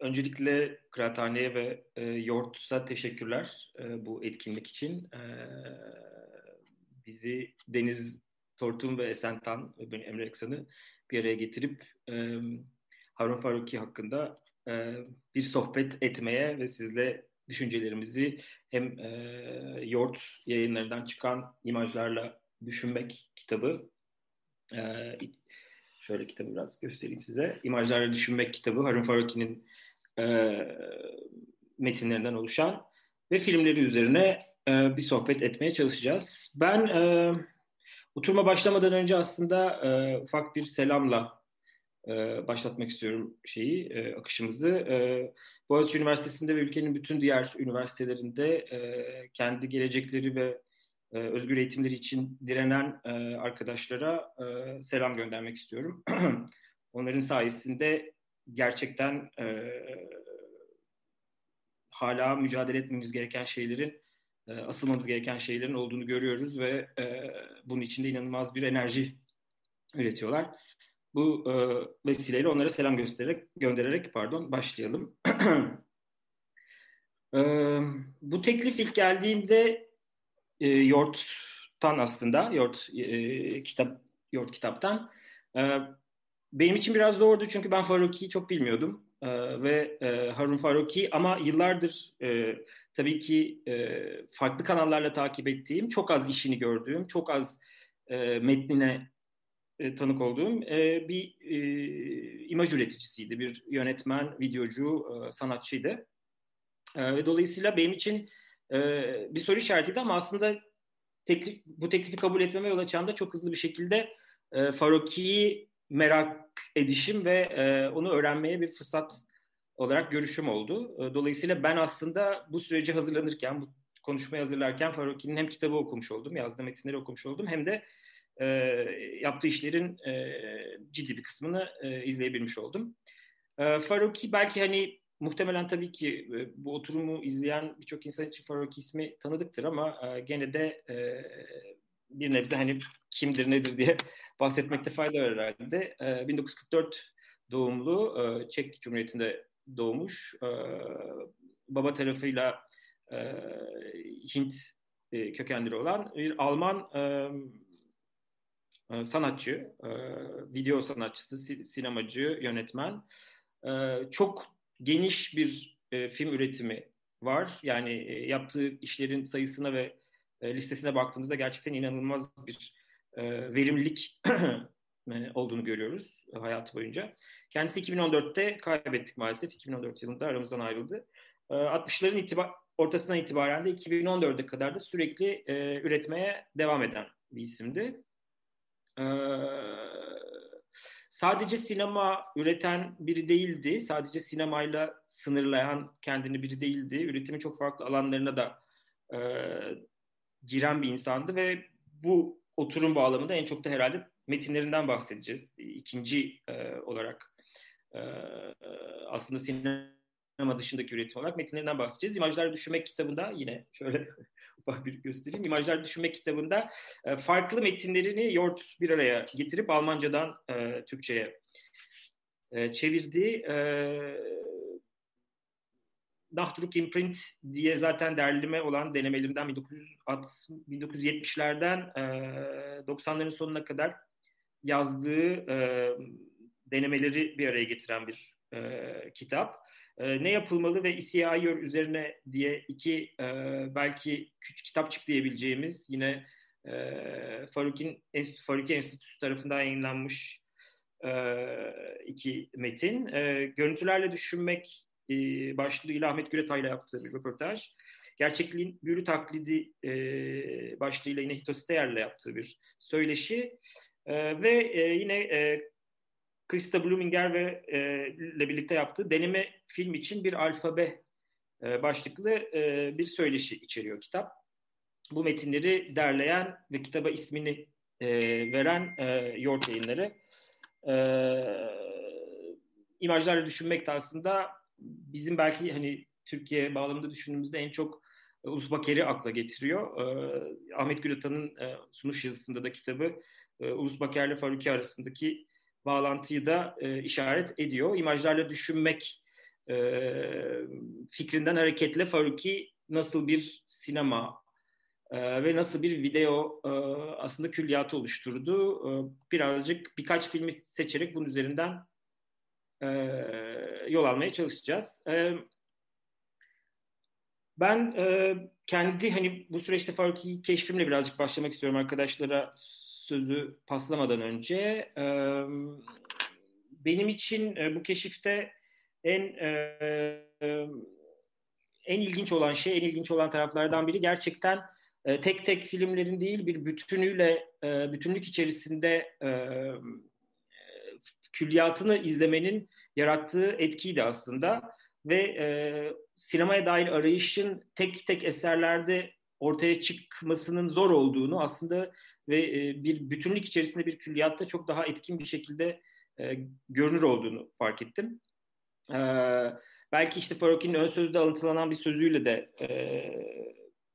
Öncelikle Kıraathane'ye ve e, Yoğurt'a teşekkürler e, bu etkinlik için. E, bizi Deniz Tortun ve Esentan ve ben Emre Eksan'ı bir araya getirip e, Harun Faruki hakkında e, bir sohbet etmeye ve sizle düşüncelerimizi hem e, Yoğurt yayınlarından çıkan imajlarla düşünmek kitabı e, şöyle kitabı biraz göstereyim size. İmajlarla Düşünmek kitabı Harun Faruki'nin e, metinlerinden oluşan ve filmleri üzerine e, bir sohbet etmeye çalışacağız. Ben e, oturma başlamadan önce aslında e, ufak bir selamla e, başlatmak istiyorum şeyi, e, akışımızı. E, Boğaziçi Üniversitesi'nde ve ülkenin bütün diğer üniversitelerinde e, kendi gelecekleri ve e, özgür eğitimleri için direnen e, arkadaşlara e, selam göndermek istiyorum. Onların sayesinde gerçekten e, hala mücadele etmemiz gereken şeylerin, e, asılmamız gereken şeylerin olduğunu görüyoruz ve e, bunun içinde inanılmaz bir enerji üretiyorlar. Bu e, vesileyle onlara selam göstererek, göndererek pardon başlayalım. e, bu teklif ilk geldiğinde e, Yort'tan aslında, Yort e, kitap Yort kitaptan. E, benim için biraz zordu çünkü ben Faruki'yi çok bilmiyordum. E, ve e, Harun Faruki ama yıllardır e, tabii ki e, farklı kanallarla takip ettiğim, çok az işini gördüğüm, çok az e, metnine e, tanık olduğum e, bir e, imaj üreticisiydi. Bir yönetmen, videocu, e, sanatçıydı. E, ve dolayısıyla benim için e, bir soru işaretiydi ama aslında teklif, bu teklifi kabul etmeme yol açan da çok hızlı bir şekilde e, Faruki'yi merak edişim ve e, onu öğrenmeye bir fırsat olarak görüşüm oldu. E, dolayısıyla ben aslında bu süreci hazırlanırken, bu konuşmayı hazırlarken Faruki'nin hem kitabı okumuş oldum, yazdığı metinleri okumuş oldum hem de e, yaptığı işlerin e, ciddi bir kısmını e, izleyebilmiş oldum. E, Faruki belki hani muhtemelen tabii ki e, bu oturumu izleyen birçok insan için Faruki ismi tanıdıktır ama e, gene de e, bir nebze hani kimdir nedir diye bahsetmekte fayda var herhalde. E, 1944 doğumlu, e, Çek Cumhuriyeti'nde doğmuş. E, baba tarafıyla e, Hint e, kökenleri olan bir Alman e, e, sanatçı, e, video sanatçısı, sinemacı, yönetmen. E, çok geniş bir e, film üretimi var. Yani e, yaptığı işlerin sayısına ve e, listesine baktığımızda gerçekten inanılmaz bir e, verimlilik olduğunu görüyoruz hayatı boyunca. Kendisi 2014'te kaybettik maalesef. 2014 yılında aramızdan ayrıldı. E, 60'ların itibar ortasından itibaren de 2014'e kadar da sürekli e, üretmeye devam eden bir isimdi. E, sadece sinema üreten biri değildi. Sadece sinemayla sınırlayan kendini biri değildi. Üretimin çok farklı alanlarına da e, giren bir insandı ve bu oturum bağlamında en çok da herhalde metinlerinden bahsedeceğiz. İkinci e, olarak e, aslında sinema dışındaki üretim olarak metinlerinden bahsedeceğiz. İmajlar Düşünmek kitabında yine şöyle ufak bir göstereyim. İmajlar Düşünmek kitabında e, farklı metinlerini Yort bir araya getirip Almancadan e, Türkçe'ye e, çevirdi. E, Nachdruck Imprint diye zaten derleme olan denemelerimden 1970'lerden e, 90'ların sonuna kadar yazdığı e, denemeleri bir araya getiren bir e, kitap. E, ne yapılmalı ve Ayyör üzerine diye iki e, belki küçük kitapçık diyebileceğimiz yine e, Farukin Enstitü, Enstitüsü tarafından yayınlanmış e, iki metin. E, görüntülerle düşünmek e, başlığıyla Ahmet Güretay'la yaptığı bir röportaj. Gerçekliğin büyülü taklidi e, başlığıyla yine Hito Steyer'le yaptığı bir söyleşi. E, ve e, yine e, Krista Bluminger ve e, ile birlikte yaptığı deneme film için bir alfabe e, başlıklı e, bir söyleşi içeriyor kitap. Bu metinleri derleyen ve kitaba ismini e, veren e, Yort yayınları. E, imajlarla düşünmek de aslında bizim belki hani Türkiye bağlamında düşündüğümüzde en çok e, Ulus Baker'i akla getiriyor. E, Ahmet Gülatan'ın e, sunuş yazısında da kitabı e, Ulus Baker ile Faruki arasındaki bağlantıyı da e, işaret ediyor. İmajlarla düşünmek e, fikrinden hareketle Faruki nasıl bir sinema e, ve nasıl bir video e, aslında külliyatı oluşturdu. E, birazcık birkaç filmi seçerek bunun üzerinden e, yol almaya çalışacağız. E, ben e, kendi hani bu süreçte Faruki keşfimle birazcık başlamak istiyorum arkadaşlara sözü paslamadan önce. E, benim için e, bu keşifte en e, en ilginç olan şey, en ilginç olan taraflardan biri gerçekten e, tek tek filmlerin değil bir bütünüyle e, bütünlük içerisinde e, külliyatını izlemenin yarattığı etkiydi aslında ve e, sinemaya dair arayışın tek tek eserlerde ortaya çıkmasının zor olduğunu aslında ve e, bir bütünlük içerisinde bir külliyatta çok daha etkin bir şekilde e, görünür olduğunu fark ettim. E, belki işte Farok'in ön sözde alıntılanan bir sözüyle de e,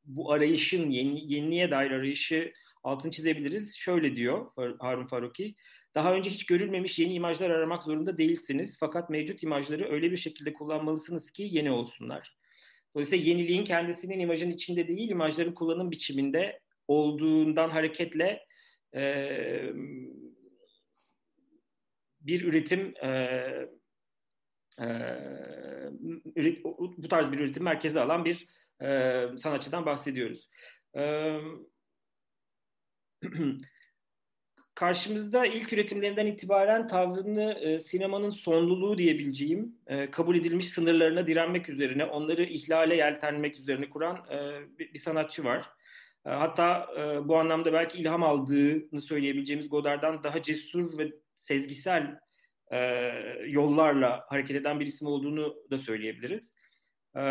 bu arayışın, yeni, yeniliğe dair arayışı altını çizebiliriz. Şöyle diyor Harun Faruki, daha önce hiç görülmemiş yeni imajlar aramak zorunda değilsiniz. Fakat mevcut imajları öyle bir şekilde kullanmalısınız ki yeni olsunlar. Dolayısıyla yeniliğin kendisinin imajın içinde değil, imajların kullanım biçiminde olduğundan hareketle e, bir üretim e, e, bu tarz bir üretim merkezi alan bir e, sanatçıdan bahsediyoruz. E, karşımızda ilk üretimlerinden itibaren tavrını e, sinemanın sonluluğu diyebileceğim, e, kabul edilmiş sınırlarına direnmek üzerine, onları ihlale yeltenmek üzerine kuran e, bir, bir sanatçı var. E, hatta e, bu anlamda belki ilham aldığını söyleyebileceğimiz Godard'dan daha cesur ve sezgisel e, yollarla hareket eden bir isim olduğunu da söyleyebiliriz. E,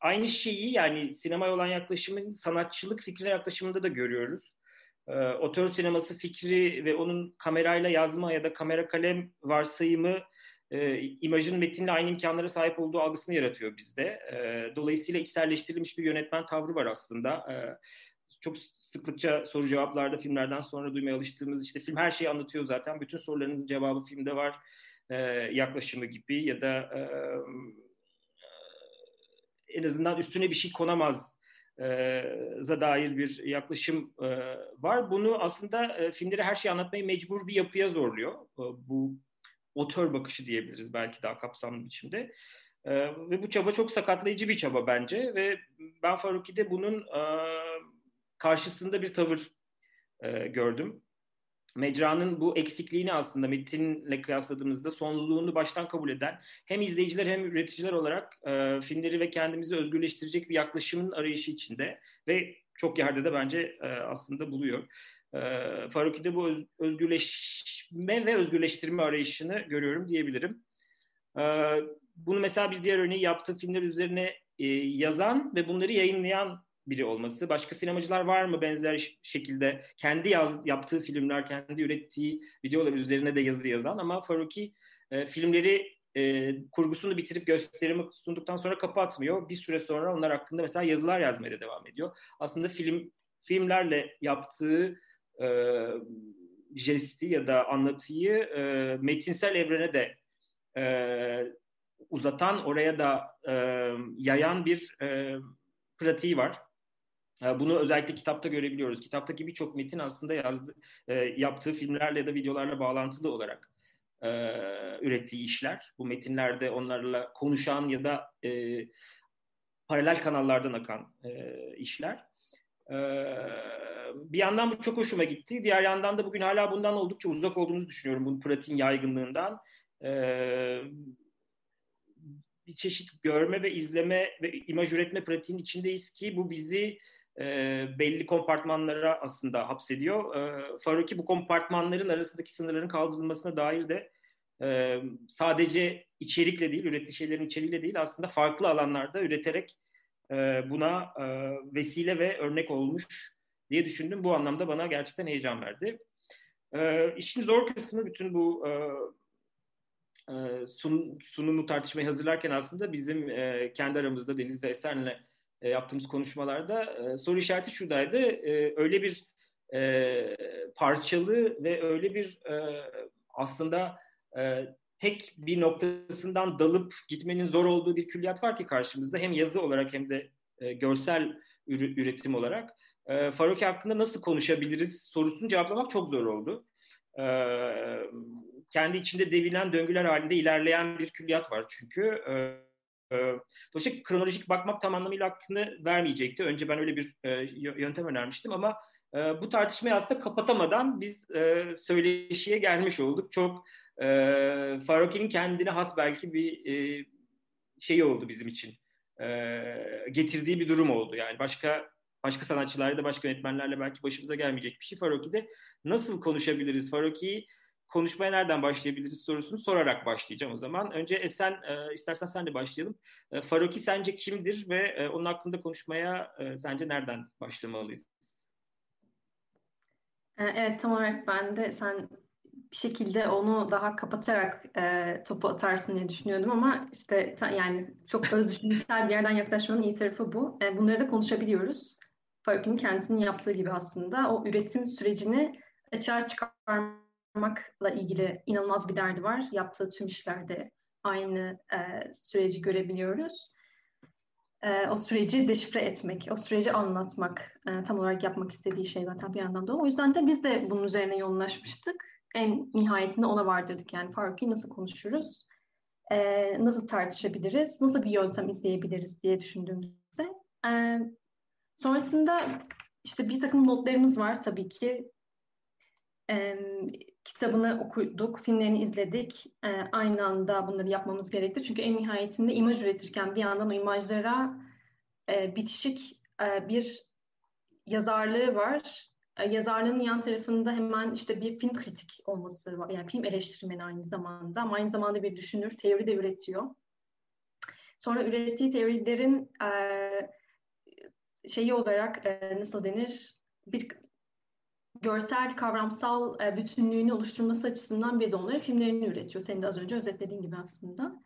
aynı şeyi yani sinemaya olan yaklaşımın sanatçılık fikrine yaklaşımında da görüyoruz e, otör sineması fikri ve onun kamerayla yazma ya da kamera kalem varsayımı e, imajın metinle aynı imkanlara sahip olduğu algısını yaratıyor bizde. E, dolayısıyla içselleştirilmiş bir yönetmen tavrı var aslında. E, çok sıklıkça soru cevaplarda filmlerden sonra duymaya alıştığımız işte film her şeyi anlatıyor zaten. Bütün sorularınızın cevabı filmde var e, yaklaşımı gibi ya da e, en azından üstüne bir şey konamaz za dair bir yaklaşım var. Bunu aslında filmleri her şeyi anlatmayı mecbur bir yapıya zorluyor. Bu otör bakışı diyebiliriz belki daha kapsamlı biçimde. Ve bu çaba çok sakatlayıcı bir çaba bence ve ben Faruki'de bunun karşısında bir tavır gördüm mecranın bu eksikliğini aslında metinle kıyasladığımızda sonluluğunu baştan kabul eden hem izleyiciler hem üreticiler olarak e, filmleri ve kendimizi özgürleştirecek bir yaklaşımın arayışı içinde ve çok yerde de bence e, aslında buluyor. E, Faruki'de bu öz, özgürleşme ve özgürleştirme arayışını görüyorum diyebilirim. E, bunu mesela bir diğer örneği yaptığı filmler üzerine e, yazan ve bunları yayınlayan biri olması. Başka sinemacılar var mı benzer şekilde kendi yaz, yaptığı filmler, kendi ürettiği videolar üzerine de yazı yazan ama Faruki e, filmleri e, kurgusunu bitirip gösterimi sunduktan sonra kapatmıyor. Bir süre sonra onlar hakkında mesela yazılar yazmaya da devam ediyor. Aslında film filmlerle yaptığı e, jesti ya da anlatıyı e, metinsel evrene de e, uzatan, oraya da e, yayan bir e, pratiği var. Ee, bunu özellikle kitapta görebiliyoruz. Kitaptaki birçok metin aslında yazdı, e, yaptığı filmlerle ya da videolarla bağlantılı olarak e, ürettiği işler. Bu metinlerde onlarla konuşan ya da e, paralel kanallardan akan e, işler. E, bir yandan bu çok hoşuma gitti. Diğer yandan da bugün hala bundan oldukça uzak olduğumuzu düşünüyorum. Bunun pratiğin yaygınlığından. E, bir çeşit görme ve izleme ve imaj üretme pratiğinin içindeyiz ki bu bizi e, belli kompartmanlara aslında hapsediyor. E, Faruki bu kompartmanların arasındaki sınırların kaldırılmasına dair de e, sadece içerikle değil, ürettiği şeylerin içeriğiyle değil aslında farklı alanlarda üreterek e, buna e, vesile ve örnek olmuş diye düşündüm. Bu anlamda bana gerçekten heyecan verdi. E, işin zor kısmı bütün bu e, e, sun, sunumu tartışmayı hazırlarken aslında bizim e, kendi aramızda Deniz ve Esen'le e, yaptığımız konuşmalarda e, soru işareti şuradaydı. E, öyle bir e, parçalı ve öyle bir e, aslında e, tek bir noktasından dalıp gitmenin zor olduğu bir külliyat var ki karşımızda hem yazı olarak hem de e, görsel üretim olarak. E, Faroki hakkında nasıl konuşabiliriz sorusunu cevaplamak çok zor oldu. E, kendi içinde devinen döngüler halinde ilerleyen bir külliyat var çünkü. E, dolayısıyla kronolojik bakmak tam anlamıyla hakkını vermeyecekti. Önce ben öyle bir e, yöntem önermiştim ama e, bu tartışmayı aslında kapatamadan biz e, söyleşiye gelmiş olduk. Çok Faroki'nin kendine has belki bir şey oldu bizim için. Getirdiği bir durum oldu. Yani başka başka sanatçılarla da başka yönetmenlerle belki başımıza gelmeyecek bir şey. Faroki'de nasıl konuşabiliriz? Faroki'yi konuşmaya nereden başlayabiliriz sorusunu sorarak başlayacağım o zaman. Önce Esen, e, istersen sen de başlayalım. E, Faroki sence kimdir ve e, onun hakkında konuşmaya e, sence nereden başlamalıyız? E, evet tam olarak ben de sen bir şekilde onu daha kapatarak e, topu atarsın diye düşünüyordum ama işte yani çok öz düşünsel bir yerden yaklaşmanın iyi tarafı bu. E, bunları da konuşabiliyoruz. Faruk'un kendisinin yaptığı gibi aslında o üretim sürecini açığa çıkarmakla ilgili inanılmaz bir derdi var. Yaptığı tüm işlerde aynı e, süreci görebiliyoruz. E, o süreci deşifre etmek, o süreci anlatmak e, tam olarak yapmak istediği şey zaten bir yandan da. O yüzden de biz de bunun üzerine yoğunlaşmıştık en nihayetinde ona vardırdık. Yani Faruk'u nasıl konuşuruz, e, nasıl tartışabiliriz, nasıl bir yöntem izleyebiliriz diye düşündüğümüzde. E, sonrasında işte bir takım notlarımız var tabii ki. Kitabını okuduk, filmlerini izledik. E, aynı anda bunları yapmamız gerekti. Çünkü en nihayetinde imaj üretirken bir yandan o imajlara e, bitişik e, bir yazarlığı var e, yazarlığının yan tarafında hemen işte bir film kritik olması var. Yani film eleştirmeni aynı zamanda ama aynı zamanda bir düşünür, teori de üretiyor. Sonra ürettiği teorilerin e, şeyi olarak e, nasıl denir? Bir görsel, kavramsal e, bütünlüğünü oluşturması açısından bir de onları filmlerini üretiyor. Senin de az önce özetlediğin gibi aslında.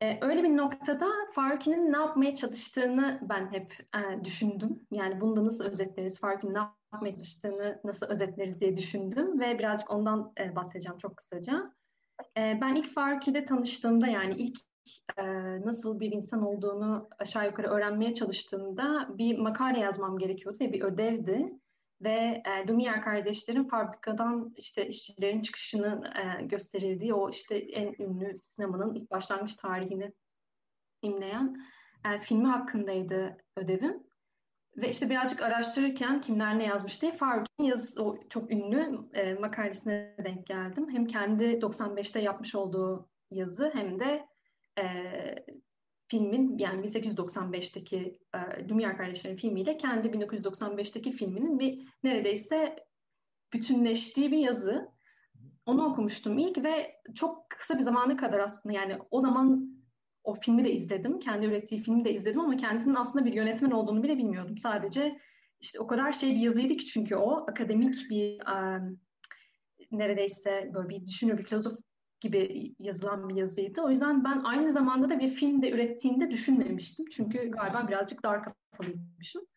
E, öyle bir noktada Faruki'nin ne yapmaya çalıştığını ben hep e, düşündüm. Yani bunu da nasıl özetleriz, Faruki'nin ne yapmaya çalıştığını nasıl özetleriz diye düşündüm ve birazcık ondan bahsedeceğim çok kısaca. Ben ilk Faruk ile tanıştığımda yani ilk nasıl bir insan olduğunu aşağı yukarı öğrenmeye çalıştığımda bir makale yazmam gerekiyordu ve bir ödevdi. Ve e, Lumière kardeşlerin fabrikadan işte işçilerin çıkışını e, gösterildiği o işte en ünlü sinemanın ilk başlangıç tarihini imleyen e, filmi hakkındaydı ödevim. Ve işte birazcık araştırırken kimler ne yazmış diye Faruk'un yazısı, o çok ünlü e, makalesine denk geldim. Hem kendi 95'te yapmış olduğu yazı hem de e, filmin yani 1895'teki e, Lumière kardeşlerin filmiyle kendi 1995'teki filminin bir neredeyse bütünleştiği bir yazı. Onu okumuştum ilk ve çok kısa bir zamana kadar aslında yani o zaman o filmi de izledim. Kendi ürettiği filmi de izledim ama kendisinin aslında bir yönetmen olduğunu bile bilmiyordum. Sadece işte o kadar şey bir yazıydı ki çünkü o akademik bir um, neredeyse böyle bir düşünür, bir filozof gibi yazılan bir yazıydı. O yüzden ben aynı zamanda da bir film de ürettiğinde düşünmemiştim. Çünkü galiba birazcık dar kafalıymışım.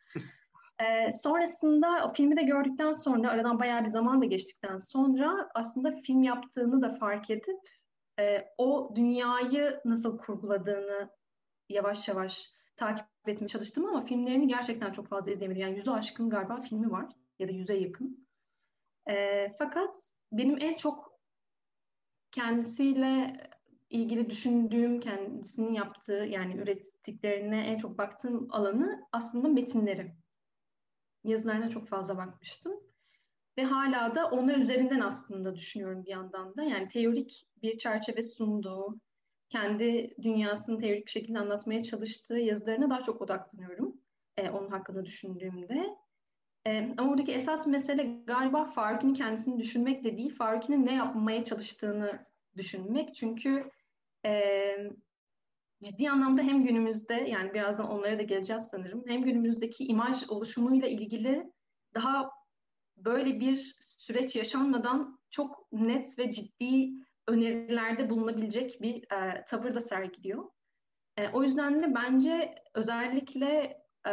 Ee, sonrasında o filmi de gördükten sonra aradan bayağı bir zaman da geçtikten sonra aslında film yaptığını da fark edip e, o dünyayı nasıl kurguladığını yavaş yavaş takip etmeye çalıştım ama filmlerini gerçekten çok fazla izlemedim. Yani yüzü aşkın galiba filmi var ya da yüze yakın. E, fakat benim en çok kendisiyle ilgili düşündüğüm, kendisinin yaptığı yani ürettiklerine en çok baktığım alanı aslında metinleri. Yazılarına çok fazla bakmıştım. Ve hala da onlar üzerinden aslında düşünüyorum bir yandan da. Yani teorik bir çerçeve sunduğu, kendi dünyasını teorik bir şekilde anlatmaya çalıştığı yazılarına daha çok odaklanıyorum. E, onun hakkında düşündüğümde. E, ama buradaki esas mesele galiba Faruki'nin kendisini düşünmek de değil, Faruki'nin ne yapmaya çalıştığını düşünmek. Çünkü e, ciddi anlamda hem günümüzde yani birazdan onlara da geleceğiz sanırım. Hem günümüzdeki imaj oluşumuyla ilgili daha böyle bir süreç yaşanmadan çok net ve ciddi önerilerde bulunabilecek bir e, tavır da sergiliyor. E, o yüzden de bence özellikle e,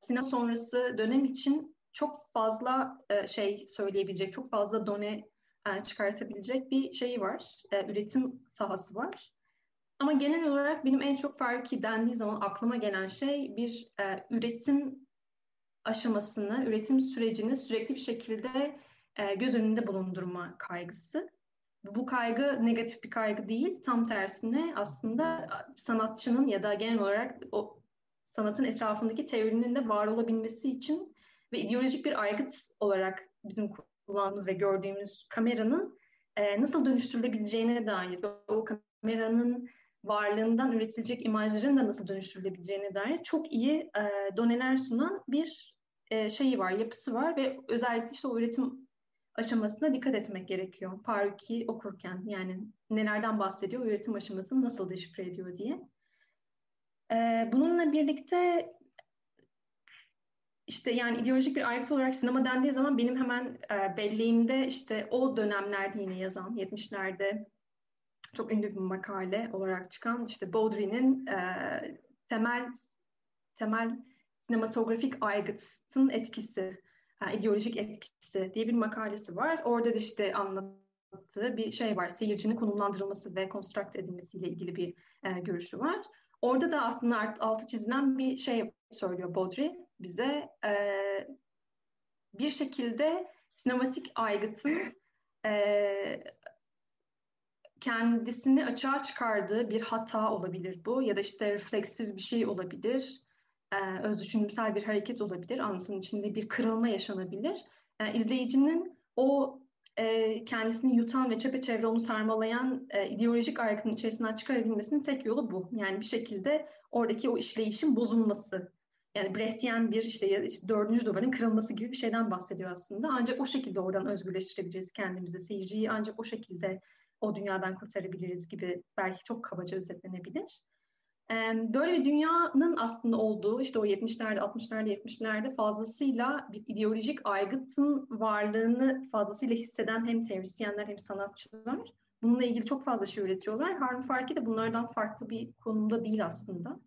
sinema sonrası dönem için çok fazla e, şey söyleyebilecek, çok fazla done e, çıkartabilecek bir şeyi var, e, üretim sahası var. Ama genel olarak benim en çok farkı dendiği zaman aklıma gelen şey bir e, üretim aşamasını, üretim sürecini sürekli bir şekilde e, göz önünde bulundurma kaygısı. Bu kaygı negatif bir kaygı değil, tam tersine aslında sanatçının ya da genel olarak o sanatın etrafındaki teorinin de var olabilmesi için ve ideolojik bir aygıt olarak bizim kullandığımız ve gördüğümüz kameranın e, nasıl dönüştürülebileceğine dair, o kameranın varlığından üretilecek imajların da nasıl dönüştürülebileceğine dair çok iyi e, doneler sunan bir e, şeyi var, yapısı var ve özellikle işte o üretim aşamasına dikkat etmek gerekiyor. Paruki okurken yani nelerden bahsediyor, üretim aşamasını nasıl deşifre ediyor diye. E, bununla birlikte işte yani ideolojik bir aygıt olarak sinema dendiği zaman benim hemen e, belleğimde işte o dönemlerde yine yazan 70'lerde çok ünlü bir makale olarak çıkan işte Baudrillard'in e, temel temel sinematografik aygıtın etkisi, yani ideolojik etkisi diye bir makalesi var. Orada da işte anlattığı bir şey var. Seyircinin konumlandırılması ve konstrakt edilmesiyle ilgili bir e, görüşü var. Orada da aslında alt, altı çizilen bir şey söylüyor Baudry bize. E, bir şekilde sinematik aygıtın e, kendisini açığa çıkardığı bir hata olabilir bu ya da işte refleksif bir şey olabilir, e, öz düşünümsel bir hareket olabilir, anlatının içinde bir kırılma yaşanabilir. E, izleyicinin o e, kendisini yutan ve çepeçevre onu sarmalayan e, ideolojik aygıtın içerisinden çıkarabilmesinin tek yolu bu. Yani bir şekilde oradaki o işleyişin bozulması. Yani Brechtian bir işte, dördüncü duvarın kırılması gibi bir şeyden bahsediyor aslında. Ancak o şekilde oradan özgürleştirebiliriz kendimizi. Seyirciyi ancak o şekilde o dünyadan kurtarabiliriz gibi belki çok kabaca özetlenebilir. Böyle bir dünyanın aslında olduğu işte o 70'lerde, 60'larda, 70'lerde fazlasıyla bir ideolojik aygıtın varlığını fazlasıyla hisseden hem teorisyenler hem sanatçılar bununla ilgili çok fazla şey üretiyorlar. Harun Farki de bunlardan farklı bir konumda değil aslında.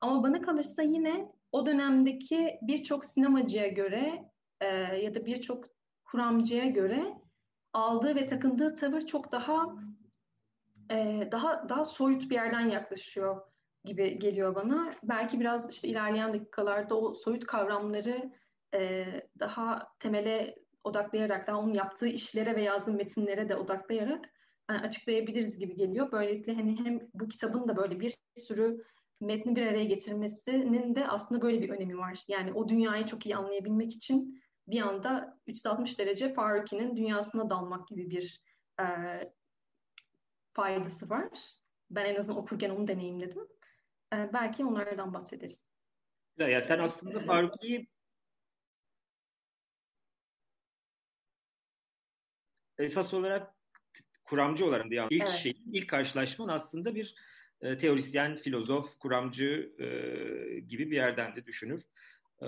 Ama bana kalırsa yine o dönemdeki birçok sinemacıya göre e, ya da birçok kuramcıya göre aldığı ve takındığı tavır çok daha e, daha daha soyut bir yerden yaklaşıyor gibi geliyor bana. Belki biraz işte ilerleyen dakikalarda o soyut kavramları e, daha temele odaklayarak, daha onun yaptığı işlere ve yazdığı metinlere de odaklayarak yani açıklayabiliriz gibi geliyor. Böylelikle hani hem bu kitabın da böyle bir sürü metni bir araya getirmesinin de aslında böyle bir önemi var. Yani o dünyayı çok iyi anlayabilmek için bir anda 360 derece Faruki'nin dünyasına dalmak gibi bir e, faydası var. Ben en azından okurken onu deneyimledim. E, belki onlardan bahsederiz. Ya sen aslında Faruki'yi esas olarak kuramcı olarak yani ilk evet. şey, ilk karşılaşman aslında bir e, teorisyen, filozof, kuramcı e, gibi bir yerden de düşünür. E,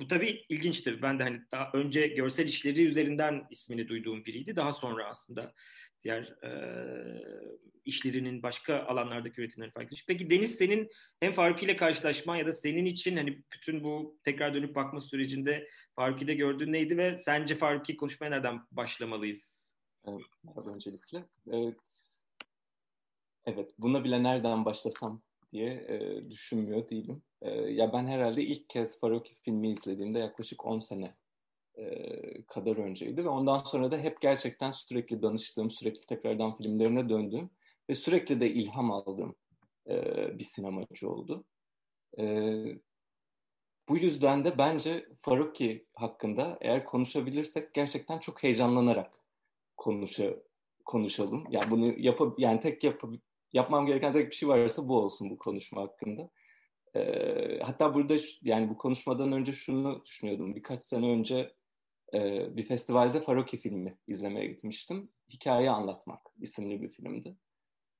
bu tabii ilginçtir. Ben de hani daha önce görsel işleri üzerinden ismini duyduğum biriydi. Daha sonra aslında diğer e, işlerinin başka alanlardaki üretimleri farklı. Peki Deniz senin hem Faruk ile karşılaşman ya da senin için hani bütün bu tekrar dönüp bakma sürecinde Faruk'u gördüğün neydi ve sence Faruk'u konuşmaya nereden başlamalıyız? Evet, öncelikle. Evet. Evet, buna bile nereden başlasam diye e, düşünmüyor değilim. E, ya ben herhalde ilk kez Faroki filmi izlediğimde yaklaşık 10 sene e, kadar önceydi ve ondan sonra da hep gerçekten sürekli danıştığım, sürekli tekrardan filmlerine döndüğüm ve sürekli de ilham aldığım e, bir sinemacı oldu. E, bu yüzden de bence Faruki hakkında eğer konuşabilirsek gerçekten çok heyecanlanarak konuşa, konuşalım. Yani bunu yapıp yani tek yapıp yapmam gereken tek bir şey varsa bu olsun bu konuşma hakkında. Ee, hatta burada yani bu konuşmadan önce şunu düşünüyordum. Birkaç sene önce e, bir festivalde Faroki filmi izlemeye gitmiştim. Hikaye Anlatmak isimli bir filmdi.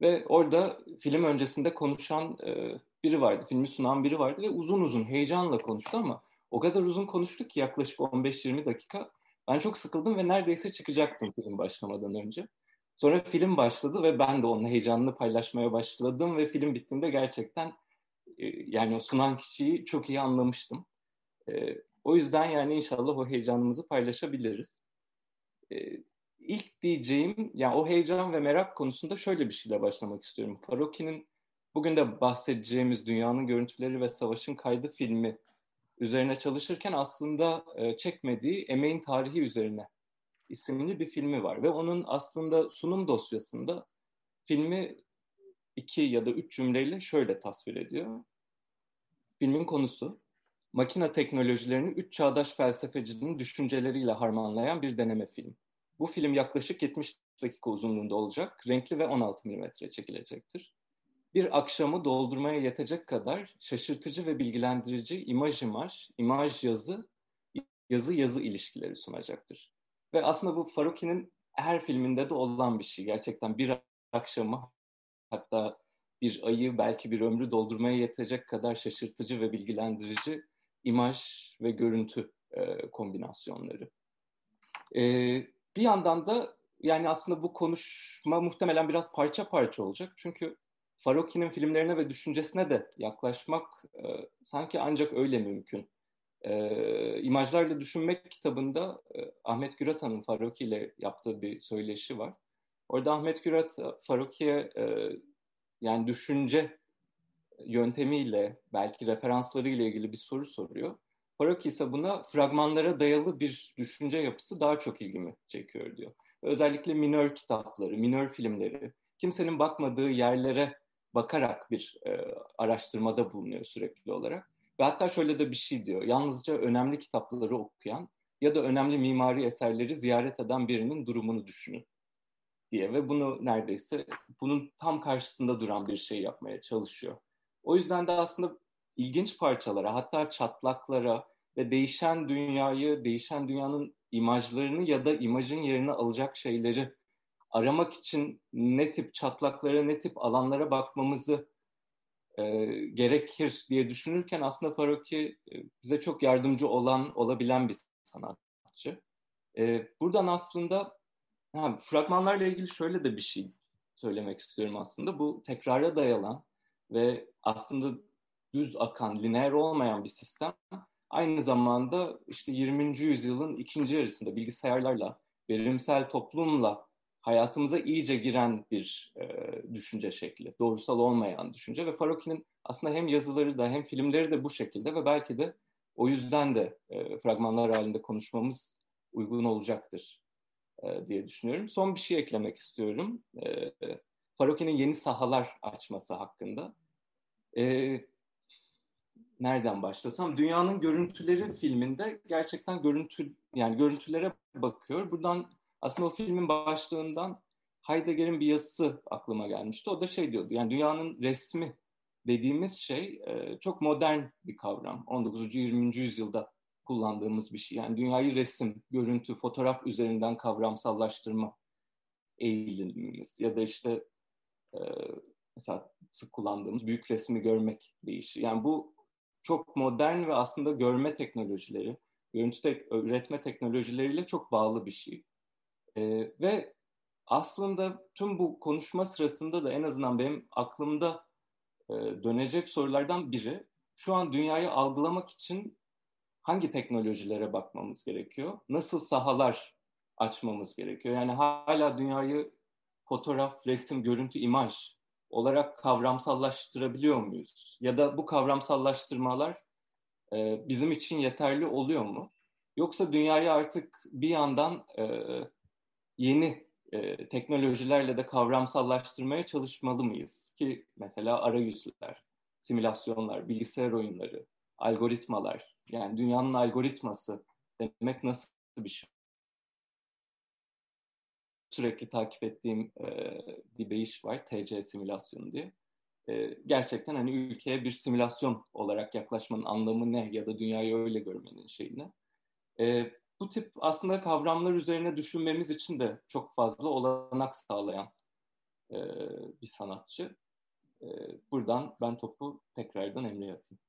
Ve orada film öncesinde konuşan e, biri vardı, filmi sunan biri vardı ve uzun uzun heyecanla konuştu ama o kadar uzun konuştu ki yaklaşık 15-20 dakika. Ben çok sıkıldım ve neredeyse çıkacaktım film başlamadan önce. Sonra film başladı ve ben de onun heyecanını paylaşmaya başladım ve film bittiğinde gerçekten e, yani o sunan kişiyi çok iyi anlamıştım. E, o yüzden yani inşallah o heyecanımızı paylaşabiliriz. E, ilk diyeceğim, yani o heyecan ve merak konusunda şöyle bir şeyle başlamak istiyorum. Faroki'nin bugün de bahsedeceğimiz Dünyanın Görüntüleri ve Savaşın Kaydı filmi üzerine çalışırken aslında e, çekmediği Emeğin Tarihi üzerine isimli bir filmi var. Ve onun aslında sunum dosyasında filmi iki ya da üç cümleyle şöyle tasvir ediyor. Filmin konusu, makine teknolojilerini üç çağdaş felsefecinin düşünceleriyle harmanlayan bir deneme film. Bu film yaklaşık 70 dakika uzunluğunda olacak, renkli ve 16 mm çekilecektir. Bir akşamı doldurmaya yetecek kadar şaşırtıcı ve bilgilendirici imaj imaj, imaj yazı, yazı yazı ilişkileri sunacaktır. Ve aslında bu Faruki'nin her filminde de olan bir şey. Gerçekten bir akşamı hatta bir ayı belki bir ömrü doldurmaya yetecek kadar şaşırtıcı ve bilgilendirici imaj ve görüntü e, kombinasyonları. E, bir yandan da yani aslında bu konuşma muhtemelen biraz parça parça olacak. Çünkü Faroki'nin filmlerine ve düşüncesine de yaklaşmak e, sanki ancak öyle mümkün. E, İmajlarla Düşünmek kitabında e, Ahmet Güratan'ın Faroki ile yaptığı bir söyleşi var. Orada Ahmet Gürat Faroki'ye e, yani düşünce yöntemiyle belki referansları ile ilgili bir soru soruyor. Faroki ise buna fragmanlara dayalı bir düşünce yapısı daha çok ilgimi çekiyor diyor. Özellikle minör kitapları, minör filmleri, kimsenin bakmadığı yerlere bakarak bir e, araştırmada bulunuyor sürekli olarak. Ve hatta şöyle de bir şey diyor. Yalnızca önemli kitapları okuyan ya da önemli mimari eserleri ziyaret eden birinin durumunu düşünün diye ve bunu neredeyse bunun tam karşısında duran bir şey yapmaya çalışıyor. O yüzden de aslında ilginç parçalara hatta çatlaklara ve değişen dünyayı, değişen dünyanın imajlarını ya da imajın yerini alacak şeyleri aramak için ne tip çatlaklara, ne tip alanlara bakmamızı e, gerekir diye düşünürken aslında Faroki e, bize çok yardımcı olan, olabilen bir sanatçı. E, buradan aslında ha, fragmanlarla ilgili şöyle de bir şey söylemek istiyorum aslında. Bu tekrara dayalan ve aslında düz akan, lineer olmayan bir sistem aynı zamanda işte 20. yüzyılın ikinci yarısında bilgisayarlarla, verimsel toplumla hayatımıza iyice giren bir e, düşünce şekli. Doğrusal olmayan düşünce ve Faroki'nin aslında hem yazıları da hem filmleri de bu şekilde ve belki de o yüzden de e, fragmanlar halinde konuşmamız uygun olacaktır e, diye düşünüyorum. Son bir şey eklemek istiyorum. E, Faroki'nin yeni sahalar açması hakkında. E, nereden başlasam? Dünyanın Görüntüleri filminde gerçekten görüntü yani görüntülere bakıyor. Buradan aslında o filmin başlığından Heidegger'in bir yazısı aklıma gelmişti. O da şey diyordu, yani dünyanın resmi dediğimiz şey e, çok modern bir kavram. 19. 20. yüzyılda kullandığımız bir şey. Yani dünyayı resim, görüntü, fotoğraf üzerinden kavramsallaştırma eğilimimiz ya da işte e, mesela sık kullandığımız büyük resmi görmek deyişi. Yani bu çok modern ve aslında görme teknolojileri, görüntü tek, üretme teknolojileriyle çok bağlı bir şey. E, ve aslında tüm bu konuşma sırasında da en azından benim aklımda e, dönecek sorulardan biri şu an dünyayı algılamak için hangi teknolojilere bakmamız gerekiyor? Nasıl sahalar açmamız gerekiyor? Yani hala dünyayı fotoğraf, resim, görüntü, imaj olarak kavramsallaştırabiliyor muyuz? Ya da bu kavramsallaştırmalar e, bizim için yeterli oluyor mu? Yoksa dünyayı artık bir yandan e, yeni e, teknolojilerle de kavramsallaştırmaya çalışmalı mıyız? Ki mesela arayüzler, simülasyonlar, bilgisayar oyunları, algoritmalar, yani dünyanın algoritması demek nasıl bir şey? Sürekli takip ettiğim e, bir deyiş var, TC simülasyonu diye. E, gerçekten hani ülkeye bir simülasyon olarak yaklaşmanın anlamı ne ya da dünyayı öyle görmenin şeyine. E, bu tip aslında kavramlar üzerine düşünmemiz için de çok fazla olanak sağlayan e, bir sanatçı. E, buradan ben topu tekrardan Emre'ye atayım.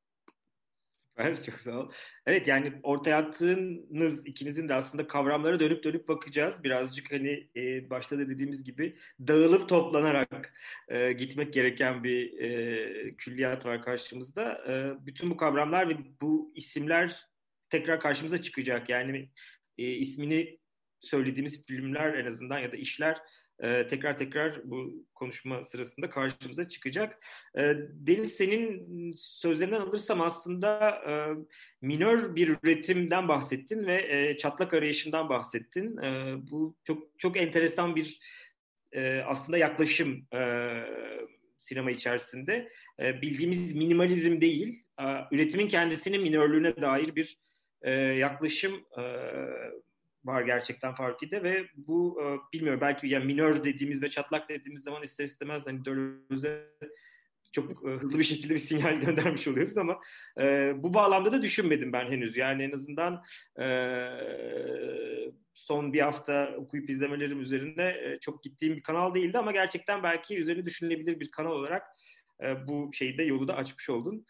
Evet çok sağ ol. Evet yani ortaya attığınız ikinizin de aslında kavramlara dönüp dönüp bakacağız. Birazcık hani e, başta da dediğimiz gibi dağılıp toplanarak e, gitmek gereken bir e, külliyat var karşımızda. E, bütün bu kavramlar ve bu isimler tekrar karşımıza çıkacak. Yani e, ismini söylediğimiz filmler en azından ya da işler e, tekrar tekrar bu konuşma sırasında karşımıza çıkacak. E, Deniz senin sözlerinden alırsam aslında e, minör bir üretimden bahsettin ve e, çatlak arayışından bahsettin. E, bu çok çok enteresan bir e, aslında yaklaşım e, sinema içerisinde. E, bildiğimiz minimalizm değil, e, üretimin kendisinin minörlüğüne dair bir e, yaklaşım e, var gerçekten Farki'de ve bu e, bilmiyorum belki yani minör dediğimiz ve çatlak dediğimiz zaman ister istemez hani Döloz'e çok e, hızlı bir şekilde bir sinyal göndermiş oluyoruz ama e, bu bağlamda da düşünmedim ben henüz. Yani en azından e, son bir hafta okuyup izlemelerim üzerine e, çok gittiğim bir kanal değildi ama gerçekten belki üzerine düşünülebilir bir kanal olarak e, bu şeyde yolu da açmış oldun.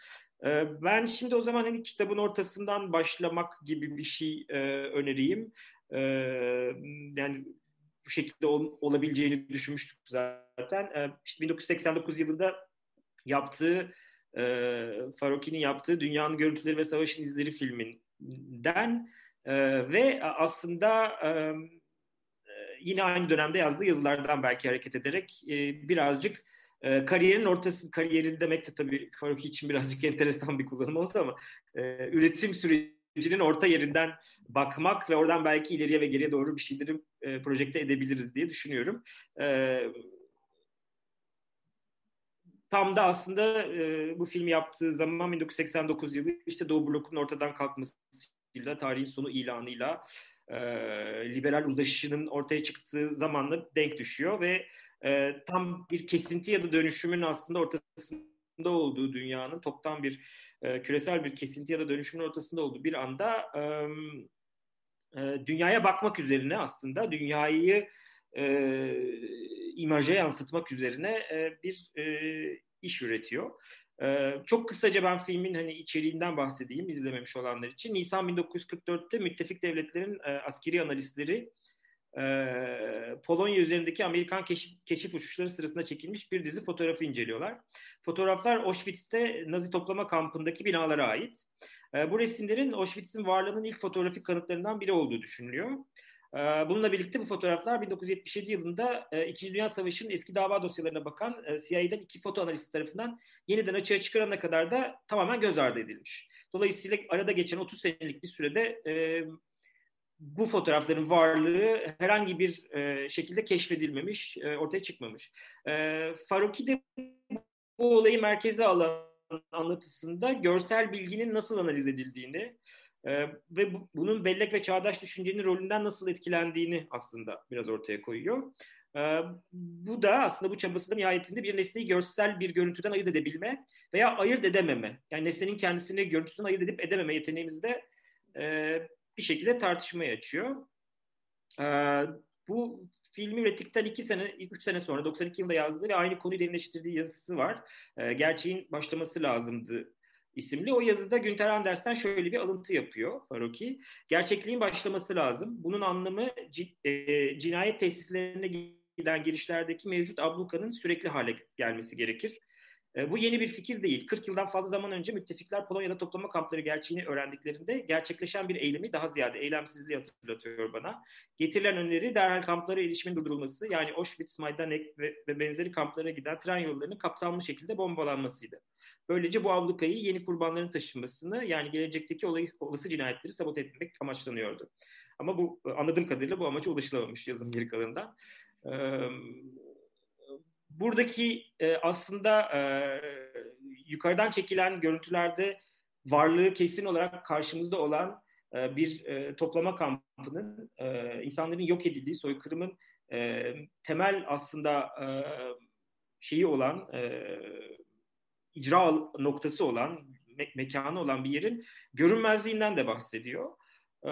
E, ben şimdi o zaman hani kitabın ortasından başlamak gibi bir şey e, önereyim. E, yani bu şekilde ol, olabileceğini düşünmüştük zaten. E, işte 1989 yılında yaptığı e, Faroki'nin yaptığı Dünyanın Görüntüleri ve Savaşın İzleri filminden e, ve aslında yine aynı dönemde yazdığı yazılardan belki hareket ederek birazcık e, kariyerin ortası, kariyerin demek de tabii Faruki için birazcık enteresan bir kullanım oldu ama e, üretim süreci sürecinin orta yerinden bakmak ve oradan belki ileriye ve geriye doğru bir şeyleri e, projekte edebiliriz diye düşünüyorum. E, tam da aslında e, bu filmi yaptığı zaman 1989 yılı işte Doğu Bloku'nun ortadan kalkmasıyla, tarihin sonu ilanıyla e, liberal uzlaşışının ortaya çıktığı zamanla denk düşüyor ve e, tam bir kesinti ya da dönüşümün aslında ortasında olduğu dünyanın toptan bir e, küresel bir kesinti ya da dönüşümün ortasında olduğu bir anda e, e, dünyaya bakmak üzerine aslında dünyayı e, imaja yansıtmak üzerine e, bir e, iş üretiyor. Ee, çok kısaca ben filmin hani içeriğinden bahsedeyim izlememiş olanlar için. Nisan 1944'te müttefik devletlerin e, askeri analistleri e, Polonya üzerindeki Amerikan keşif, keşif uçuşları sırasında çekilmiş bir dizi fotoğrafı inceliyorlar. Fotoğraflar Auschwitz'te Nazi toplama kampındaki binalara ait. E, bu resimlerin Auschwitz'in varlığının ilk fotoğrafik kanıtlarından biri olduğu düşünülüyor. E, bununla birlikte bu fotoğraflar 1977 yılında e, İkinci Dünya Savaşı'nın eski dava dosyalarına bakan e, CIA'den iki foto analisti tarafından yeniden açığa çıkarana kadar da tamamen göz ardı edilmiş. Dolayısıyla arada geçen 30 senelik bir sürede e, bu fotoğrafların varlığı herhangi bir e, şekilde keşfedilmemiş, e, ortaya çıkmamış. E, Faruki de bu olayı merkeze alan anlatısında görsel bilginin nasıl analiz edildiğini e, ve bu, bunun bellek ve çağdaş düşüncenin rolünden nasıl etkilendiğini aslında biraz ortaya koyuyor. E, bu da aslında bu çabası da nihayetinde bir nesneyi görsel bir görüntüden ayırt edebilme veya ayırt edememe. Yani nesnenin kendisini görüntüsünden ayırt edip edememe yeteneğimizi de e, bir şekilde tartışmaya açıyor. Ee, bu filmi ürettikten iki sene, üç sene sonra 92 yılında yazdığı ve aynı konuyu derinleştirdiği yazısı var. Ee, gerçeğin başlaması lazımdı isimli. O yazıda Günter Anders'ten şöyle bir alıntı yapıyor Faruki. Gerçekliğin başlaması lazım. Bunun anlamı e, cinayet tesislerine giden girişlerdeki mevcut ablukanın sürekli hale gelmesi gerekir. E, bu yeni bir fikir değil. 40 yıldan fazla zaman önce müttefikler Polonya'da toplama kampları gerçeğini öğrendiklerinde gerçekleşen bir eylemi daha ziyade eylemsizliği hatırlatıyor bana. Getirilen öneri derhal kamplara erişimin durdurulması yani Auschwitz, Majdanek ve, ve benzeri kamplara giden tren yollarının kapsamlı şekilde bombalanmasıydı. Böylece bu ablukayı yeni kurbanların taşınmasını yani gelecekteki olay, olası cinayetleri sabote etmek amaçlanıyordu. Ama bu anladığım kadarıyla bu amaca ulaşılamamış yazım geri kalanında. Ee, buradaki e, aslında e, yukarıdan çekilen görüntülerde varlığı kesin olarak karşımızda olan e, bir e, toplama kampının e, insanların yok edildiği soykırımın e, temel aslında e, şeyi olan e, icra noktası olan me- mekanı olan bir yerin görünmezliğinden de bahsediyor. Ee,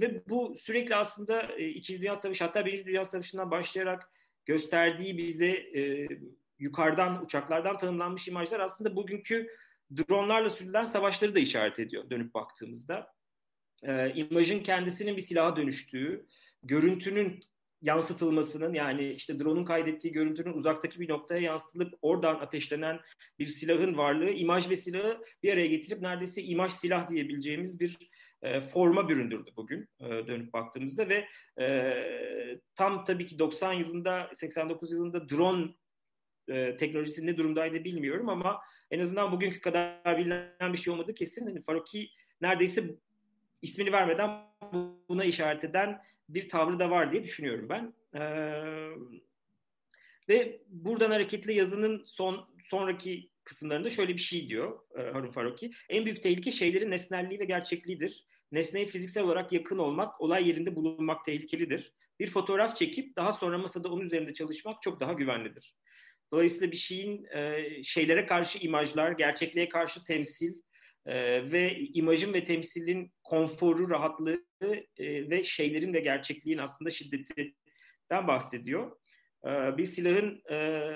ve bu sürekli aslında e, İkinci Dünya Savaşı hatta Birinci Dünya Savaşı'ndan başlayarak gösterdiği bize e, yukarıdan uçaklardan tanımlanmış imajlar aslında bugünkü dronlarla sürülen savaşları da işaret ediyor dönüp baktığımızda. E, imajın kendisinin bir silaha dönüştüğü, görüntünün yansıtılmasının yani işte drone'un kaydettiği görüntünün uzaktaki bir noktaya yansıtılıp oradan ateşlenen bir silahın varlığı imaj ve silahı bir araya getirip neredeyse imaj silah diyebileceğimiz bir e, forma büründürdü bugün e, dönüp baktığımızda ve e, tam tabii ki 90 yılında 89 yılında drone e, teknolojisi ne durumdaydı bilmiyorum ama en azından bugünkü kadar bilinen bir şey olmadı kesin. Hani Faruki neredeyse ismini vermeden buna işaret eden bir tavrı da var diye düşünüyorum ben. Ee, ve buradan hareketle yazının son sonraki kısımlarında şöyle bir şey diyor e, Harun Faruki. En büyük tehlike şeylerin nesnelliği ve gerçekliğidir. Nesneye fiziksel olarak yakın olmak, olay yerinde bulunmak tehlikelidir. Bir fotoğraf çekip daha sonra masada onun üzerinde çalışmak çok daha güvenlidir. Dolayısıyla bir şeyin e, şeylere karşı imajlar, gerçekliğe karşı temsil e, ve imajın ve temsilin konforu, rahatlığı e, ve şeylerin ve gerçekliğin aslında şiddetinden bahsediyor. E, bir silahın e,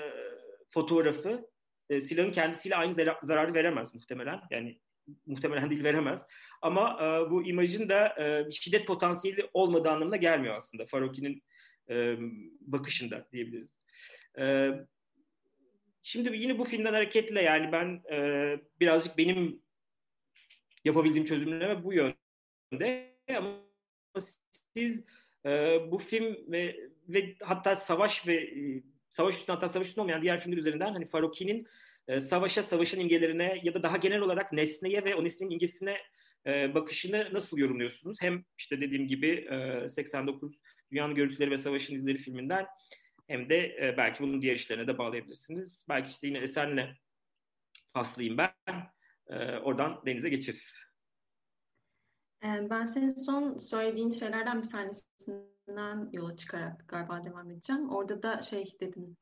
fotoğrafı e, silahın kendisiyle aynı zararı veremez muhtemelen. Yani muhtemelen değil veremez. Ama e, bu imajın da e, şiddet potansiyeli olmadığı anlamına gelmiyor aslında Faroki'nin e, bakışında diyebiliriz. E, şimdi yine bu filmden hareketle yani ben e, birazcık benim yapabildiğim çözümleme bu yönde ama siz e, bu film ve ve hatta savaş ve e, savaş üstüne hatta savaş üstüne olmayan diğer filmler üzerinden hani Faroki'nin e, savaşa, savaşın imgelerine ya da daha genel olarak nesneye ve o nesnenin imgesine e, bakışını nasıl yorumluyorsunuz? Hem işte dediğim gibi e, 89 Dünyanın Görüntüleri ve Savaşın İzleri filminden hem de e, belki bunun diğer işlerine de bağlayabilirsiniz. Belki işte yine Esen'le paslayayım ben. E, oradan denize geçeriz. E, ben senin son söylediğin şeylerden bir tanesinden yola çıkarak galiba devam edeceğim. Orada da şey dedin,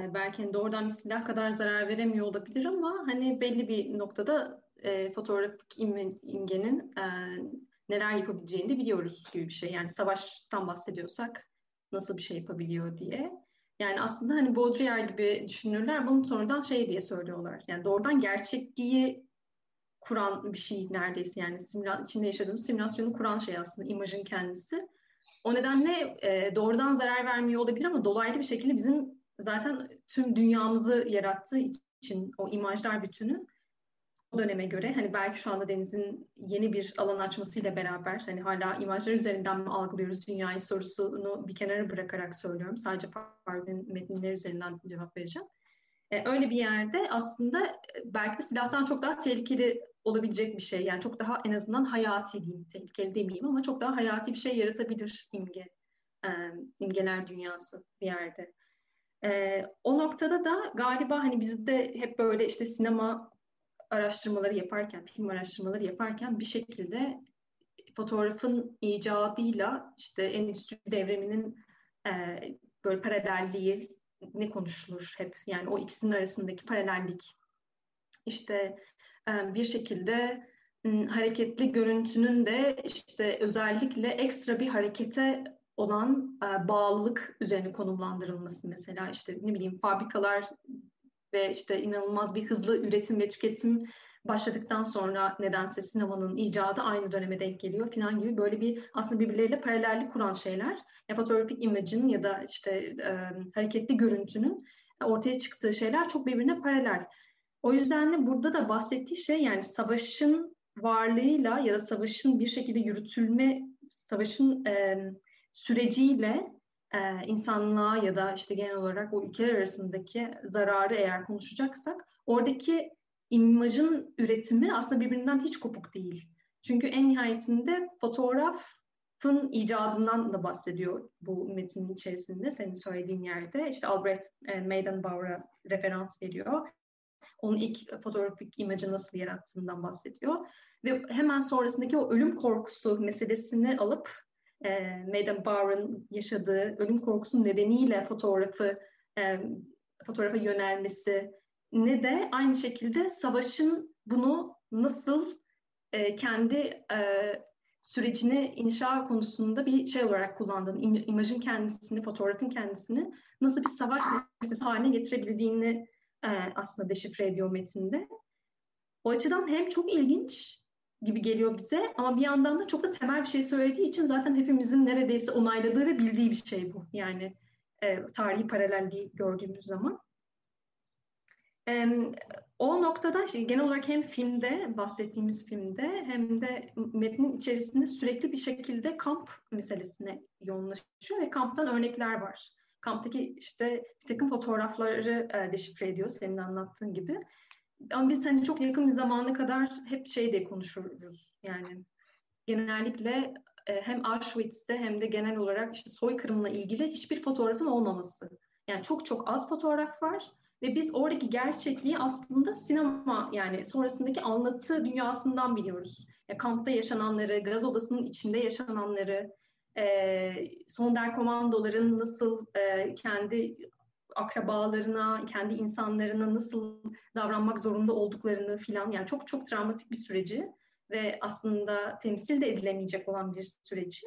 e, belki hani doğrudan bir silah kadar zarar veremiyor olabilir ama hani belli bir noktada e, fotoğrafik imgenin e, neler yapabileceğini de biliyoruz gibi bir şey. Yani savaştan bahsediyorsak nasıl bir şey yapabiliyor diye. Yani aslında hani Baudrillard gibi düşünürler bunu sonradan şey diye söylüyorlar. Yani doğrudan gerçekliği kuran bir şey neredeyse yani simüla içinde yaşadığımız simülasyonu kuran şey aslında imajın kendisi. O nedenle e, doğrudan zarar vermiyor olabilir ama dolaylı bir şekilde bizim zaten tüm dünyamızı yarattığı için o imajlar bütünü o döneme göre hani belki şu anda Deniz'in yeni bir alan açmasıyla beraber hani hala imajlar üzerinden mi algılıyoruz dünyayı sorusunu bir kenara bırakarak söylüyorum. Sadece Fardin metinler üzerinden cevap vereceğim. Ee, öyle bir yerde aslında e, belki de silahtan çok daha tehlikeli olabilecek bir şey. Yani çok daha en azından hayati diyeyim, tehlikeli demeyeyim ama çok daha hayati bir şey yaratabilir imge, e, imgeler dünyası bir yerde. E, o noktada da galiba hani bizde hep böyle işte sinema araştırmaları yaparken, film araştırmaları yaparken bir şekilde fotoğrafın icadıyla işte endüstri devriminin e, böyle paralelliği ne konuşulur hep? Yani o ikisinin arasındaki paralellik. İşte e, bir şekilde hareketli görüntünün de işte özellikle ekstra bir harekete olan e, bağlılık üzerine konumlandırılması mesela işte ne bileyim fabrikalar ve işte inanılmaz bir hızlı üretim ve tüketim başladıktan sonra nedense sinemanın icadı aynı döneme denk geliyor falan gibi böyle bir aslında birbirleriyle paralellik kuran şeyler. Ya fotoğrafik imajın ya da işte e, hareketli görüntünün ortaya çıktığı şeyler çok birbirine paralel. O yüzden de burada da bahsettiği şey yani savaşın varlığıyla ya da savaşın bir şekilde yürütülme, savaşın e, süreciyle e, insanlığa ya da işte genel olarak o ülkeler arasındaki zararı eğer konuşacaksak oradaki imajın üretimi aslında birbirinden hiç kopuk değil. Çünkü en nihayetinde fotoğrafın icadından da bahsediyor bu metinin içerisinde senin söylediğin yerde. İşte Albrecht e, Meydenbauer'a referans veriyor. Onun ilk fotoğrafik imajı nasıl yarattığından bahsediyor. Ve hemen sonrasındaki o ölüm korkusu meselesini alıp e, Madame Barr'ın yaşadığı ölüm korkusu nedeniyle fotoğrafı e, fotoğrafa yönelmesi ne de aynı şekilde savaşın bunu nasıl e, kendi e, sürecini inşa konusunda bir şey olarak kullandığını, im- imajın kendisini, fotoğrafın kendisini nasıl bir savaş meselesi haline getirebildiğini e, aslında deşifre ediyor metinde. O açıdan hem çok ilginç gibi geliyor bize ama bir yandan da çok da temel bir şey söylediği için zaten hepimizin neredeyse onayladığı ve bildiği bir şey bu. Yani e, tarihi paralelliği gördüğümüz zaman. E, o noktada genel olarak hem filmde, bahsettiğimiz filmde hem de metnin içerisinde sürekli bir şekilde kamp meselesine yoğunlaşıyor ve kamptan örnekler var. Kamptaki işte bir takım fotoğrafları e, deşifre ediyor senin anlattığın gibi. Ama biz hani çok yakın bir zamana kadar hep şey de konuşuruz. Yani genellikle e, hem Auschwitz'te hem de genel olarak işte soykırımla ilgili hiçbir fotoğrafın olmaması. Yani çok çok az fotoğraf var ve biz oradaki gerçekliği aslında sinema yani sonrasındaki anlatı dünyasından biliyoruz. Ya, kampta yaşananları, gaz odasının içinde yaşananları, e, Sonder komandoların nasıl e, kendi akrabalarına, kendi insanlarına nasıl davranmak zorunda olduklarını filan yani çok çok travmatik bir süreci ve aslında temsil de edilemeyecek olan bir süreci.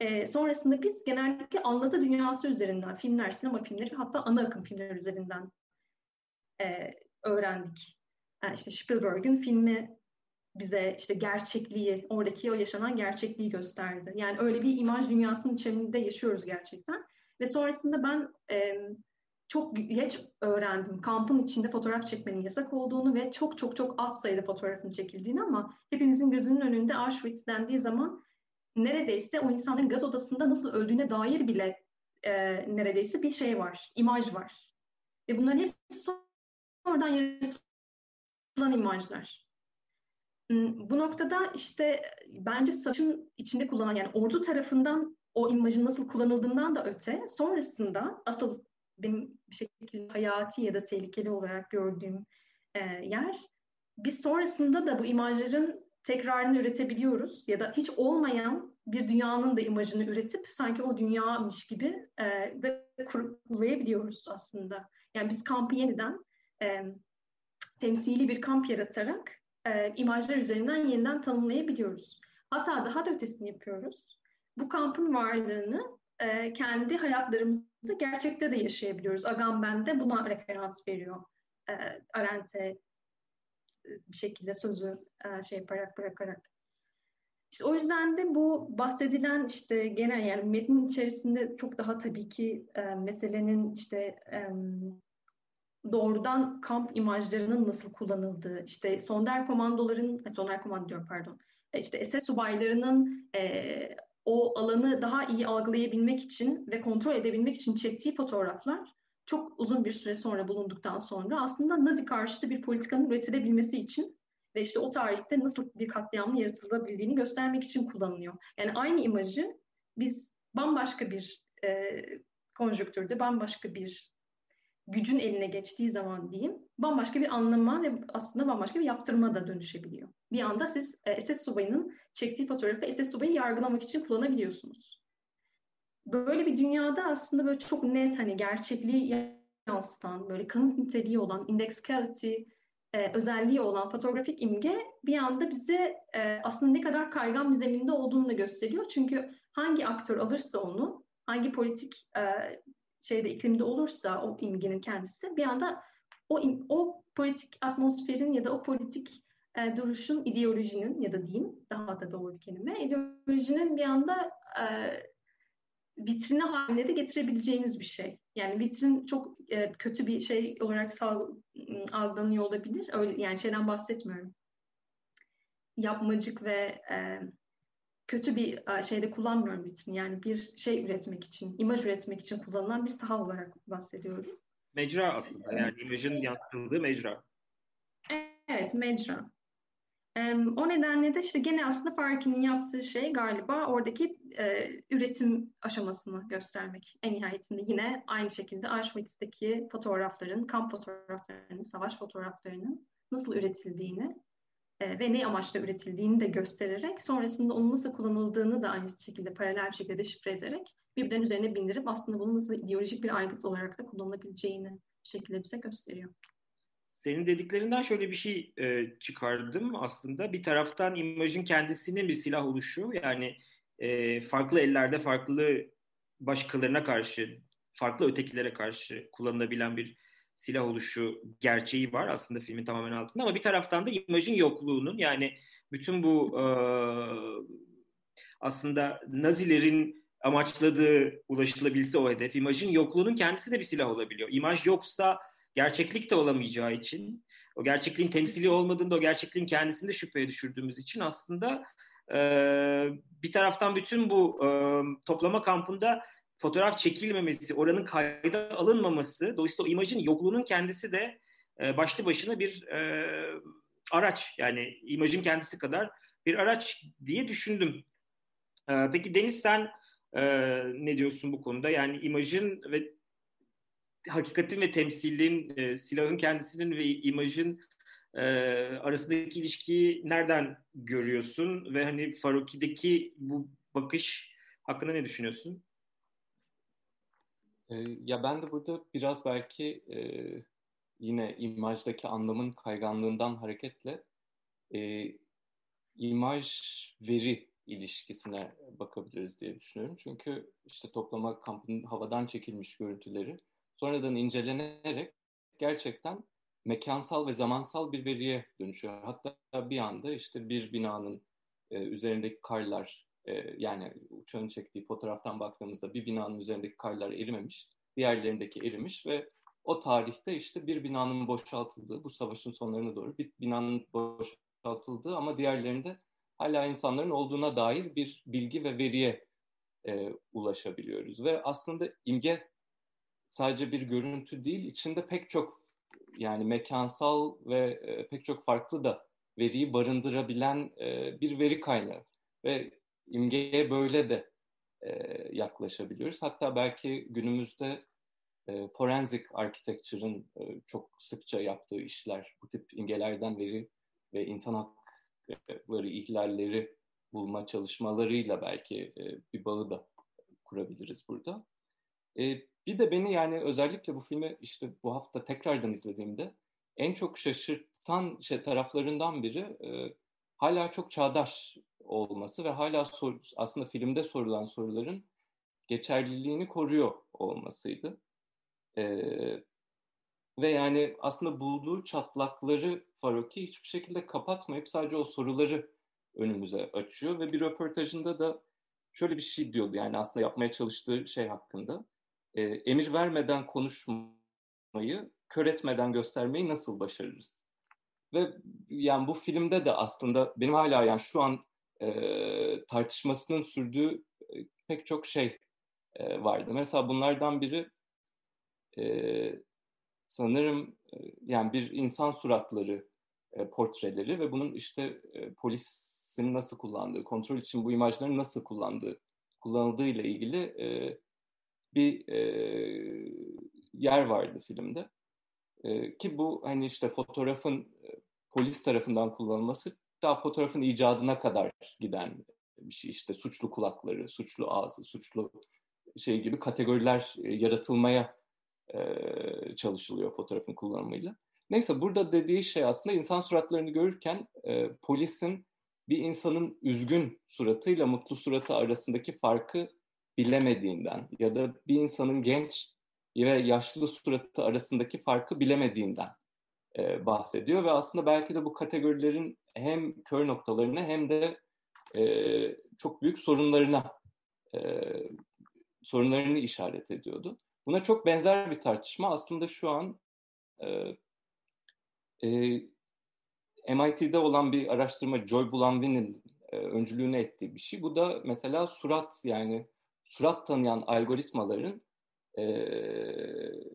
E, sonrasında biz genellikle anlatı dünyası üzerinden filmler, sinema filmleri hatta ana akım filmler üzerinden e, öğrendik. Yani işte Spielberg'in filmi bize işte gerçekliği, oradaki o yaşanan gerçekliği gösterdi. Yani öyle bir imaj dünyasının içinde yaşıyoruz gerçekten. Ve sonrasında ben e, çok geç öğrendim kampın içinde fotoğraf çekmenin yasak olduğunu ve çok çok çok az sayıda fotoğrafın çekildiğini ama hepimizin gözünün önünde Auschwitz dendiği zaman neredeyse o insanların gaz odasında nasıl öldüğüne dair bile e, neredeyse bir şey var, imaj var. Ve bunların hepsi sonradan yaratılan imajlar. Hmm, bu noktada işte bence savaşın içinde kullanılan yani ordu tarafından o imajın nasıl kullanıldığından da öte sonrasında asıl benim bir şekilde hayati ya da tehlikeli olarak gördüğüm e, yer. Biz sonrasında da bu imajların tekrarını üretebiliyoruz ya da hiç olmayan bir dünyanın da imajını üretip sanki o dünyamış gibi e, de kurgulayabiliyoruz aslında. Yani biz kampı yeniden e, temsili bir kamp yaratarak e, imajlar üzerinden yeniden tanımlayabiliyoruz. Hatta daha da ötesini yapıyoruz. Bu kampın varlığını e, kendi hayatlarımızda gerçekte de yaşayabiliyoruz. Agamben de buna referans veriyor. E, Arendt'e bir şekilde sözü e, şey yaparak bırakarak. İşte o yüzden de bu bahsedilen işte genel yani metnin içerisinde çok daha tabii ki e, meselenin işte e, doğrudan kamp imajlarının nasıl kullanıldığı, işte Sonder komandoların, Sonder komando diyorum pardon, e, işte SS subaylarının e, o alanı daha iyi algılayabilmek için ve kontrol edebilmek için çektiği fotoğraflar çok uzun bir süre sonra bulunduktan sonra aslında Nazi karşıtı bir politikanın üretilebilmesi için ve işte o tarihte nasıl bir katliamın yaratılabildiğini göstermek için kullanılıyor. Yani aynı imajı biz bambaşka bir e, konjonktürde, bambaşka bir gücün eline geçtiği zaman diyeyim, bambaşka bir anlama ve aslında bambaşka bir yaptırma da dönüşebiliyor. Bir anda siz e, SS subayının çektiği fotoğrafı SS subayı yargılamak için kullanabiliyorsunuz. Böyle bir dünyada aslında böyle çok net hani gerçekliği yansıtan, böyle kanıt niteliği olan, indexicality e, özelliği olan fotoğrafik imge bir anda bize e, aslında ne kadar kaygan bir zeminde olduğunu da gösteriyor. Çünkü hangi aktör alırsa onu, hangi politik e, şeyde iklimde olursa o imgenin kendisi bir anda o o politik atmosferin ya da o politik e, duruşun ideolojinin ya da diyeyim daha da doğru bir kelime ideolojinin bir anda e, vitrini haline de getirebileceğiniz bir şey. Yani vitrin çok e, kötü bir şey olarak sağ, algılanıyor olabilir. Öyle yani şeyden bahsetmiyorum. Yapmacık ve e, kötü bir şeyde kullanmıyorum vitrin. Yani bir şey üretmek için, imaj üretmek için kullanılan bir saha olarak bahsediyorum. Mecra aslında. Yani imajın yansıtıldığı mecra. Evet, mecra. O nedenle de işte gene aslında Farki'nin yaptığı şey galiba oradaki e, üretim aşamasını göstermek. En nihayetinde yine aynı şekilde Auschwitz'teki fotoğrafların, kamp fotoğraflarının, savaş fotoğraflarının nasıl üretildiğini ve ne amaçla üretildiğini de göstererek sonrasında onun nasıl kullanıldığını da aynı şekilde paralel bir şekilde şifre ederek birbirinin üzerine bindirip aslında bunun nasıl ideolojik bir aygıt olarak da kullanılabileceğini bir şekilde bize gösteriyor. senin dediklerinden şöyle bir şey e, çıkardım aslında. Bir taraftan imajın kendisinin bir silah oluşu yani e, farklı ellerde farklı başkalarına karşı, farklı ötekilere karşı kullanılabilen bir silah oluşu gerçeği var aslında filmin tamamen altında. Ama bir taraftan da imajın yokluğunun yani bütün bu e, aslında Nazilerin amaçladığı ulaşılabilse o hedef imajın yokluğunun kendisi de bir silah olabiliyor. İmaj yoksa gerçeklik de olamayacağı için o gerçekliğin temsili olmadığında o gerçekliğin kendisini de şüpheye düşürdüğümüz için aslında e, bir taraftan bütün bu e, toplama kampında fotoğraf çekilmemesi, oranın kayda alınmaması, dolayısıyla o imajın yokluğunun kendisi de e, başlı başına bir e, araç. Yani imajın kendisi kadar bir araç diye düşündüm. E, peki Deniz sen e, ne diyorsun bu konuda? Yani imajın ve hakikatin ve temsilin, e, silahın kendisinin ve imajın e, arasındaki ilişkiyi nereden görüyorsun? Ve hani Faruki'deki bu bakış hakkında ne düşünüyorsun? E, ya ben de burada biraz belki e, yine imajdaki anlamın kayganlığından hareketle e, imaj veri ilişkisine bakabiliriz diye düşünüyorum. Çünkü işte toplama kampının havadan çekilmiş görüntüleri sonradan incelenerek gerçekten mekansal ve zamansal bir veriye dönüşüyor. Hatta bir anda işte bir binanın e, üzerindeki karlar e, yani uçağın çektiği fotoğraftan baktığımızda bir binanın üzerindeki karlar erimemiş, diğerlerindeki erimiş ve o tarihte işte bir binanın boşaltıldığı, bu savaşın sonlarına doğru bir binanın boşaltıldığı ama diğerlerinde hala insanların olduğuna dair bir bilgi ve veriye e, ulaşabiliyoruz. Ve aslında imge sadece bir görüntü değil, içinde pek çok yani mekansal ve e, pek çok farklı da veriyi barındırabilen e, bir veri kaynağı. Ve imgeye böyle de e, yaklaşabiliyoruz. Hatta belki günümüzde e, forensic architecture'ın e, çok sıkça yaptığı işler, bu tip imgelerden veri ve insan hakları ihlalleri bulma çalışmalarıyla belki e, bir bağı da kurabiliriz burada. E, bir de beni yani özellikle bu filmi işte bu hafta tekrardan izlediğimde en çok şaşırtan şey taraflarından biri e, hala çok çağdaş olması ve hala sor, aslında filmde sorulan soruların geçerliliğini koruyor olmasıydı. E, ve yani aslında bulduğu çatlakları Faroki hiçbir şekilde kapatmayıp sadece o soruları önümüze açıyor ve bir röportajında da şöyle bir şey diyordu yani aslında yapmaya çalıştığı şey hakkında e, emir vermeden konuşmayı, kör etmeden göstermeyi nasıl başarırız? Ve yani bu filmde de aslında benim hala yani şu an e, tartışmasının sürdüğü e, pek çok şey e, vardı. Mesela bunlardan biri e, sanırım e, yani bir insan suratları e, portreleri ve bunun işte e, polisin nasıl kullandığı, kontrol için bu imajları nasıl kullandığı, kullanıldığı ile ilgili e, bir e, yer vardı filmde. E, ki bu hani işte fotoğrafın e, polis tarafından kullanılması daha fotoğrafın icadına kadar giden bir şey. İşte suçlu kulakları, suçlu ağzı, suçlu şey gibi kategoriler e, yaratılmaya e, çalışılıyor fotoğrafın kullanımıyla. Neyse burada dediği şey aslında insan suratlarını görürken e, polisin bir insanın üzgün suratıyla mutlu suratı arasındaki farkı bilemediğinden ya da bir insanın genç ve yaşlı suratı arasındaki farkı bilemediğinden e, bahsediyor ve aslında belki de bu kategorilerin hem kör noktalarına hem de e, çok büyük sorunlarına e, sorunlarını işaret ediyordu. Buna çok benzer bir tartışma aslında şu an e, e, MIT'de olan bir araştırma Joy Bulanvin'in e, öncülüğünü ettiği bir şey. Bu da mesela surat yani surat tanıyan algoritmaların e,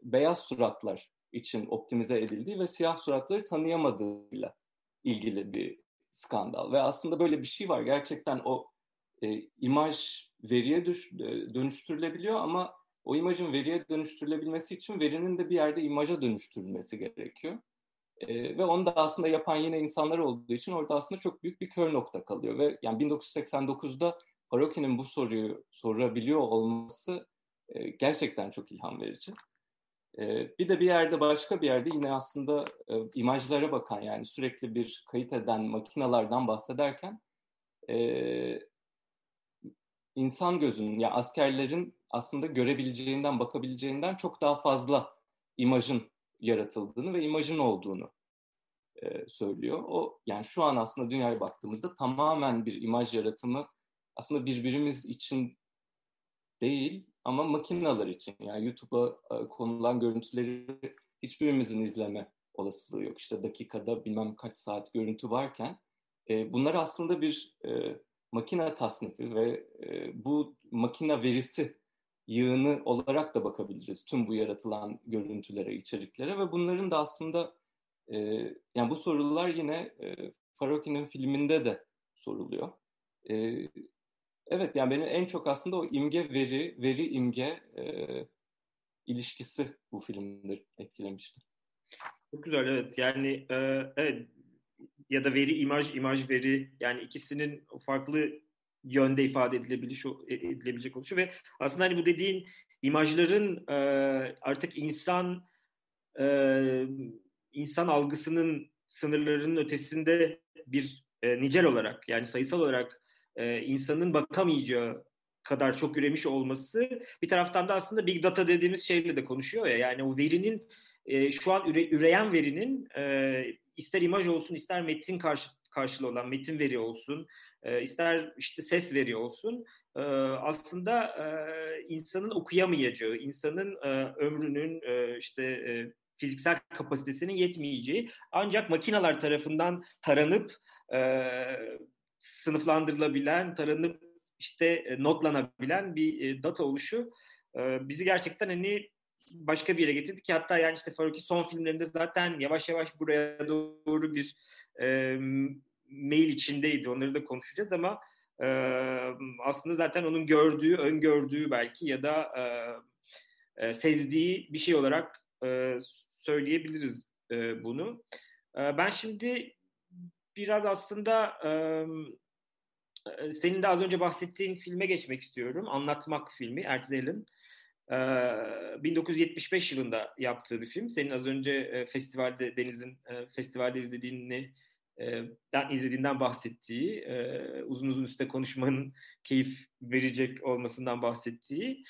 beyaz suratlar için optimize edildiği ve siyah suratları tanıyamadığıyla ilgili bir skandal. Ve aslında böyle bir şey var. Gerçekten o e, imaj veriye düş, e, dönüştürülebiliyor ama o imajın veriye dönüştürülebilmesi için verinin de bir yerde imaja dönüştürülmesi gerekiyor. E, ve onu da aslında yapan yine insanlar olduğu için orada aslında çok büyük bir kör nokta kalıyor. Ve yani 1989'da Haruki'nin bu soruyu sorabiliyor olması e, gerçekten çok ilham verici. Bir de bir yerde başka bir yerde yine aslında imajlara bakan yani sürekli bir kayıt eden makinalardan bahsederken insan gözünün ya askerlerin aslında görebileceğinden, bakabileceğinden çok daha fazla imajın yaratıldığını ve imajın olduğunu söylüyor. O yani şu an aslında dünyaya baktığımızda tamamen bir imaj yaratımı aslında birbirimiz için değil ama makineler için. Yani YouTube'a e, konulan görüntüleri hiçbirimizin izleme olasılığı yok. İşte dakikada bilmem kaç saat görüntü varken e, bunlar aslında bir e, makine tasnifi ve e, bu makine verisi yığını olarak da bakabiliriz tüm bu yaratılan görüntülere, içeriklere ve bunların da aslında e, yani bu sorular yine e, Farokhi'nin filminde de soruluyor. Evet yani beni en çok aslında o imge veri, veri imge e, ilişkisi bu filmde etkilemişti. Çok güzel evet yani e, evet ya da veri imaj imaj veri yani ikisinin farklı yönde ifade edilebilir e, edilebilecek oluşu ve aslında hani bu dediğin imajların e, artık insan e, insan algısının sınırlarının ötesinde bir e, nicel olarak yani sayısal olarak e, insanın bakamayacağı kadar çok üremiş olması bir taraftan da aslında big data dediğimiz şeyle de konuşuyor ya yani o verinin e, şu an üre, üreyen verinin e, ister imaj olsun ister metin karşı, karşılığı olan metin veri olsun e, ister işte ses veri olsun e, aslında e, insanın okuyamayacağı insanın e, ömrünün e, işte e, fiziksel kapasitesinin yetmeyeceği ancak makineler tarafından taranıp e, sınıflandırılabilen, taranıp işte e, notlanabilen bir e, data oluşu e, bizi gerçekten hani başka bir yere getirdi ki hatta yani işte Faruk'i son filmlerinde zaten yavaş yavaş buraya doğru bir e, mail içindeydi. Onları da konuşacağız ama e, aslında zaten onun gördüğü, öngördüğü belki ya da e, e, sezdiği bir şey olarak e, söyleyebiliriz e, bunu. E, ben şimdi biraz aslında e, senin de az önce bahsettiğin filme geçmek istiyorum. Anlatmak filmi, Ertzel'in. 1975 yılında yaptığı bir film. Senin az önce festivalde Deniz'in festivalde izlediğini den izlediğinden bahsettiği, uzun uzun üstte konuşmanın keyif verecek olmasından bahsettiği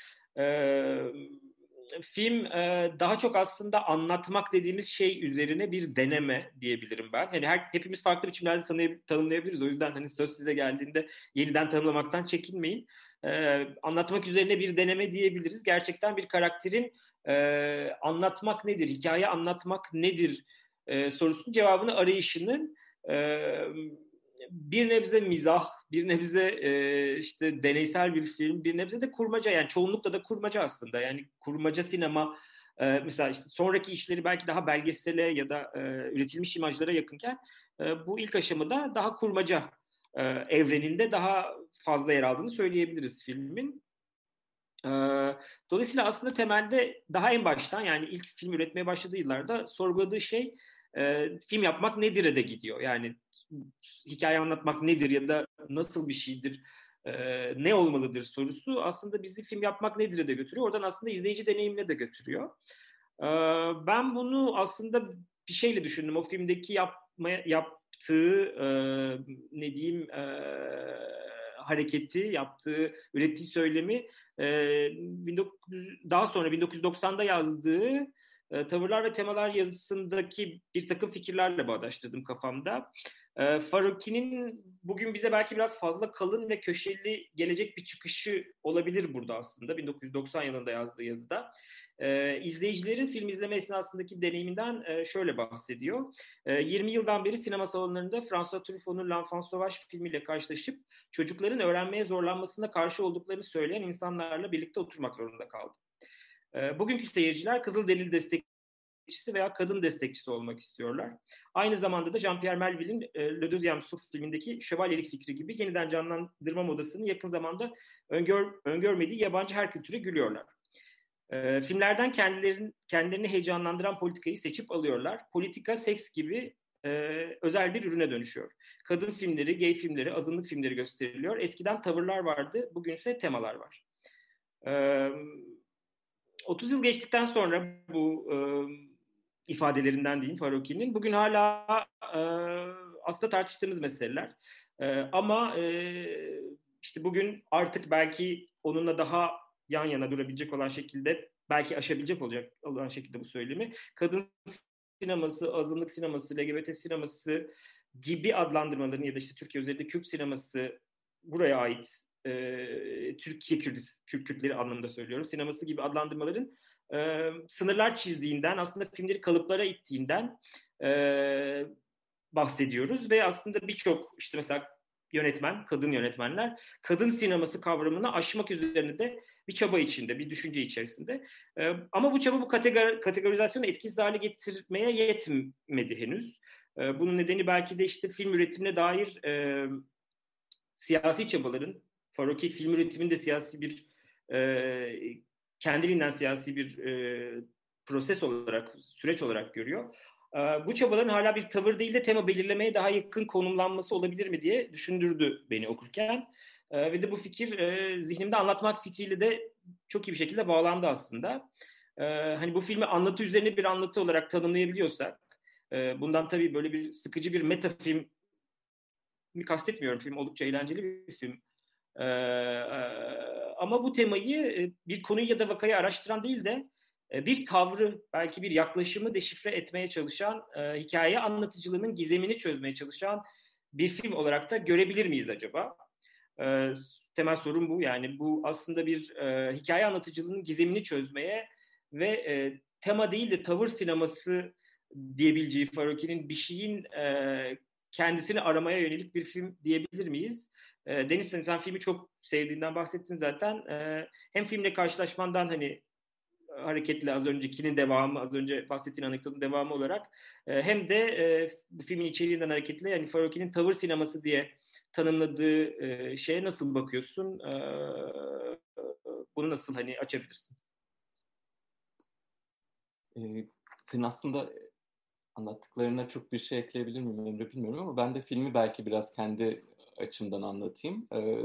film e, daha çok aslında anlatmak dediğimiz şey üzerine bir deneme diyebilirim ben. Hani her hepimiz farklı biçimlerde tanı, tanımlayabiliriz. O yüzden hani söz size geldiğinde yeniden tanımlamaktan çekinmeyin. E, anlatmak üzerine bir deneme diyebiliriz. Gerçekten bir karakterin e, anlatmak nedir, hikaye anlatmak nedir e, sorusunun cevabını arayışının e, bir nebze mizah, bir nebze e, işte deneysel bir film, bir nebze de kurmaca yani çoğunlukla da kurmaca aslında. Yani kurmaca sinema e, mesela işte sonraki işleri belki daha belgesele ya da e, üretilmiş imajlara yakınken e, bu ilk aşamada daha kurmaca e, evreninde daha fazla yer aldığını söyleyebiliriz filmin. E, dolayısıyla aslında temelde daha en baştan yani ilk film üretmeye başladığı yıllarda sorguladığı şey e, film yapmak nedir'e de gidiyor. Yani hikaye anlatmak nedir ya da nasıl bir şeydir, e, ne olmalıdır sorusu aslında bizi film yapmak nedir'e de götürüyor. Oradan aslında izleyici deneyimine de götürüyor. E, ben bunu aslında bir şeyle düşündüm. O filmdeki yapma, yaptığı e, ne diyeyim e, hareketi, yaptığı, ürettiği söylemi e, 1900, daha sonra 1990'da yazdığı e, tavırlar ve temalar yazısındaki bir takım fikirlerle bağdaştırdım kafamda. E, Faruki'nin bugün bize belki biraz fazla kalın ve köşeli gelecek bir çıkışı olabilir burada aslında 1990 yılında yazdığı yazıda. E, izleyicilerin film izleme esnasındaki deneyiminden e, şöyle bahsediyor. E, 20 yıldan beri sinema salonlarında François Truffaut'un L'Enfant Sauvage filmiyle karşılaşıp çocukların öğrenmeye zorlanmasına karşı olduklarını söyleyen insanlarla birlikte oturmak zorunda kaldı. E, bugünkü seyirciler Kızıl Delil destekçisi veya kadın destekçisi olmak istiyorlar. Aynı zamanda da Jean-Pierre Melville'in e, Le Deuxième Souffle filmindeki şövalyelik fikri gibi yeniden canlandırma modasını yakın zamanda öngör, öngörmediği yabancı her kültüre gülüyorlar. E, filmlerden kendilerini, kendilerini heyecanlandıran politikayı seçip alıyorlar. Politika, seks gibi e, özel bir ürüne dönüşüyor. Kadın filmleri, gay filmleri, azınlık filmleri gösteriliyor. Eskiden tavırlar vardı, bugünse temalar var. E, 30 yıl geçtikten sonra bu e, ifadelerinden diyeyim Faruki'nin bugün hala e, aslında tartıştığımız meseleler. E, ama e, işte bugün artık belki onunla daha yan yana durabilecek olan şekilde belki aşabilecek olacak olan şekilde bu söylemi kadın sineması, azınlık sineması, LGBT sineması gibi adlandırmaların ya da işte Türkiye üzerinde Kürt sineması buraya ait e, Türkiye Kürt, Kürt Kürtleri anlamında söylüyorum sineması gibi adlandırmaların e, sınırlar çizdiğinden aslında filmleri kalıplara ittiğinden e, bahsediyoruz ve aslında birçok işte mesela yönetmen, kadın yönetmenler kadın sineması kavramını aşmak üzerine de bir çaba içinde, bir düşünce içerisinde. Ee, ama bu çaba bu kategori, kategorizasyonu etkisiz hale getirmeye yetmedi henüz. Ee, bunun nedeni belki de işte film üretimine dair e, siyasi çabaların, Faroki film üretiminde siyasi bir e, kendiliğinden siyasi bir e, proses olarak, süreç olarak görüyor. Ee, bu çabaların hala bir tavır değil de tema belirlemeye daha yakın konumlanması olabilir mi diye düşündürdü beni okurken. Ee, ve de bu fikir e, zihnimde anlatmak fikriyle de çok iyi bir şekilde bağlandı aslında. Ee, hani bu filmi anlatı üzerine bir anlatı olarak tanımlayabiliyorsak, e, bundan tabii böyle bir sıkıcı bir meta film mi kastetmiyorum. Film oldukça eğlenceli bir film. E, ama bu temayı bir konuyu ya da vakayı araştıran değil de e, bir tavrı, belki bir yaklaşımı deşifre etmeye çalışan, e, hikaye anlatıcılığının gizemini çözmeye çalışan bir film olarak da görebilir miyiz acaba? E, temel sorun bu. Yani bu aslında bir e, hikaye anlatıcılığının gizemini çözmeye ve e, tema değil de tavır sineması diyebileceği Faruki'nin bir şeyin e, kendisini aramaya yönelik bir film diyebilir miyiz? E, Deniz sen filmi çok sevdiğinden bahsettin zaten. E, hem filmle karşılaşmandan hani hareketle az öncekinin devamı, az önce bahsettiğin anekdotun devamı olarak e, hem de e, bu filmin içeriğinden hareketle yani Faroki'nin tavır sineması diye tanımladığı e, şeye nasıl bakıyorsun? E, bunu nasıl hani açabilirsin? Ee, senin aslında anlattıklarına çok bir şey ekleyebilir miyim Emre bilmiyorum ama ben de filmi belki biraz kendi açımdan anlatayım. Ee,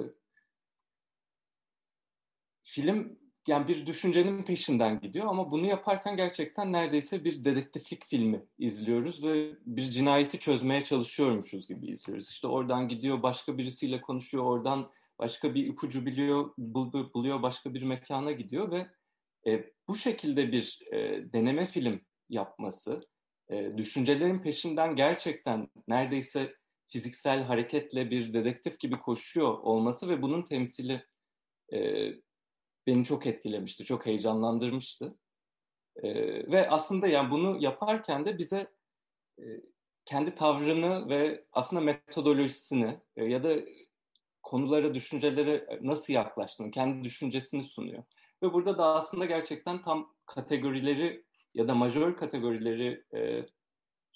film yani bir düşüncenin peşinden gidiyor ama bunu yaparken gerçekten neredeyse bir dedektiflik filmi izliyoruz ve bir cinayeti çözmeye çalışıyormuşuz gibi izliyoruz. İşte oradan gidiyor başka birisiyle konuşuyor, oradan başka bir ipucu biliyor, buluyor, başka bir mekana gidiyor ve e, bu şekilde bir e, deneme film yapması, e, düşüncelerin peşinden gerçekten neredeyse fiziksel hareketle bir dedektif gibi koşuyor olması ve bunun temsili e, beni çok etkilemişti, çok heyecanlandırmıştı. E, ve aslında yani bunu yaparken de bize e, kendi tavrını ve aslında metodolojisini e, ya da konulara, düşüncelere nasıl yaklaştığını, kendi düşüncesini sunuyor. Ve burada da aslında gerçekten tam kategorileri ya da majör kategorileri e,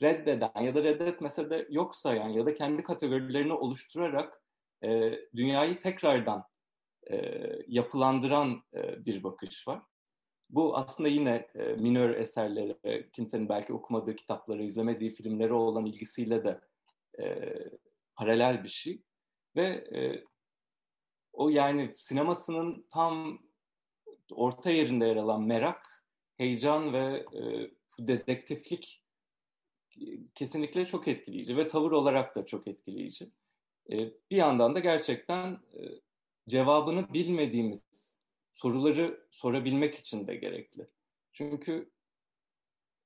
reddeden ya da reddetmese de yoksa yani ya da kendi kategorilerini oluşturarak e, dünyayı tekrardan e, yapılandıran e, bir bakış var. Bu aslında yine e, minör eserlere, kimsenin belki okumadığı kitapları, izlemediği filmlere olan ilgisiyle de e, paralel bir şey. Ve e, o yani sinemasının tam orta yerinde yer alan merak, heyecan ve e, dedektiflik kesinlikle çok etkileyici ve tavır olarak da çok etkileyici. E, bir yandan da gerçekten e, cevabını bilmediğimiz soruları sorabilmek için de gerekli. Çünkü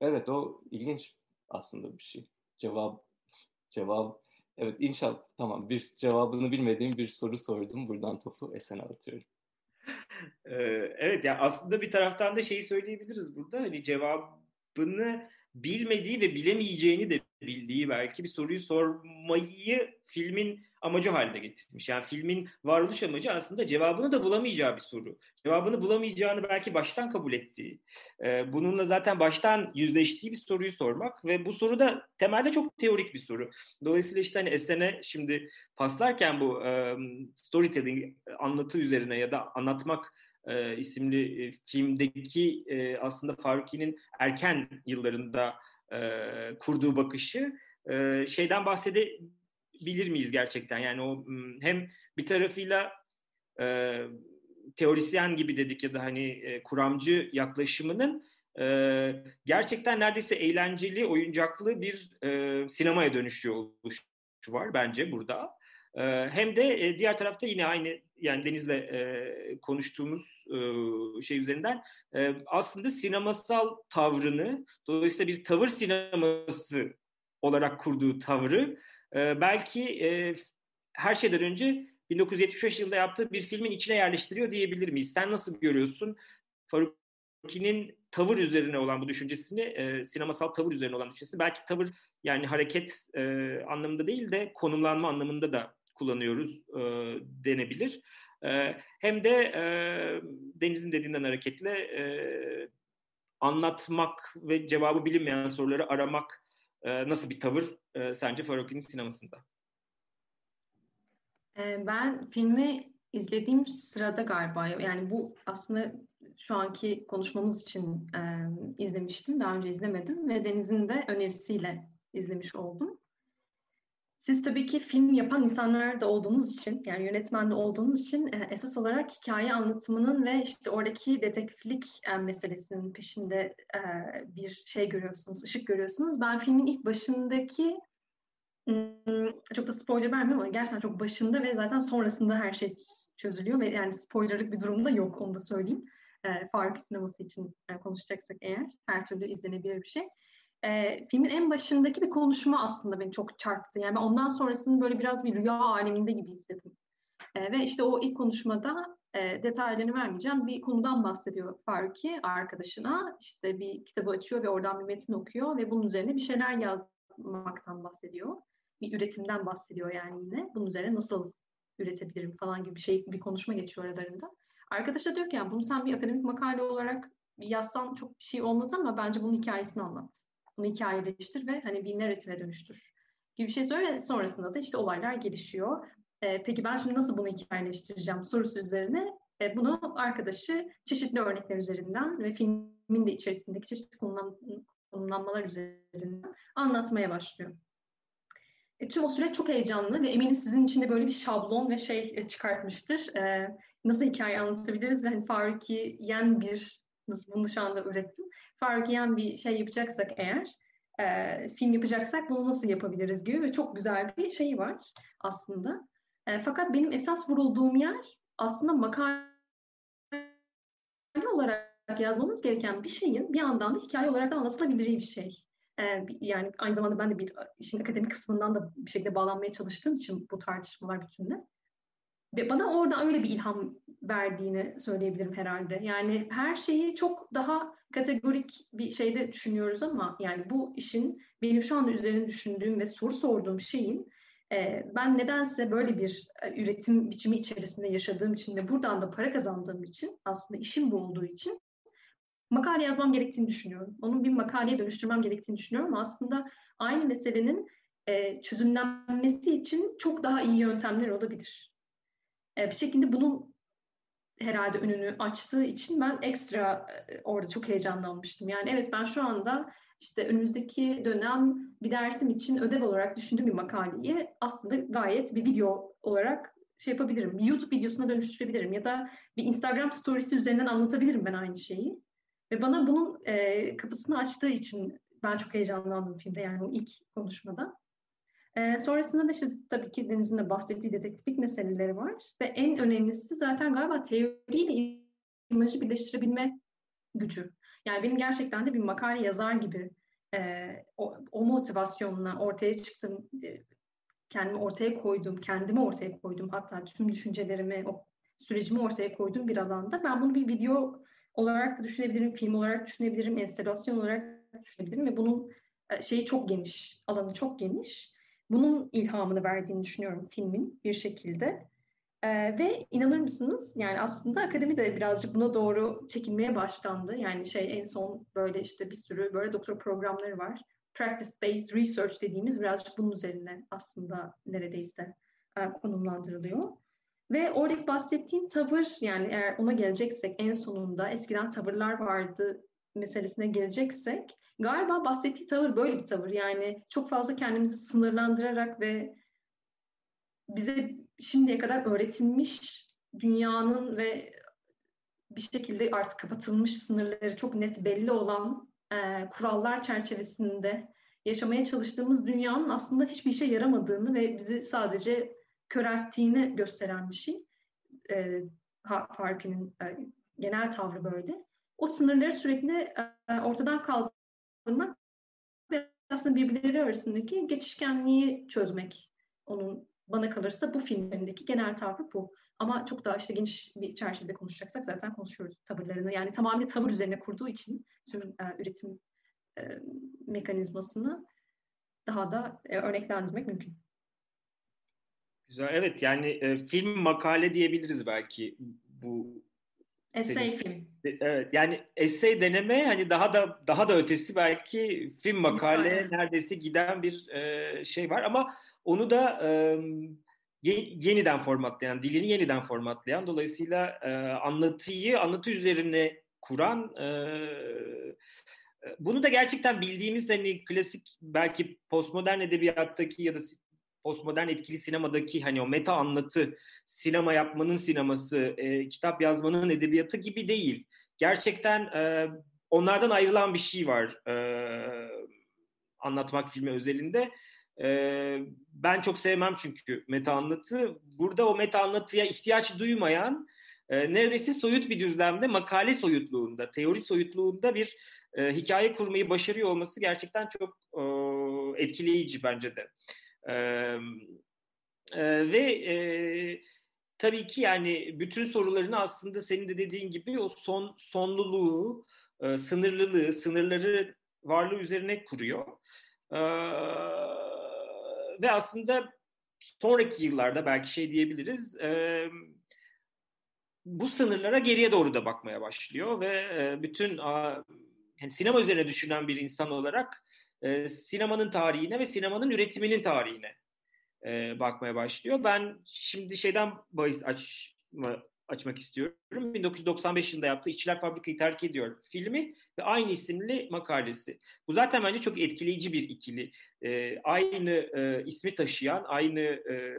evet o ilginç aslında bir şey. Cevap cevap evet inşallah tamam bir cevabını bilmediğim bir soru sordum. Buradan topu Esen'e atıyorum. evet ya aslında bir taraftan da şeyi söyleyebiliriz burada. Hani cevabını bilmediği ve bilemeyeceğini de bildiği belki bir soruyu sormayı filmin amacı haline getirmiş. Yani filmin varoluş amacı aslında cevabını da bulamayacağı bir soru. Cevabını bulamayacağını belki baştan kabul ettiği, e, bununla zaten baştan yüzleştiği bir soruyu sormak ve bu soru da temelde çok teorik bir soru. Dolayısıyla işte hani Esen'e şimdi paslarken bu storytelling anlatı üzerine ya da anlatmak e, isimli e, filmdeki e, aslında Faruki'nin erken yıllarında e, kurduğu bakışı e, şeyden bahsedebilir miyiz gerçekten? Yani o hem bir tarafıyla e, teorisyen gibi dedik ya da hani e, kuramcı yaklaşımının e, gerçekten neredeyse eğlenceli, oyuncaklı bir e, sinemaya dönüşüyor oluşu var bence burada. E, hem de e, diğer tarafta yine aynı yani Deniz'le e, konuştuğumuz e, şey üzerinden aslında sinemasal tavrını dolayısıyla bir tavır sineması olarak kurduğu tavrı belki her şeyden önce 1975 yılında yaptığı bir filmin içine yerleştiriyor diyebilir miyiz? Sen nasıl görüyorsun Faruki'nin tavır üzerine olan bu düşüncesini, sinemasal tavır üzerine olan düşüncesini belki tavır yani hareket anlamında değil de konumlanma anlamında da kullanıyoruz e, denebilir. E, hem de e, Deniz'in dediğinden hareketle e, anlatmak ve cevabı bilinmeyen soruları aramak e, nasıl bir tavır e, sence Faruki'nin sinemasında? Ben filmi izlediğim sırada galiba yani bu aslında şu anki konuşmamız için e, izlemiştim. Daha önce izlemedim ve Deniz'in de önerisiyle izlemiş oldum. Siz tabii ki film yapan insanlar da olduğunuz için, yani yönetmen de olduğunuz için e, esas olarak hikaye anlatımının ve işte oradaki detektiflik e, meselesinin peşinde e, bir şey görüyorsunuz, ışık görüyorsunuz. Ben filmin ilk başındaki çok da spoiler vermiyorum ama gerçekten çok başında ve zaten sonrasında her şey çözülüyor ve yani spoilerlık bir durumda yok onu da söyleyeyim. Faruk sineması için konuşacaksak eğer her türlü izlenebilir bir şey. E, filmin en başındaki bir konuşma aslında beni çok çarptı. Yani ben ondan sonrasını böyle biraz bir rüya aleminde gibi hissettim. E, ve işte o ilk konuşmada e, detaylarını vermeyeceğim. Bir konudan bahsediyor Faruki arkadaşına. İşte bir kitabı açıyor ve oradan bir metin okuyor ve bunun üzerine bir şeyler yazmaktan bahsediyor bir üretimden bahsediyor yani yine. Bunun üzerine nasıl üretebilirim falan gibi bir şey bir konuşma geçiyor aralarında. Arkadaş da diyor ki yani bunu sen bir akademik makale olarak yazsan çok bir şey olmaz ama bence bunun hikayesini anlat. Bunu hikayeleştir ve hani bir narratife dönüştür gibi bir şey söylüyor sonrasında da işte olaylar gelişiyor. Ee, peki ben şimdi nasıl bunu hikayeleştireceğim sorusu üzerine e, bunu arkadaşı çeşitli örnekler üzerinden ve filmin de içerisindeki çeşitli konumlanmalar üzerinden anlatmaya başlıyor. E, tüm o süreç çok heyecanlı ve eminim sizin için de böyle bir şablon ve şey e, çıkartmıştır. E, nasıl hikaye anlatabiliriz ve hani Faruki Yen bir, nasıl bunu şu anda ürettim. Faruki Yen bir şey yapacaksak eğer, e, film yapacaksak bunu nasıl yapabiliriz gibi ve çok güzel bir şey var aslında. E, fakat benim esas vurulduğum yer aslında makale olarak yazmamız gereken bir şeyin bir yandan da hikaye olarak da anlatılabileceği bir şey. Ee, yani aynı zamanda ben de bir işin akademik kısmından da bir şekilde bağlanmaya çalıştığım için bu tartışmalar bütünde. Ve bana orada öyle bir ilham verdiğini söyleyebilirim herhalde. Yani her şeyi çok daha kategorik bir şeyde düşünüyoruz ama yani bu işin benim şu anda üzerine düşündüğüm ve soru sorduğum şeyin e, ben nedense böyle bir e, üretim biçimi içerisinde yaşadığım için ve buradan da para kazandığım için aslında işim bu olduğu için makale yazmam gerektiğini düşünüyorum. Onun bir makaleye dönüştürmem gerektiğini düşünüyorum aslında aynı meselenin e, çözümlenmesi için çok daha iyi yöntemler olabilir. Bir şekilde bunun herhalde önünü açtığı için ben ekstra e, orada çok heyecanlanmıştım. Yani evet ben şu anda işte önümüzdeki dönem bir dersim için ödev olarak düşündüğüm bir makaleyi aslında gayet bir video olarak şey yapabilirim. Bir YouTube videosuna dönüştürebilirim ya da bir Instagram storiesi üzerinden anlatabilirim ben aynı şeyi. Ve bana bunun e, kapısını açtığı için ben çok heyecanlandım filmde yani o ilk konuşmada. E, sonrasında da işte tabii ki Deniz'in de bahsettiği detektiflik meseleleri var. Ve en önemlisi zaten galiba teoriyle imajı birleştirebilme gücü. Yani benim gerçekten de bir makale yazar gibi e, o, o motivasyonla ortaya çıktım, e, kendimi ortaya koydum, kendimi ortaya koydum. Hatta tüm düşüncelerimi, o sürecimi ortaya koyduğum bir alanda ben bunu bir video olarak da düşünebilirim, film olarak düşünebilirim, enstelasyon olarak düşünebilirim ve bunun e, şeyi çok geniş, alanı çok geniş. Bunun ilhamını verdiğini düşünüyorum filmin bir şekilde. Ee, ve inanır mısınız yani aslında akademi de birazcık buna doğru çekilmeye başlandı. Yani şey en son böyle işte bir sürü böyle doktor programları var. Practice based research dediğimiz birazcık bunun üzerine aslında neredeyse e, konumlandırılıyor. Ve oradaki bahsettiğim tavır yani eğer ona geleceksek en sonunda eskiden tavırlar vardı meselesine geleceksek galiba bahsettiği tavır böyle bir tavır. Yani çok fazla kendimizi sınırlandırarak ve bize şimdiye kadar öğretilmiş dünyanın ve bir şekilde artık kapatılmış sınırları çok net belli olan e, kurallar çerçevesinde yaşamaya çalıştığımız dünyanın aslında hiçbir işe yaramadığını ve bizi sadece körelttiğini gösteren bir şey. E, Farki'nin e, genel tavrı böyle. O sınırları sürekli e, ortadan kaldırmak ve aslında birbirleri arasındaki geçişkenliği çözmek. Onun bana kalırsa bu filmlerindeki genel tavrı bu. Ama çok daha işte geniş bir çerçevede konuşacaksak zaten konuşuyoruz tavırlarını. Yani tamamen tavır üzerine kurduğu için tüm e, üretim e, mekanizmasını daha da e, örneklendirmek mümkün. Güzel. Evet yani e, film makale diyebiliriz belki bu Essay film. Evet yani essay deneme hani daha da daha da ötesi belki film makale neredeyse giden bir e, şey var. Ama onu da e, yeniden formatlayan, dilini yeniden formatlayan dolayısıyla e, anlatıyı anlatı üzerine kuran e, bunu da gerçekten bildiğimiz hani klasik belki postmodern edebiyattaki ya da postmodern etkili sinemadaki hani o meta anlatı, sinema yapmanın sineması, e, kitap yazmanın edebiyatı gibi değil. Gerçekten e, onlardan ayrılan bir şey var e, anlatmak filmi özelinde. E, ben çok sevmem çünkü meta anlatı. Burada o meta anlatıya ihtiyaç duymayan e, neredeyse soyut bir düzlemde makale soyutluğunda, teori soyutluğunda bir e, hikaye kurmayı başarıyor olması gerçekten çok e, etkileyici bence de. E, e, ve e, tabii ki yani bütün sorularını aslında senin de dediğin gibi o son sonluluğu, e, sınırlılığı, sınırları varlığı üzerine kuruyor. E, ve aslında sonraki yıllarda belki şey diyebiliriz, e, bu sınırlara geriye doğru da bakmaya başlıyor ve e, bütün a, yani sinema üzerine düşünen bir insan olarak e, sinemanın tarihine ve sinemanın üretiminin tarihine e, bakmaya başlıyor. Ben şimdi şeyden bahis açma, açmak istiyorum. 1995 yılında yaptığı İşçiler Fabrikayı Terk Ediyor filmi ve aynı isimli makalesi. Bu zaten bence çok etkileyici bir ikili. E, aynı e, ismi taşıyan, aynı e,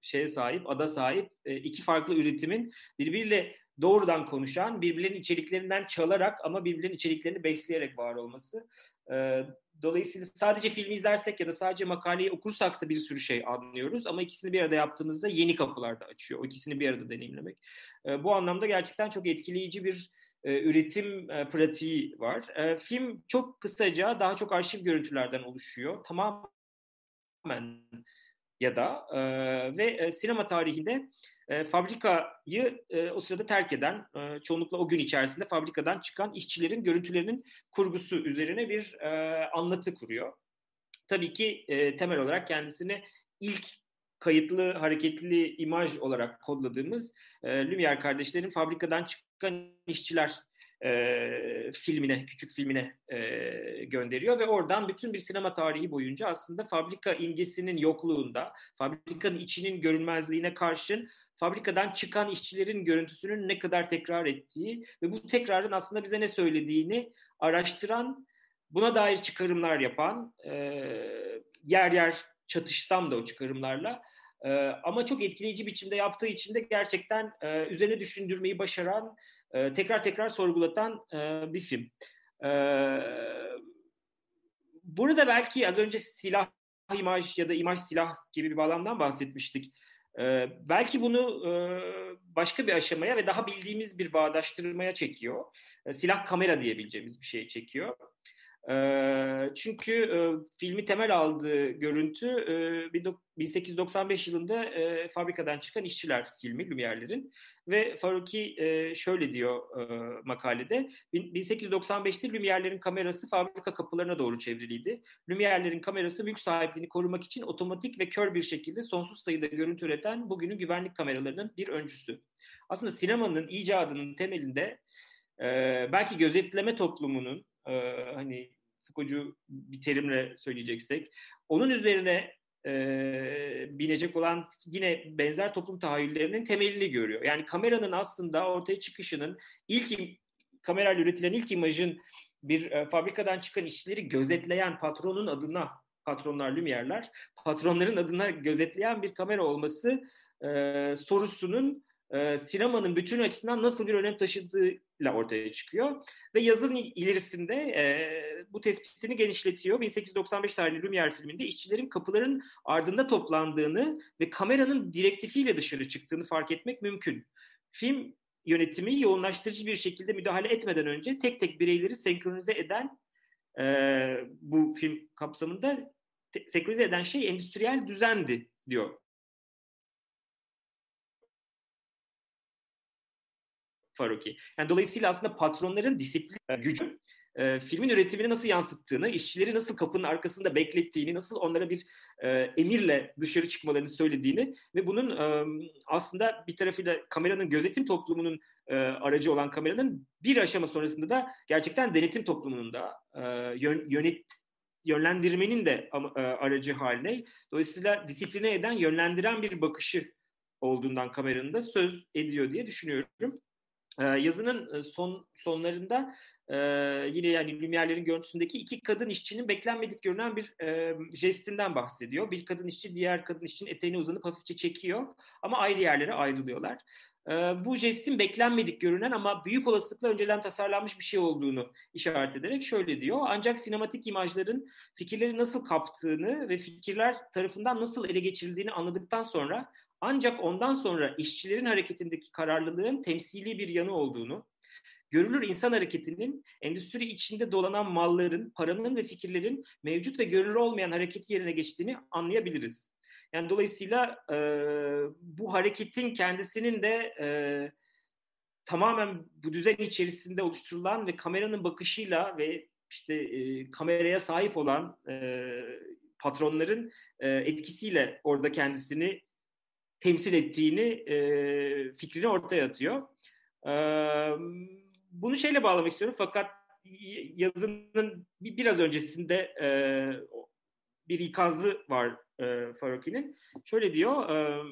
şeye sahip, ada sahip e, iki farklı üretimin birbiriyle doğrudan konuşan, birbirlerinin içeriklerinden çalarak ama birbirlerinin içeriklerini besleyerek var olması. E, dolayısıyla sadece filmi izlersek ya da sadece makaleyi okursak da bir sürü şey anlıyoruz ama ikisini bir arada yaptığımızda yeni kapılar da açıyor. O ikisini bir arada deneyimlemek. E, bu anlamda gerçekten çok etkileyici bir e, üretim e, pratiği var. E, film çok kısaca daha çok arşiv görüntülerden oluşuyor. Tamamen ya da e, ve e, sinema tarihinde e, fabrikayı e, o sırada terk eden, e, çoğunlukla o gün içerisinde fabrikadan çıkan işçilerin görüntülerinin kurgusu üzerine bir e, anlatı kuruyor. Tabii ki e, temel olarak kendisini ilk kayıtlı hareketli imaj olarak kodladığımız e, Lumière kardeşlerin fabrikadan çıkan işçiler e, filmine, küçük filmine e, gönderiyor ve oradan bütün bir sinema tarihi boyunca aslında fabrika imgesinin yokluğunda, fabrikanın içinin görünmezliğine karşın fabrikadan çıkan işçilerin görüntüsünün ne kadar tekrar ettiği ve bu tekrarın aslında bize ne söylediğini araştıran, buna dair çıkarımlar yapan, e, yer yer çatışsam da o çıkarımlarla e, ama çok etkileyici biçimde yaptığı için de gerçekten e, üzerine düşündürmeyi başaran, e, tekrar tekrar sorgulatan e, bir film. E, burada belki az önce silah imaj ya da imaj silah gibi bir bağlamdan bahsetmiştik. Ee, belki bunu e, başka bir aşamaya ve daha bildiğimiz bir bağdaştırmaya çekiyor. E, silah kamera diyebileceğimiz bir şey çekiyor. Çünkü e, filmi temel aldığı görüntü e, 1895 yılında e, fabrikadan çıkan işçiler filmi Lumière'lerin ve Faruki şöyle diyor makalede 1895'te Lumière'lerin kamerası fabrika kapılarına doğru çevriliydi. Lumière'lerin kamerası mülk sahipliğini korumak için otomatik ve kör bir şekilde sonsuz sayıda görüntü üreten bugünün güvenlik kameralarının bir öncüsü. Aslında sinemanın icadının temelinde belki gözetleme toplumunun e, hani Foucault'cu bir terimle söyleyeceksek onun üzerine e, binecek olan yine benzer toplum tahayyüllerinin temelini görüyor. Yani kameranın aslında ortaya çıkışının ilk kamerayla üretilen ilk imajın bir e, fabrikadan çıkan işçileri gözetleyen patronun adına patronlar Lumière'ler patronların adına gözetleyen bir kamera olması e, sorusunun e, sinemanın bütün açısından nasıl bir önem taşıdığıyla ortaya çıkıyor. Ve yazın ilerisinde e, bu tespitini genişletiyor. 1895 tarihli Lumière filminde işçilerin kapıların ardında toplandığını ve kameranın direktifiyle dışarı çıktığını fark etmek mümkün. Film yönetimi yoğunlaştırıcı bir şekilde müdahale etmeden önce tek tek bireyleri senkronize eden e, bu film kapsamında senkronize eden şey endüstriyel düzendi diyor Faruki. Yani dolayısıyla aslında patronların disiplin e, gücü e, filmin üretimini nasıl yansıttığını, işçileri nasıl kapının arkasında beklettiğini, nasıl onlara bir e, emirle dışarı çıkmalarını söylediğini ve bunun e, aslında bir tarafıyla kameranın gözetim toplumunun e, aracı olan kameranın bir aşama sonrasında da gerçekten denetim toplumunun da e, yön, yönet yönlendirmenin de e, aracı haline. Dolayısıyla disipline eden, yönlendiren bir bakışı olduğundan kameranın da söz ediyor diye düşünüyorum. Ee, yazının e, son sonlarında e, yine yani Lumière'lerin görüntüsündeki iki kadın işçinin beklenmedik görünen bir e, jestinden bahsediyor. Bir kadın işçi diğer kadın işçinin eteğine uzanıp hafifçe çekiyor ama ayrı yerlere ayrılıyorlar. Bu jestin beklenmedik görünen ama büyük olasılıkla önceden tasarlanmış bir şey olduğunu işaret ederek şöyle diyor. Ancak sinematik imajların fikirleri nasıl kaptığını ve fikirler tarafından nasıl ele geçirildiğini anladıktan sonra ancak ondan sonra işçilerin hareketindeki kararlılığın temsili bir yanı olduğunu, görülür insan hareketinin endüstri içinde dolanan malların, paranın ve fikirlerin mevcut ve görülür olmayan hareketi yerine geçtiğini anlayabiliriz. Yani dolayısıyla e, bu hareketin kendisinin de e, tamamen bu düzen içerisinde oluşturulan ve kameranın bakışıyla ve işte e, kameraya sahip olan e, patronların e, etkisiyle orada kendisini temsil ettiğini e, fikrini ortaya atıyor. E, bunu şeyle bağlamak istiyorum fakat yazının biraz öncesinde e, bir ikazı var e, Faruki'nin. Şöyle diyor, e,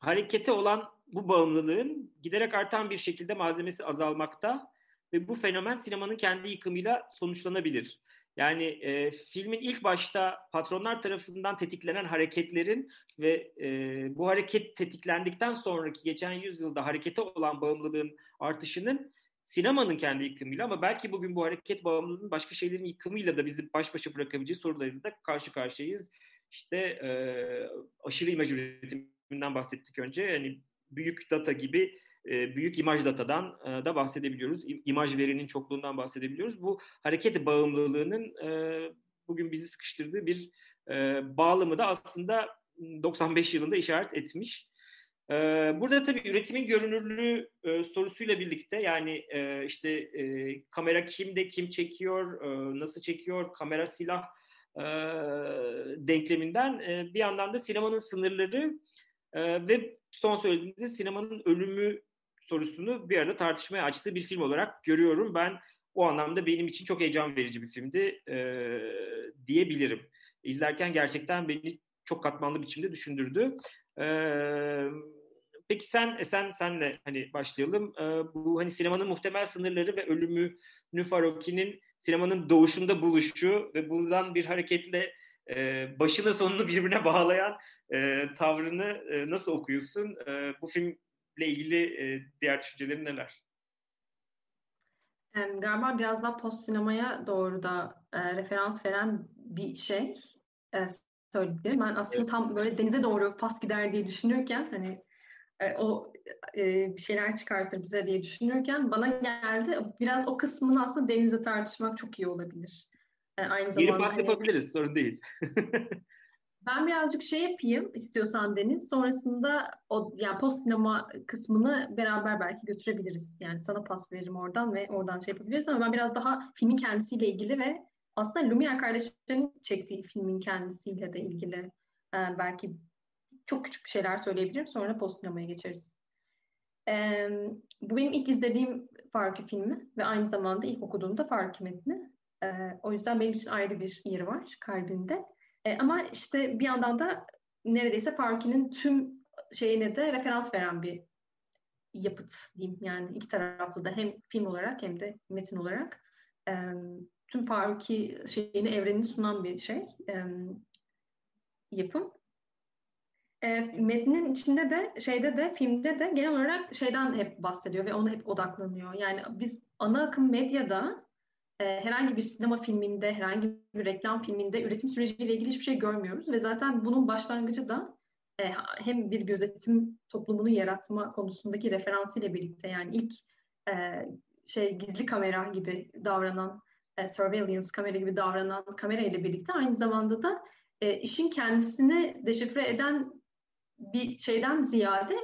harekete olan bu bağımlılığın giderek artan bir şekilde malzemesi azalmakta ve bu fenomen sinemanın kendi yıkımıyla sonuçlanabilir. Yani e, filmin ilk başta patronlar tarafından tetiklenen hareketlerin ve e, bu hareket tetiklendikten sonraki geçen yüzyılda harekete olan bağımlılığın artışının sinemanın kendi yıkımıyla ama belki bugün bu hareket bağımlılığının başka şeylerin yıkımıyla da bizi baş başa bırakabileceği sorularıyla da karşı karşıyayız. İşte e, aşırı imaj üretiminden bahsettik önce. Yani büyük data gibi büyük imaj datadan e, da bahsedebiliyoruz. İmaj verinin çokluğundan bahsedebiliyoruz. Bu hareket bağımlılığının e, bugün bizi sıkıştırdığı bir bağlamı da aslında 95 yılında işaret etmiş. Burada tabii üretimin görünürlüğü sorusuyla birlikte yani işte kamera kimde, kim çekiyor, nasıl çekiyor, kamera silah denkleminden bir yandan da sinemanın sınırları ve son söylediğimde sinemanın ölümü sorusunu bir arada tartışmaya açtığı bir film olarak görüyorum. Ben o anlamda benim için çok heyecan verici bir filmdi e, diyebilirim. İzlerken gerçekten beni çok katmanlı biçimde düşündürdü. E, peki sen sen senle hani başlayalım. E, bu hani sinemanın muhtemel sınırları ve ölümü Faroki'nin sinemanın doğuşunda buluşu ve bundan bir hareketle e, başını sonunu birbirine bağlayan e, tavrını e, nasıl okuyorsun? E, bu film ilgili e, diğer düşüncelerin neler? Yani galiba biraz daha post sinemaya doğru da e, referans veren bir şey e, söyledim. Ben aslında evet. tam böyle denize doğru pas gider diye düşünürken hani e, o e, bir şeyler çıkartır bize diye düşünürken bana geldi biraz o kısmını aslında denizde tartışmak çok iyi olabilir. Yani aynı zamanda Geri pas hani, yapabiliriz sorun değil. Ben birazcık şey yapayım istiyorsan Deniz. Sonrasında o yani post sinema kısmını beraber belki götürebiliriz. Yani sana pas veririm oradan ve oradan şey yapabiliriz ama ben biraz daha filmin kendisiyle ilgili ve aslında Lumière kardeşlerin çektiği filmin kendisiyle de ilgili e, belki çok küçük şeyler söyleyebilirim. Sonra post sinemaya geçeriz. E, bu benim ilk izlediğim Farki filmi ve aynı zamanda ilk okuduğumda Farki metni. E, o yüzden benim için ayrı bir yeri var kalbimde. E, ama işte bir yandan da neredeyse Farki'nin tüm şeyine de referans veren bir yapıt diyeyim. Yani iki taraflı da hem film olarak hem de metin olarak e, tüm Farki şeyini, evrenini sunan bir şey. E, yapım. E, metnin içinde de şeyde de filmde de genel olarak şeyden hep bahsediyor ve ona hep odaklanıyor. Yani biz ana akım medyada herhangi bir sinema filminde, herhangi bir reklam filminde üretim süreciyle ilgili hiçbir şey görmüyoruz ve zaten bunun başlangıcı da e, hem bir gözetim toplumunu yaratma konusundaki referansıyla birlikte yani ilk e, şey gizli kamera gibi davranan e, surveillance kamera gibi davranan kamera ile birlikte aynı zamanda da işin kendisini deşifre eden bir şeyden ziyade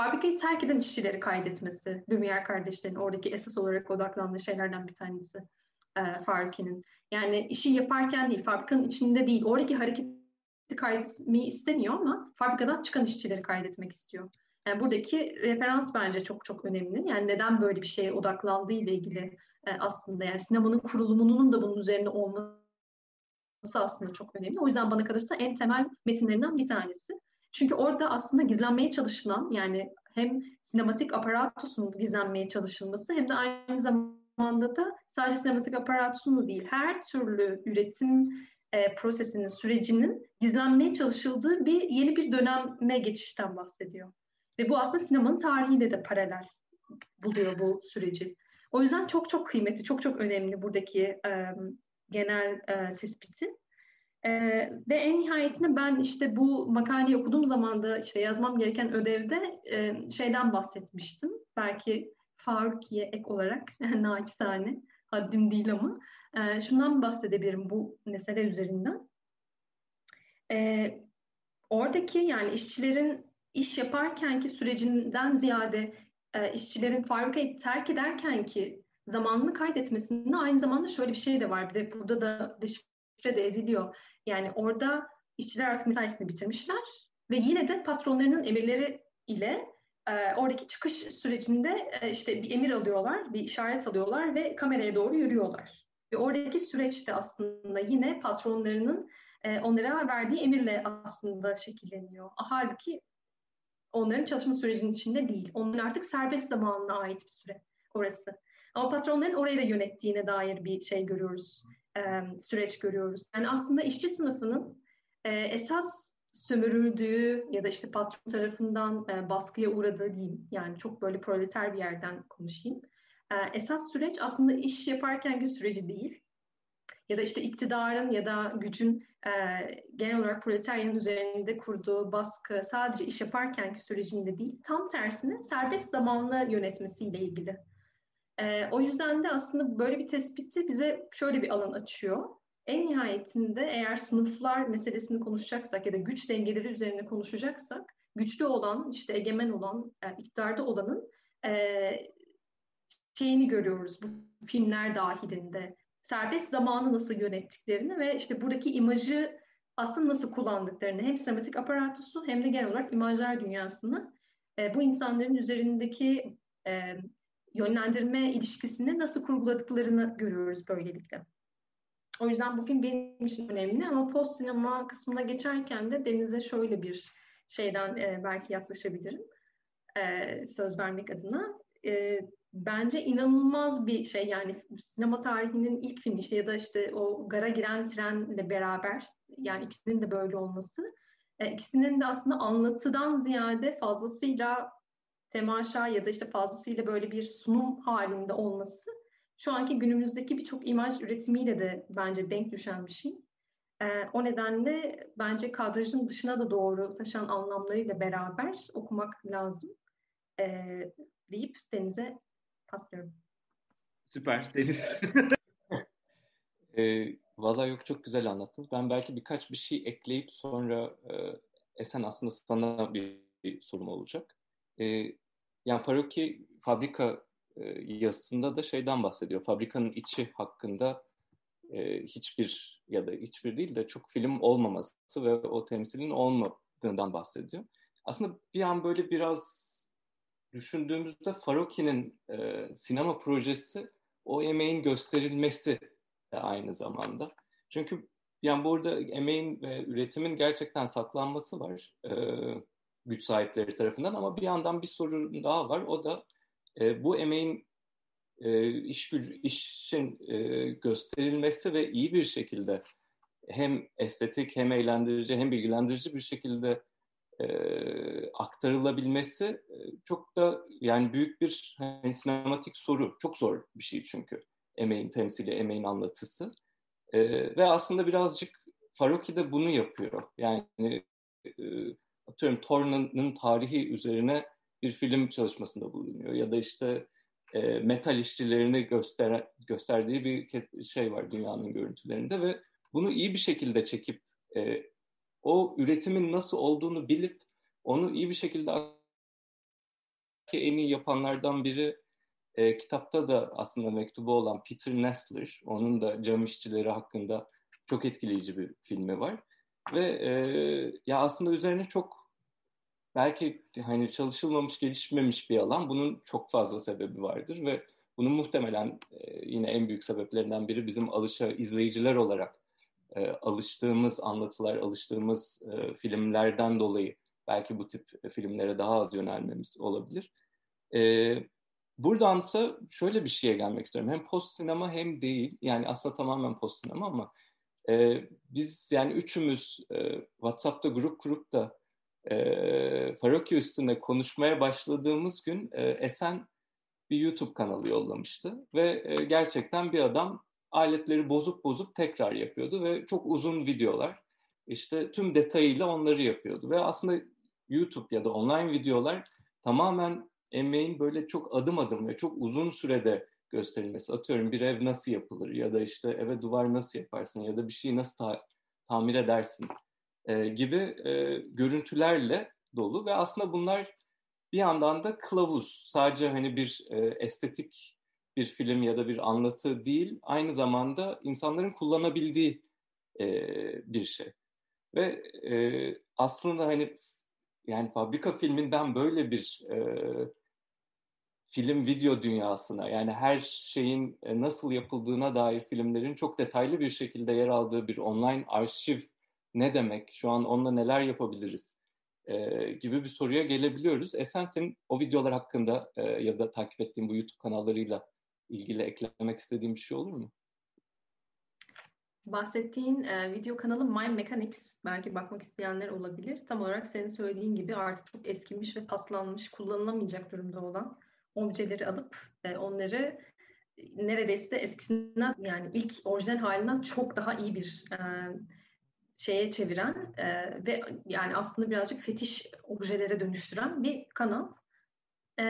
fabrikayı terk eden işçileri kaydetmesi. Lumière kardeşlerin oradaki esas olarak odaklandığı şeylerden bir tanesi e, Faruki'nin. Yani işi yaparken değil, fabrikanın içinde değil, oradaki hareketi kaydetmeyi istemiyor ama fabrikadan çıkan işçileri kaydetmek istiyor. Yani buradaki referans bence çok çok önemli. Yani neden böyle bir şeye odaklandığı ile ilgili e, aslında yani sinemanın kurulumunun da bunun üzerine olması aslında çok önemli. O yüzden bana kalırsa en temel metinlerinden bir tanesi. Çünkü orada aslında gizlenmeye çalışılan yani hem sinematik aparatusun gizlenmeye çalışılması hem de aynı zamanda da sadece sinematik aparatusun değil her türlü üretim e, prosesinin, sürecinin gizlenmeye çalışıldığı bir yeni bir döneme geçişten bahsediyor. Ve bu aslında sinemanın tarihiyle de paralel buluyor bu süreci. O yüzden çok çok kıymetli, çok çok önemli buradaki e, genel e, tespiti. E, ve en nihayetinde ben işte bu makaleyi okuduğum zaman da işte yazmam gereken ödevde e, şeyden bahsetmiştim. Belki Faruki'ye ek olarak naçizane haddim değil ama e, şundan bahsedebilirim bu mesele üzerinden. E, oradaki yani işçilerin iş yaparkenki sürecinden ziyade e, işçilerin fabrikayı terk ederken ki zamanını kaydetmesinde aynı zamanda şöyle bir şey de var. Bir de burada da deşifre de ediliyor. Yani orada işçiler artık mesaisini bitirmişler ve yine de patronlarının emirleri ile e, oradaki çıkış sürecinde e, işte bir emir alıyorlar, bir işaret alıyorlar ve kameraya doğru yürüyorlar. Ve oradaki süreçte aslında yine patronlarının e, onlara verdiği emirle aslında şekilleniyor. Halbuki onların çalışma sürecinin içinde değil. Onların artık serbest zamanına ait bir süre orası. Ama patronların orayı da yönettiğine dair bir şey görüyoruz, süreç görüyoruz. Yani aslında işçi sınıfının esas sömürüldüğü ya da işte patron tarafından baskıya uğradığı diyeyim. Yani çok böyle proleter bir yerden konuşayım. Esas süreç aslında iş yaparkenki süreci değil. Ya da işte iktidarın ya da gücün genel olarak proletaryanın üzerinde kurduğu baskı sadece iş yaparkenki sürecinde değil, tam tersine serbest zamanla yönetmesiyle ilgili. E, o yüzden de aslında böyle bir tespiti bize şöyle bir alan açıyor. En nihayetinde eğer sınıflar meselesini konuşacaksak ya da güç dengeleri üzerine konuşacaksak, güçlü olan, işte egemen olan, e, iktidarda olanın e, şeyini görüyoruz bu filmler dahilinde. Serbest zamanı nasıl yönettiklerini ve işte buradaki imajı aslında nasıl kullandıklarını hem sematik aparatusu hem de genel olarak imajlar dünyasını e, bu insanların üzerindeki e, yönlendirme ilişkisini nasıl kurguladıklarını görüyoruz böylelikle. O yüzden bu film benim için önemli ama post sinema kısmına geçerken de Deniz'e şöyle bir şeyden e, belki yaklaşabilirim e, söz vermek adına. E, bence inanılmaz bir şey yani sinema tarihinin ilk filmi işte ya da işte o gara giren trenle beraber yani ikisinin de böyle olması e, ikisinin de aslında anlatıdan ziyade fazlasıyla temaşa ya da işte fazlasıyla böyle bir sunum halinde olması şu anki günümüzdeki birçok imaj üretimiyle de bence denk düşen bir şey. E, o nedenle bence kadrajın dışına da doğru taşan anlamlarıyla beraber okumak lazım e, deyip Deniz'e paslıyorum. Süper Deniz. e, Valla yok çok güzel anlattınız. Ben belki birkaç bir şey ekleyip sonra e, Esen aslında sana bir, bir sorum olacak. E, yani Faruki fabrika e, yazısında da şeyden bahsediyor. Fabrikanın içi hakkında e, hiçbir ya da hiçbir değil de çok film olmaması ve o temsilin olmadığından bahsediyor. Aslında bir an böyle biraz düşündüğümüzde Faroki'nin e, sinema projesi o emeğin gösterilmesi de aynı zamanda. Çünkü yani burada emeğin ve üretimin gerçekten saklanması var e, güç sahipleri tarafından ama bir yandan bir sorun daha var. O da e, bu emeğin e, iş işin e, gösterilmesi ve iyi bir şekilde hem estetik hem eğlendirici hem bilgilendirici bir şekilde e, aktarılabilmesi e, çok da yani büyük bir hani, sinematik soru. Çok zor bir şey çünkü emeğin temsili, emeğin anlatısı. E, ve aslında birazcık Faroki de bunu yapıyor. Yani e, atıyorum Torna'nın tarihi üzerine bir film çalışmasında bulunuyor. Ya da işte e, metal işçilerini göster gösterdiği bir şey var dünyanın görüntülerinde ve bunu iyi bir şekilde çekip e, o üretimin nasıl olduğunu bilip onu iyi bir şekilde en iyi yapanlardan biri e, kitapta da aslında mektubu olan Peter Nestler. Onun da cam işçileri hakkında çok etkileyici bir filmi var. Ve e, ya aslında üzerine çok belki hani çalışılmamış, gelişmemiş bir alan. Bunun çok fazla sebebi vardır ve bunun muhtemelen e, yine en büyük sebeplerinden biri bizim alışa izleyiciler olarak e, alıştığımız anlatılar, alıştığımız e, filmlerden dolayı belki bu tip filmlere daha az yönelmemiz olabilir. E, buradansa şöyle bir şeye gelmek istiyorum. Hem post sinema hem değil. Yani aslında tamamen post sinema ama e, biz yani üçümüz e, WhatsApp'ta grup kurup da e, Faroki üstüne konuşmaya başladığımız gün e, Esen bir YouTube kanalı yollamıştı ve e, gerçekten bir adam aletleri bozup bozup tekrar yapıyordu ve çok uzun videolar işte tüm detayıyla onları yapıyordu ve aslında YouTube ya da online videolar tamamen emeğin böyle çok adım adım ve çok uzun sürede gösterilmesi. Atıyorum bir ev nasıl yapılır ya da işte eve duvar nasıl yaparsın ya da bir şeyi nasıl ta- tamir edersin e, gibi e, görüntülerle dolu ve aslında bunlar bir yandan da kılavuz. Sadece hani bir e, estetik bir film ya da bir anlatı değil, aynı zamanda insanların kullanabildiği e, bir şey. Ve e, aslında hani yani fabrika filminden böyle bir e, film video dünyasına yani her şeyin e, nasıl yapıldığına dair filmlerin çok detaylı bir şekilde yer aldığı bir online arşiv ne demek? Şu an onunla neler yapabiliriz? E, gibi bir soruya gelebiliyoruz. Esen senin o videolar hakkında e, ya da takip ettiğin bu YouTube kanallarıyla ilgili eklemek istediğin bir şey olur mu? Bahsettiğin e, video kanalı My Mechanics belki bakmak isteyenler olabilir. Tam olarak senin söylediğin gibi artık çok eskimiş ve paslanmış, kullanılamayacak durumda olan objeleri alıp e, onları neredeyse eskisinden yani ilk orijinal halinden çok daha iyi bir e, şeye çeviren e, ve yani aslında birazcık fetiş objelere dönüştüren bir kanal. E,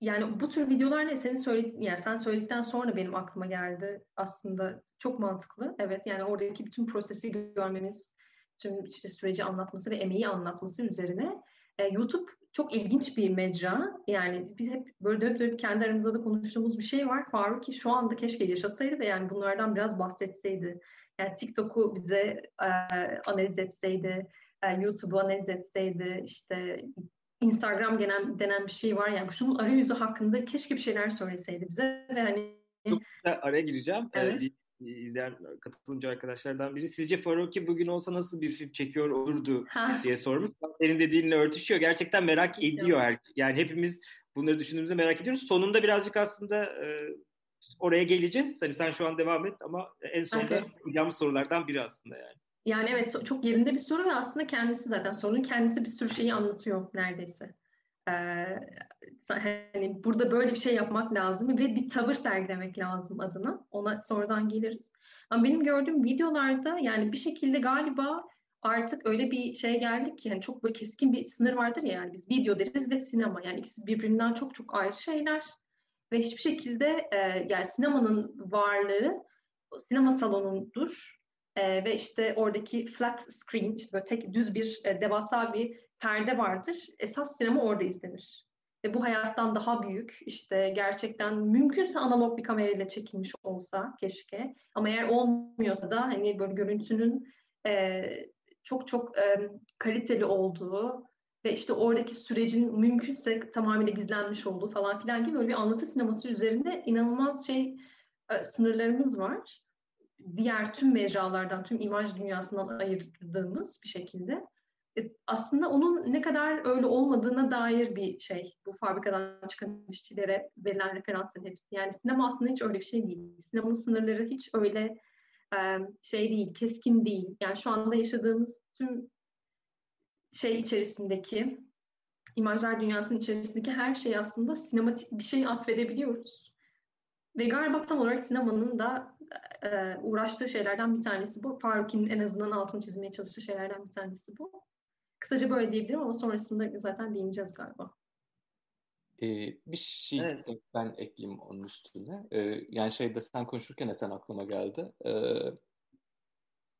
yani bu tür videolar ne? Senin söyle, yani sen söyledikten sonra benim aklıma geldi. Aslında çok mantıklı. Evet yani oradaki bütün prosesi görmemiz, tüm işte süreci anlatması ve emeği anlatması üzerine e, YouTube çok ilginç bir mecra. Yani biz hep böyle dönüp dönüp kendi aramızda da konuştuğumuz bir şey var. Faruk ki şu anda keşke yaşasaydı ve yani bunlardan biraz bahsetseydi. Yani TikTok'u bize e, analiz etseydi, e, YouTube'u analiz etseydi, işte Instagram gelen, denen bir şey var. Yani şunun arayüzü hakkında keşke bir şeyler söyleseydi bize ve hani Çok araya gireceğim. Ee, evet. Ee, izleyen katılımcı arkadaşlardan biri. Sizce Faroki bugün olsa nasıl bir film çekiyor olurdu diye sormuş. Senin dediğinle örtüşüyor. Gerçekten merak ediyor. Her, yani hepimiz bunları düşündüğümüzde merak ediyoruz. Sonunda birazcık aslında e, oraya geleceğiz. Hani sen şu an devam et ama en sonunda okay. sorulardan biri aslında yani. Yani evet çok yerinde bir soru ve aslında kendisi zaten sorunun kendisi bir sürü şeyi anlatıyor neredeyse. Ee, hani burada böyle bir şey yapmak lazım ve bir tavır sergilemek lazım adına. Ona sonradan geliriz. Ama benim gördüğüm videolarda yani bir şekilde galiba artık öyle bir şey geldik ki yani çok böyle keskin bir sınır vardır ya yani biz video deriz ve sinema yani ikisi birbirinden çok çok ayrı şeyler ve hiçbir şekilde e, yani sinemanın varlığı sinema salonudur e, ve işte oradaki flat screen işte böyle tek düz bir e, devasa bir perde vardır. Esas sinema orada izlenir. Ve bu hayattan daha büyük işte gerçekten mümkünse analog bir kamerayla çekilmiş olsa keşke. Ama eğer olmuyorsa da hani böyle görüntünün e, çok çok e, kaliteli olduğu ve işte oradaki sürecin mümkünse tamamıyla gizlenmiş olduğu falan filan gibi böyle bir anlatı sineması üzerinde inanılmaz şey e, sınırlarımız var. Diğer tüm mecralardan, tüm imaj dünyasından ayırdığımız bir şekilde. E, aslında onun ne kadar öyle olmadığına dair bir şey. Bu fabrikadan çıkan işçilere verilen referansların hepsi. Yani sinema aslında hiç öyle bir şey değil. Sinemanın sınırları hiç öyle e, şey değil, keskin değil. Yani şu anda yaşadığımız tüm şey içerisindeki imajlar dünyasının içerisindeki her şey aslında sinematik bir şey atfedebiliyoruz. Ve galiba tam olarak sinemanın da e, uğraştığı şeylerden bir tanesi bu. Faruk'in en azından altını çizmeye çalıştığı şeylerden bir tanesi bu. Kısaca böyle diyebilirim ama sonrasında zaten değineceğiz galiba. Ee, bir şey evet. ben ekleyeyim onun üstüne. Ee, yani şeyde sen konuşurken sen aklıma geldi. Ee,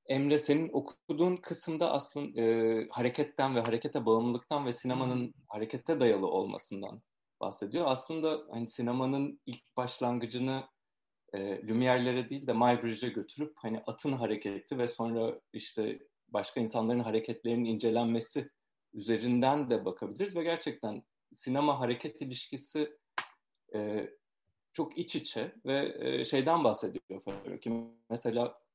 Emre senin okuduğun kısımda aslında e, hareketten ve harekete bağımlılıktan ve sinemanın harekette dayalı olmasından bahsediyor. Aslında hani sinemanın ilk başlangıcını e, Lumière'lere değil de Muybridge'e götürüp hani atın hareketi ve sonra işte başka insanların hareketlerinin incelenmesi üzerinden de bakabiliriz ve gerçekten sinema hareket ilişkisi e, çok iç içe ve e, şeyden bahsediyor Faruk. Mesela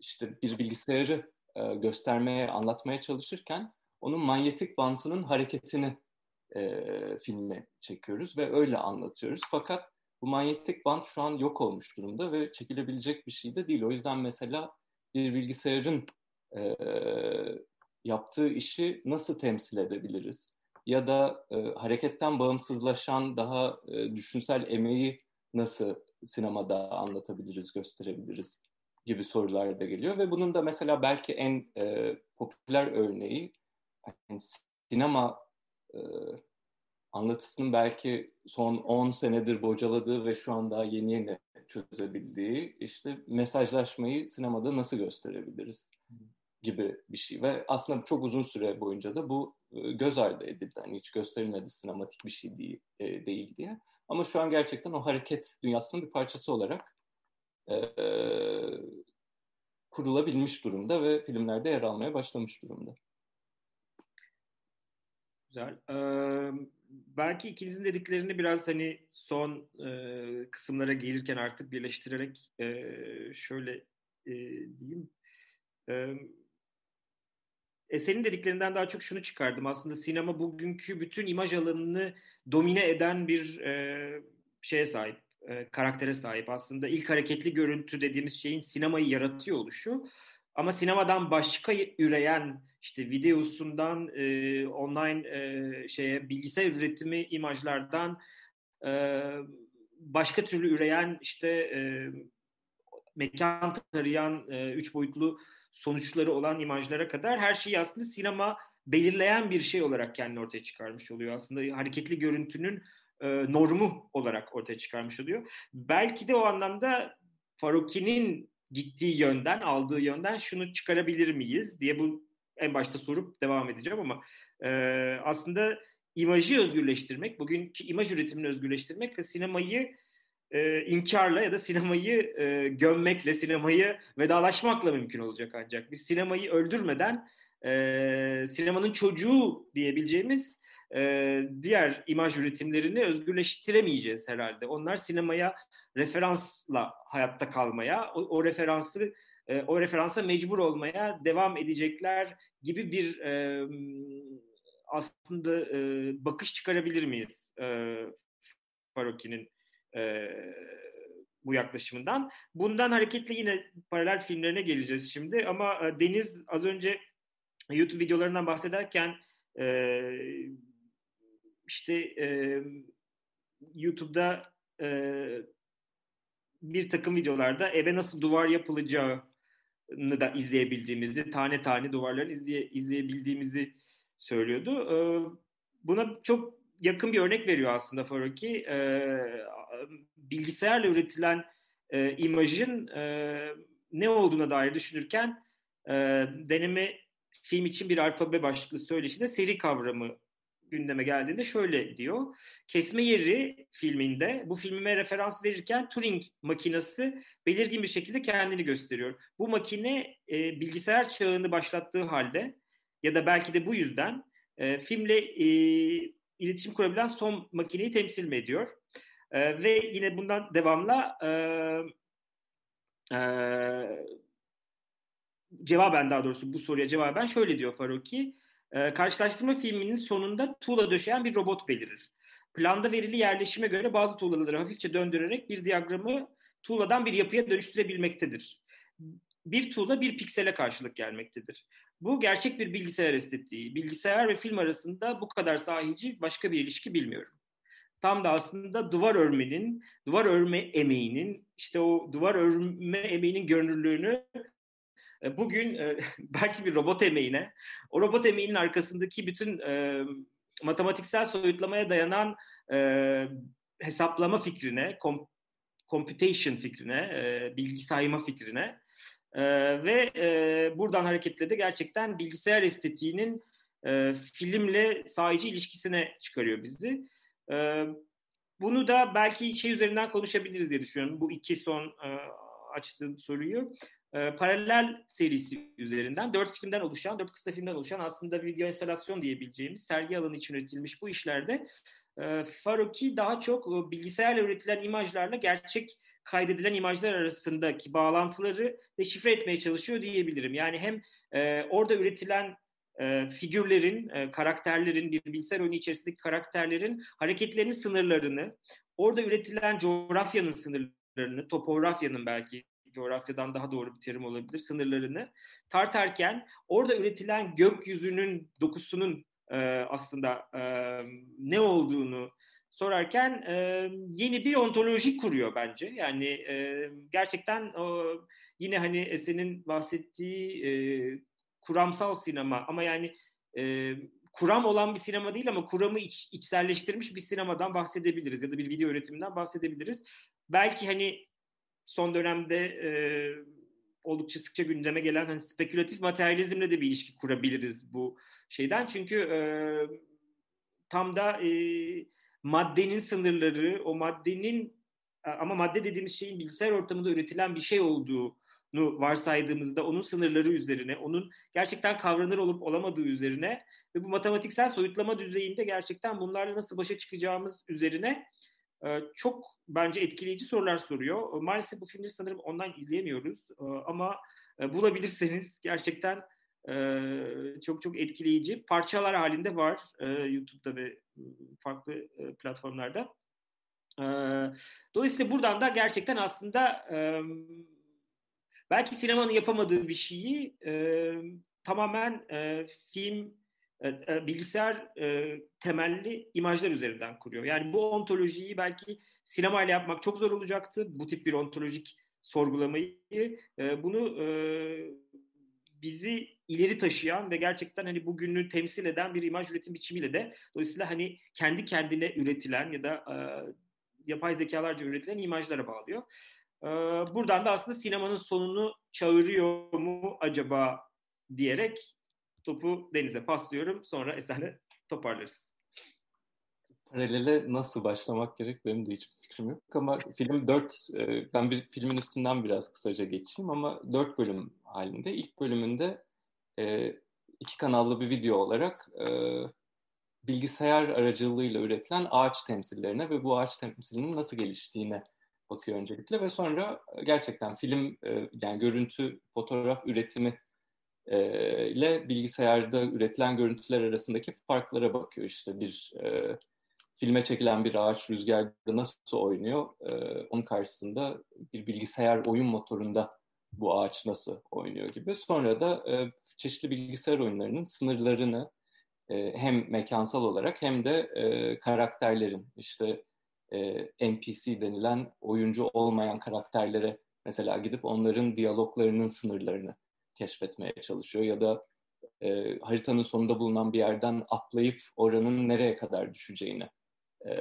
işte bir bilgisayarı e, göstermeye, anlatmaya çalışırken onun manyetik bantının hareketini e, filme çekiyoruz ve öyle anlatıyoruz. Fakat bu manyetik bant şu an yok olmuş durumda ve çekilebilecek bir şey de değil. O yüzden mesela bir bilgisayarın e, yaptığı işi nasıl temsil edebiliriz? Ya da e, hareketten bağımsızlaşan daha e, düşünsel emeği nasıl sinemada anlatabiliriz, gösterebiliriz gibi sorular da geliyor ve bunun da mesela belki en e, popüler örneği yani sinema e, anlatısının belki son 10 senedir bocaladığı ve şu an daha yeni yeni çözebildiği işte mesajlaşmayı sinemada nasıl gösterebiliriz gibi bir şey ve aslında çok uzun süre boyunca da bu e, göz ardı edildi. Yani hiç gösterilmedi sinematik bir şey değil, e, değil diye. Ama şu an gerçekten o hareket dünyasının bir parçası olarak kurulabilmiş durumda ve filmlerde yer almaya başlamış durumda. Güzel. Ee, belki ikinizin dediklerini biraz hani son e, kısımlara gelirken artık birleştirerek e, şöyle e, diyeyim. E, Eserin dediklerinden daha çok şunu çıkardım. Aslında sinema bugünkü bütün imaj alanını domine eden bir e, şeye sahip, e, karaktere sahip. Aslında ilk hareketli görüntü dediğimiz şeyin sinemayı yaratıyor oluşu. Ama sinemadan başka üreyen işte videosundan e, online e, şeye bilgisayar üretimi imajlardan e, başka türlü üreyen işte e, mekan tarayan e, üç boyutlu sonuçları olan imajlara kadar her şeyi aslında sinema belirleyen bir şey olarak kendini ortaya çıkarmış oluyor. Aslında hareketli görüntünün e, normu olarak ortaya çıkarmış oluyor. Belki de o anlamda Faruki'nin gittiği yönden, aldığı yönden şunu çıkarabilir miyiz diye bu en başta sorup devam edeceğim ama e, aslında imajı özgürleştirmek, bugünkü imaj üretimini özgürleştirmek ve sinemayı e, inkarla ya da sinemayı e, gömmekle, sinemayı vedalaşmakla mümkün olacak ancak. Biz sinemayı öldürmeden e, sinemanın çocuğu diyebileceğimiz e, diğer imaj üretimlerini özgürleştiremeyeceğiz herhalde. Onlar sinemaya referansla hayatta kalmaya, o, o referansı e, o referansa mecbur olmaya devam edecekler gibi bir e, aslında e, bakış çıkarabilir miyiz e, Faroki'nin e, bu yaklaşımından. Bundan hareketle yine paralel filmlerine geleceğiz şimdi ama e, Deniz az önce YouTube videolarından bahsederken e, işte e, YouTube'da e, bir takım videolarda eve nasıl duvar yapılacağını da izleyebildiğimizi, tane tane duvarların izleye, izleyebildiğimizi söylüyordu. E, buna çok yakın bir örnek veriyor aslında Faruki. E, bilgisayarla üretilen e, imajın e, ne olduğuna dair düşünürken e, deneme film için bir alfabe başlıklı söyleşide seri kavramı gündeme geldiğinde şöyle diyor. Kesme yeri filminde bu filmime referans verirken Turing makinesi belirgin bir şekilde kendini gösteriyor. Bu makine e, bilgisayar çağını başlattığı halde ya da belki de bu yüzden e, filmle e, iletişim kurabilen son makineyi temsil mi ediyor? E, ve yine bundan devamla e, e, cevaben daha doğrusu bu soruya cevaben şöyle diyor Faruki. E, karşılaştırma filminin sonunda tuğla döşeyen bir robot belirir. Planda verili yerleşime göre bazı tuğlaları hafifçe döndürerek bir diyagramı tuğladan bir yapıya dönüştürebilmektedir. Bir tuğla bir piksele karşılık gelmektedir. Bu gerçek bir bilgisayar estetiği. Bilgisayar ve film arasında bu kadar sahici başka bir ilişki bilmiyorum. Tam da aslında duvar örmenin, duvar örme emeğinin, işte o duvar örme emeğinin görünürlüğünü bugün e, belki bir robot emeğine, o robot emeğinin arkasındaki bütün e, matematiksel soyutlamaya dayanan e, hesaplama fikrine, computation fikrine, e, bilgi sayma fikrine e, ve e, buradan hareketle de gerçekten bilgisayar estetiğinin e, filmle sahici ilişkisine çıkarıyor bizi. E, bunu da belki şey üzerinden konuşabiliriz diye düşünüyorum. Bu iki son e, açtığım soruyu. E, paralel serisi üzerinden dört filmden oluşan, dört kısa filmden oluşan aslında video instalasyon diyebileceğimiz sergi alanı için üretilmiş bu işlerde e, Faruki daha çok e, bilgisayarla üretilen imajlarla gerçek kaydedilen imajlar arasındaki bağlantıları deşifre etmeye çalışıyor diyebilirim. Yani hem e, orada üretilen e, figürlerin, e, karakterlerin, bir bilgisayar oyunu içerisindeki karakterlerin hareketlerinin sınırlarını, orada üretilen coğrafyanın sınırlarını, topografyanın belki coğrafyadan daha doğru bir terim olabilir, sınırlarını tartarken orada üretilen gökyüzünün dokusunun e, aslında e, ne olduğunu sorarken e, yeni bir ontoloji kuruyor bence. Yani e, gerçekten o, yine hani Esen'in bahsettiği e, kuramsal sinema ama yani e, kuram olan bir sinema değil ama kuramı iç, içselleştirmiş bir sinemadan bahsedebiliriz ya da bir video üretiminden bahsedebiliriz. Belki hani son dönemde e, oldukça sıkça gündeme gelen hani spekülatif materyalizmle de bir ilişki kurabiliriz bu şeyden. Çünkü e, tam da e, maddenin sınırları, o maddenin ama madde dediğimiz şeyin bilgisayar ortamında üretilen bir şey olduğunu varsaydığımızda onun sınırları üzerine, onun gerçekten kavranır olup olamadığı üzerine ve bu matematiksel soyutlama düzeyinde gerçekten bunlarla nasıl başa çıkacağımız üzerine çok bence etkileyici sorular soruyor. Maalesef bu filmleri sanırım ondan izleyemiyoruz ama bulabilirseniz gerçekten çok çok etkileyici parçalar halinde var YouTube'da ve farklı platformlarda. Dolayısıyla buradan da gerçekten aslında belki sinemanın yapamadığı bir şeyi tamamen film bilgisayar temelli imajlar üzerinden kuruyor. Yani bu ontolojiyi belki sinemayla yapmak çok zor olacaktı. Bu tip bir ontolojik sorgulamayı. Bunu bizi ileri taşıyan ve gerçekten hani bugünü temsil eden bir imaj üretim biçimiyle de dolayısıyla hani kendi kendine üretilen ya da e, yapay zekalarca üretilen imajlara bağlıyor. E, buradan da aslında sinemanın sonunu çağırıyor mu acaba diyerek topu Deniz'e paslıyorum. Sonra Esen'le toparlarız. Paralele nasıl başlamak gerek benim de hiçbir fikrim yok ama film dört, e, ben bir filmin üstünden biraz kısaca geçeyim ama dört bölüm halinde. İlk bölümünde e, iki kanallı bir video olarak e, bilgisayar aracılığıyla üretilen ağaç temsillerine ve bu ağaç temsilinin nasıl geliştiğine bakıyor öncelikle ve sonra gerçekten film yani görüntü fotoğraf üretimi e, ile bilgisayarda üretilen görüntüler arasındaki farklara bakıyor işte. Bir e, filme çekilen bir ağaç rüzgarda nasıl oynuyor? E, onun karşısında bir bilgisayar oyun motorunda bu ağaç nasıl oynuyor gibi. Sonra da e, çeşitli bilgisayar oyunlarının sınırlarını e, hem mekansal olarak hem de e, karakterlerin işte e, NPC denilen oyuncu olmayan karakterlere mesela gidip onların diyaloglarının sınırlarını keşfetmeye çalışıyor ya da e, haritanın sonunda bulunan bir yerden atlayıp oranın nereye kadar düşeceğini e,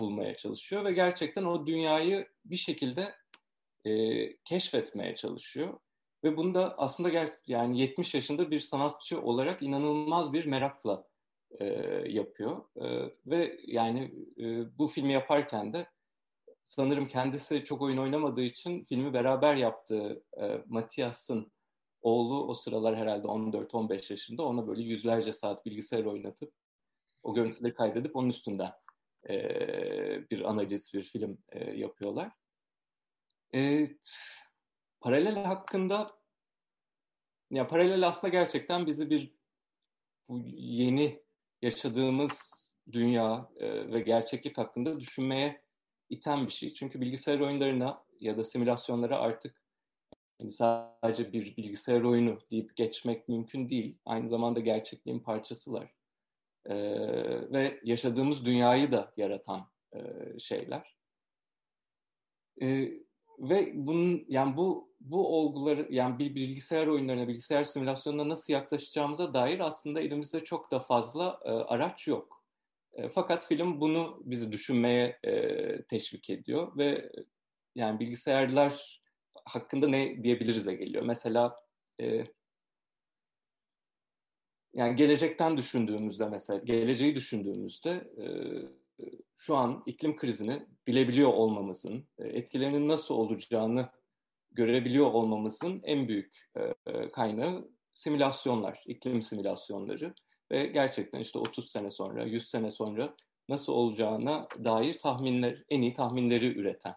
bulmaya çalışıyor ve gerçekten o dünyayı bir şekilde e, keşfetmeye çalışıyor. Ve bunu da aslında ger- yani 70 yaşında bir sanatçı olarak inanılmaz bir merakla e, yapıyor. E, ve yani e, bu filmi yaparken de sanırım kendisi çok oyun oynamadığı için filmi beraber yaptığı e, Matias'ın oğlu o sıralar herhalde 14-15 yaşında ona böyle yüzlerce saat bilgisayar oynatıp o görüntüleri kaydedip onun üstünden e, bir analiz, bir film e, yapıyorlar. Evet, paralel hakkında ya paralel aslında gerçekten bizi bir bu yeni yaşadığımız dünya e, ve gerçeklik hakkında düşünmeye iten bir şey. Çünkü bilgisayar oyunlarına ya da simülasyonlara artık Yani sadece bir bilgisayar oyunu deyip geçmek mümkün değil. Aynı zamanda gerçekliğin parçasılar. E, ve yaşadığımız dünyayı da yaratan e, şeyler. E, ve bunun yani bu bu olguları yani bir bilgisayar oyunlarına, bilgisayar simülasyonuna nasıl yaklaşacağımıza dair aslında elimizde çok da fazla e, araç yok. E, fakat film bunu bizi düşünmeye e, teşvik ediyor ve yani bilgisayarlar hakkında ne diyebilirize geliyor. Mesela e, yani gelecekten düşündüğümüzde mesela geleceği düşündüğümüzde e, şu an iklim krizini bilebiliyor olmamızın, e, etkilerinin nasıl olacağını görebiliyor olmamızın en büyük e, kaynağı simülasyonlar, iklim simülasyonları ve gerçekten işte 30 sene sonra, 100 sene sonra nasıl olacağına dair tahminler, en iyi tahminleri üreten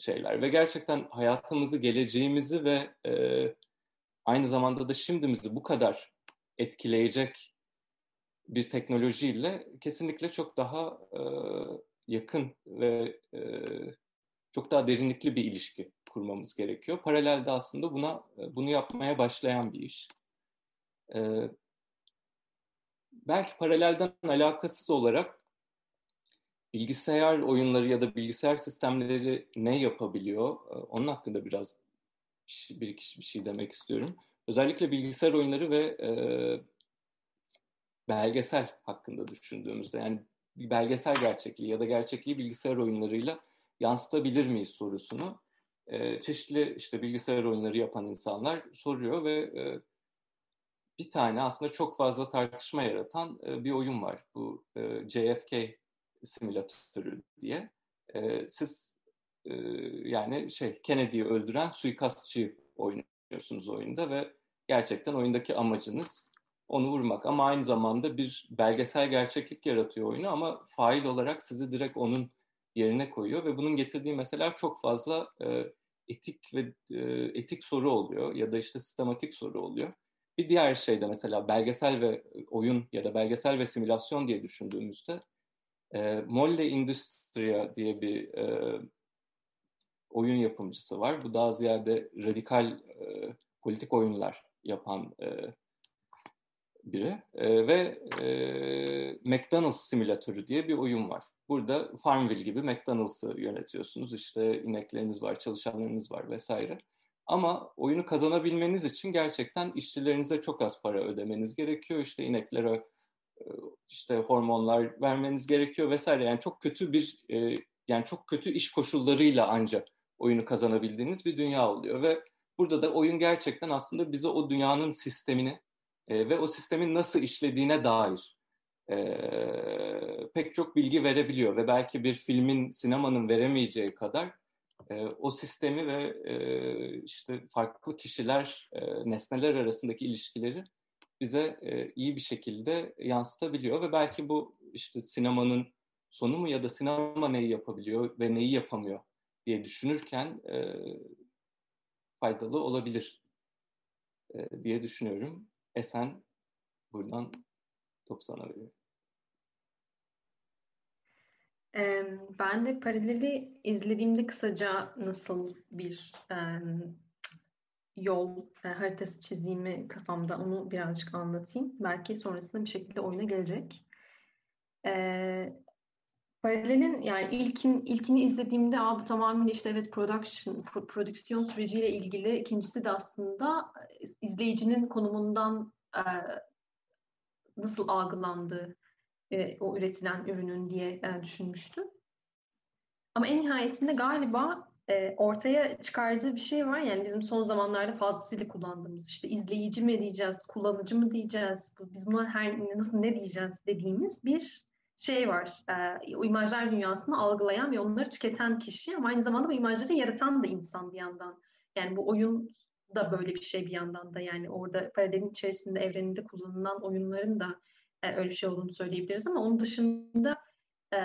şeyler ve gerçekten hayatımızı, geleceğimizi ve e, aynı zamanda da şimdimizi bu kadar etkileyecek bir teknolojiyle kesinlikle çok daha e, yakın ve e, çok daha derinlikli bir ilişki kurmamız gerekiyor. Paralelde aslında buna bunu yapmaya başlayan bir iş. E, belki paralelden alakasız olarak bilgisayar oyunları ya da bilgisayar sistemleri ne yapabiliyor? Onun hakkında biraz bir iki bir şey demek istiyorum. Özellikle bilgisayar oyunları ve e, belgesel hakkında düşündüğümüzde yani bir belgesel gerçekliği ya da gerçekliği bilgisayar oyunlarıyla yansıtabilir miyiz sorusunu e, çeşitli işte bilgisayar oyunları yapan insanlar soruyor ve e, bir tane aslında çok fazla tartışma yaratan e, bir oyun var. Bu e, JFK simülatörü diye. E, siz e, yani şey Kennedy'yi öldüren suikastçı oynuyorsunuz oyunda ve gerçekten oyundaki amacınız onu vurmak. Ama aynı zamanda bir belgesel gerçeklik yaratıyor oyunu ama fail olarak sizi direkt onun yerine koyuyor ve bunun getirdiği mesela çok fazla e, etik ve e, etik soru oluyor ya da işte sistematik soru oluyor. Bir diğer şey de mesela belgesel ve oyun ya da belgesel ve simülasyon diye düşündüğümüzde e, Molle Industria diye bir e, oyun yapımcısı var. Bu daha ziyade radikal e, politik oyunlar yapan e, biri. E, ve e, McDonald's simülatörü diye bir oyun var. Burada Farmville gibi McDonald's'ı yönetiyorsunuz. İşte inekleriniz var, çalışanlarınız var vesaire. Ama oyunu kazanabilmeniz için gerçekten işçilerinize çok az para ödemeniz gerekiyor. İşte ineklere işte hormonlar vermeniz gerekiyor vesaire. Yani çok kötü bir e, yani çok kötü iş koşullarıyla ancak oyunu kazanabildiğiniz bir dünya oluyor ve burada da oyun gerçekten aslında bize o dünyanın sistemini e, ve o sistemin nasıl işlediğine dair pek çok bilgi verebiliyor ve belki bir filmin sinemanın veremeyeceği kadar o sistemi ve işte farklı kişiler, nesneler arasındaki ilişkileri bize iyi bir şekilde yansıtabiliyor ve belki bu işte sinemanın sonu mu ya da sinema neyi yapabiliyor ve neyi yapamıyor diye düşünürken faydalı olabilir diye düşünüyorum. Esen buradan topu sana veriyorum. Ben de paraleli izlediğimde kısaca nasıl bir yol haritası çizdiğimi kafamda onu birazcık anlatayım. Belki sonrasında bir şekilde oyuna gelecek. Paralelin yani ilkin ilkini izlediğimde Aa, bu tamamen işte evet production pro, prodüksiyon süreciyle ilgili. İkincisi de aslında izleyicinin konumundan e, nasıl algılandığı e, o üretilen ürünün diye e, düşünmüştüm. Ama en nihayetinde galiba e, ortaya çıkardığı bir şey var. Yani bizim son zamanlarda fazlasıyla kullandığımız işte izleyici mi diyeceğiz, kullanıcı mı diyeceğiz, biz buna her nasıl ne diyeceğiz dediğimiz bir şey var. E, imajlar dünyasını algılayan ve onları tüketen kişi ama aynı zamanda bu imajları yaratan da insan bir yandan. Yani bu oyun da böyle bir şey bir yandan da yani orada paralelin içerisinde evreninde kullanılan oyunların da e, öyle bir şey olduğunu söyleyebiliriz ama onun dışında e,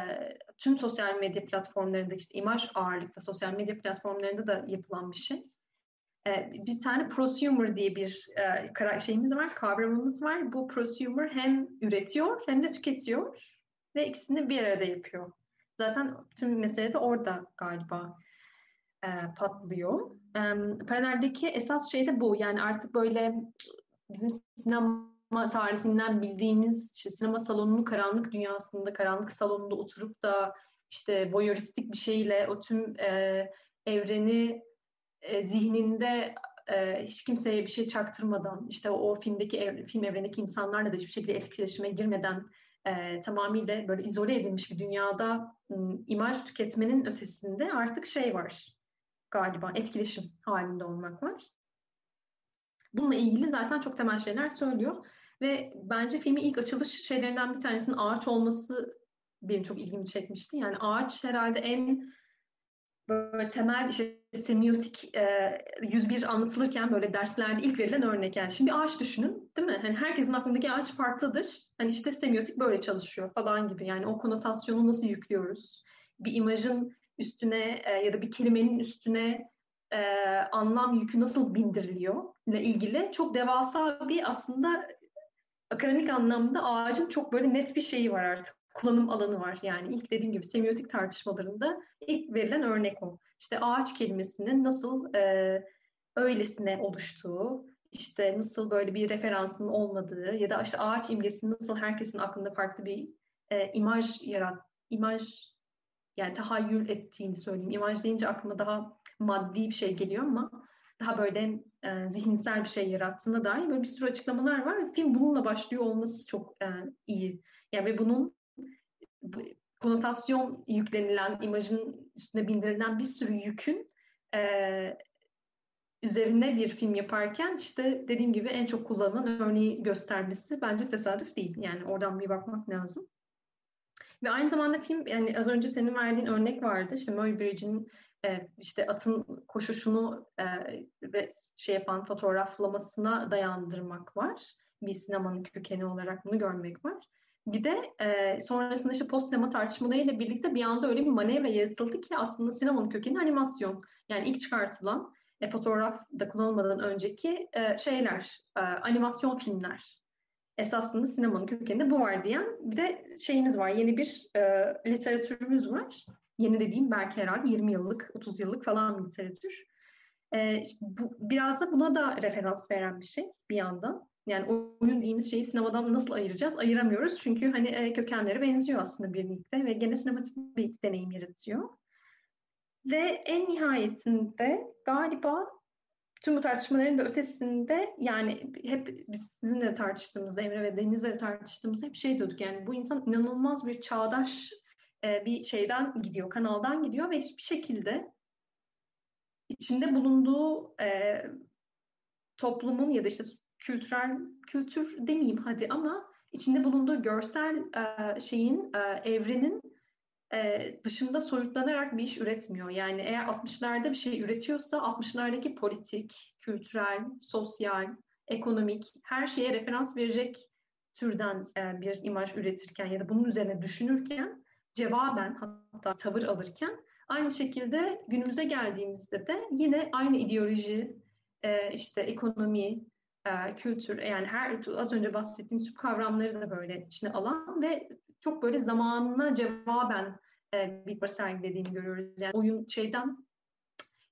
tüm sosyal medya platformlarında işte imaj ağırlıkta sosyal medya platformlarında da yapılan bir şey. E, bir tane prosumer diye bir e, şeyimiz var, kavramımız var. Bu prosumer hem üretiyor hem de tüketiyor ve ikisini bir arada yapıyor. Zaten tüm mesele de orada galiba. e, patlıyor. E, paraleldeki esas şey de bu. Yani artık böyle bizim sinema tarihinden bildiğimiz işte sinema salonunun karanlık dünyasında, karanlık salonunda oturup da işte voyeuristik bir şeyle o tüm e, evreni e, zihninde e, hiç kimseye bir şey çaktırmadan, işte o, o filmdeki ev, film evrendeki insanlarla da hiçbir şekilde etkileşime girmeden e, tamamıyla böyle izole edilmiş bir dünyada m, imaj tüketmenin ötesinde artık şey var galiba etkileşim halinde olmak var. Bununla ilgili zaten çok temel şeyler söylüyor ve bence filmin ilk açılış şeylerinden bir tanesinin ağaç olması benim çok ilgimi çekmişti. Yani ağaç herhalde en böyle temel işte semiotik e, 101 anlatılırken böyle derslerde ilk verilen örnek yani. Şimdi ağaç düşünün değil mi? Hani herkesin aklındaki ağaç farklıdır. Hani işte semiotik böyle çalışıyor falan gibi. Yani o konotasyonu nasıl yüklüyoruz? Bir imajın üstüne e, ya da bir kelimenin üstüne e, anlam yükü nasıl bindiriliyor ile ilgili çok devasa bir aslında akademik anlamda ağacın çok böyle net bir şeyi var artık kullanım alanı var. Yani ilk dediğim gibi semiotik tartışmalarında ilk verilen örnek o. İşte ağaç kelimesinin nasıl e, öylesine oluştuğu, işte nasıl böyle bir referansın olmadığı ya da işte ağaç imgesinin nasıl herkesin aklında farklı bir e, imaj yarat, imaj yani tahayyül ettiğini söyleyeyim. İmaj deyince aklıma daha maddi bir şey geliyor ama daha böyle e, zihinsel bir şey yarattığına dair böyle bir sürü açıklamalar var. Film bununla başlıyor olması çok e, iyi. Yani ve bunun konotasyon yüklenilen, imajın üstüne bindirilen bir sürü yükün e, üzerine bir film yaparken işte dediğim gibi en çok kullanılan örneği göstermesi bence tesadüf değil. Yani oradan bir bakmak lazım. Ve aynı zamanda film yani az önce senin verdiğin örnek vardı. İşte Muybridge'in e, işte atın koşuşunu e, şey yapan fotoğraflamasına dayandırmak var. Bir sinemanın kökeni olarak bunu görmek var. Bir de e, sonrasında işte post sinema tartışmalarıyla birlikte bir anda öyle bir manevra yaratıldı ki aslında sinemanın kökeni animasyon. Yani ilk çıkartılan e, fotoğrafta kullanılmadan önceki e, şeyler, e, animasyon filmler. Esasında sinemanın kökeninde bu var diyen bir de şeyimiz var, yeni bir e, literatürümüz var. Yeni dediğim belki herhalde 20 yıllık, 30 yıllık falan bir literatür. E, bu, biraz da buna da referans veren bir şey bir yandan. Yani oyun dediğimiz şeyi sinemadan nasıl ayıracağız? Ayıramıyoruz çünkü hani e, kökenleri benziyor aslında birlikte ve gene sinematik bir deneyim yaratıyor. Ve en nihayetinde galiba tüm bu tartışmaların da ötesinde yani hep biz sizinle tartıştığımızda Emre ve Deniz'le de tartıştığımızda hep şey diyorduk yani bu insan inanılmaz bir çağdaş e, bir şeyden gidiyor, kanaldan gidiyor ve hiçbir şekilde içinde bulunduğu e, toplumun ya da işte kültürel kültür demeyeyim hadi ama içinde bulunduğu görsel e, şeyin e, evrenin e, dışında soyutlanarak bir iş üretmiyor. Yani eğer 60'larda bir şey üretiyorsa 60'lardaki politik, kültürel, sosyal, ekonomik her şeye referans verecek türden e, bir imaj üretirken ya da bunun üzerine düşünürken cevaben hatta tavır alırken aynı şekilde günümüze geldiğimizde de yine aynı ideoloji, e, işte ekonomi, e, kültür yani her az önce bahsettiğim tüm kavramları da böyle içine alan ve çok böyle zamanına cevaben e, bir tavır sergilediğini görüyoruz. Yani oyun şeyden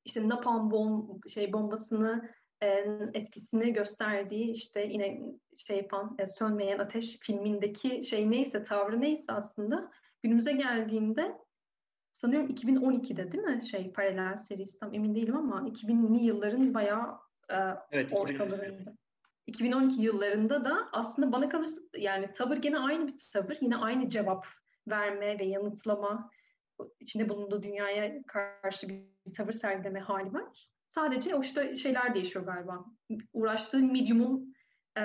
işte napalm bom şey bombasını e, etkisini gösterdiği işte yine şey yapan e, sönmeyen ateş filmindeki şey neyse tavrı neyse aslında günümüze geldiğinde sanıyorum 2012'de değil mi şey paralel serisi tam emin değilim ama 2000'li yılların bayağı e, evet, ortalarında. 2012 yıllarında da aslında bana kalırsa yani tavır gene aynı bir tavır. Yine aynı cevap verme ve yanıtlama içinde bulunduğu dünyaya karşı bir tavır sergileme hali var. Sadece o işte şeyler değişiyor galiba. Uğraştığı medium'un e,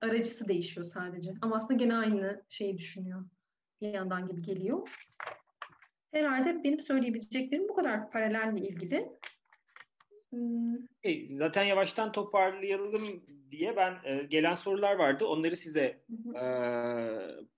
aracısı değişiyor sadece. Ama aslında gene aynı şeyi düşünüyor. Bir yandan gibi geliyor. Herhalde benim söyleyebileceklerim bu kadar paralelle ilgili. Hmm. E, zaten yavaştan toparlayalım diye ben e, gelen sorular vardı. Onları size e,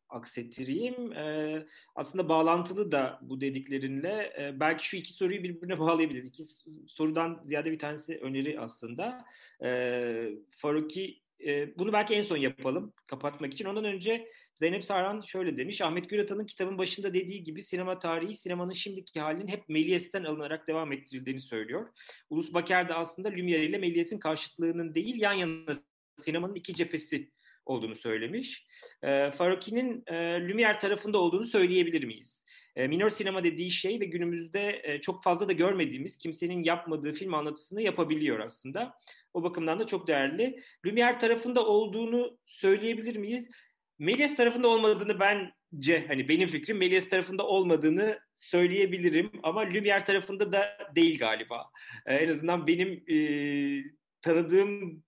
aksettireyim. E, aslında bağlantılı da bu dediklerinle. E, belki şu iki soruyu birbirine bağlayabiliriz. İki sorudan ziyade bir tanesi öneri aslında. E, Faruki e, bunu belki en son yapalım kapatmak için. Ondan önce Zeynep Saran şöyle demiş. Ahmet Güratan'ın kitabın başında dediği gibi sinema tarihi sinemanın şimdiki halinin hep Méliès'ten alınarak devam ettirildiğini söylüyor. Ulus Baker de aslında Lumière ile Méliès'in karşıtlığının değil yan yana sinemanın iki cephesi olduğunu söylemiş. E, Faroki'nin e, Lumière tarafında olduğunu söyleyebilir miyiz? E, minor sinema dediği şey ve günümüzde e, çok fazla da görmediğimiz kimsenin yapmadığı film anlatısını yapabiliyor aslında. O bakımdan da çok değerli. Lumière tarafında olduğunu söyleyebilir miyiz? Méliès tarafında olmadığını bence hani benim fikrim Méliès tarafında olmadığını söyleyebilirim ama Lumière tarafında da değil galiba. Ee, en azından benim e, tanıdığım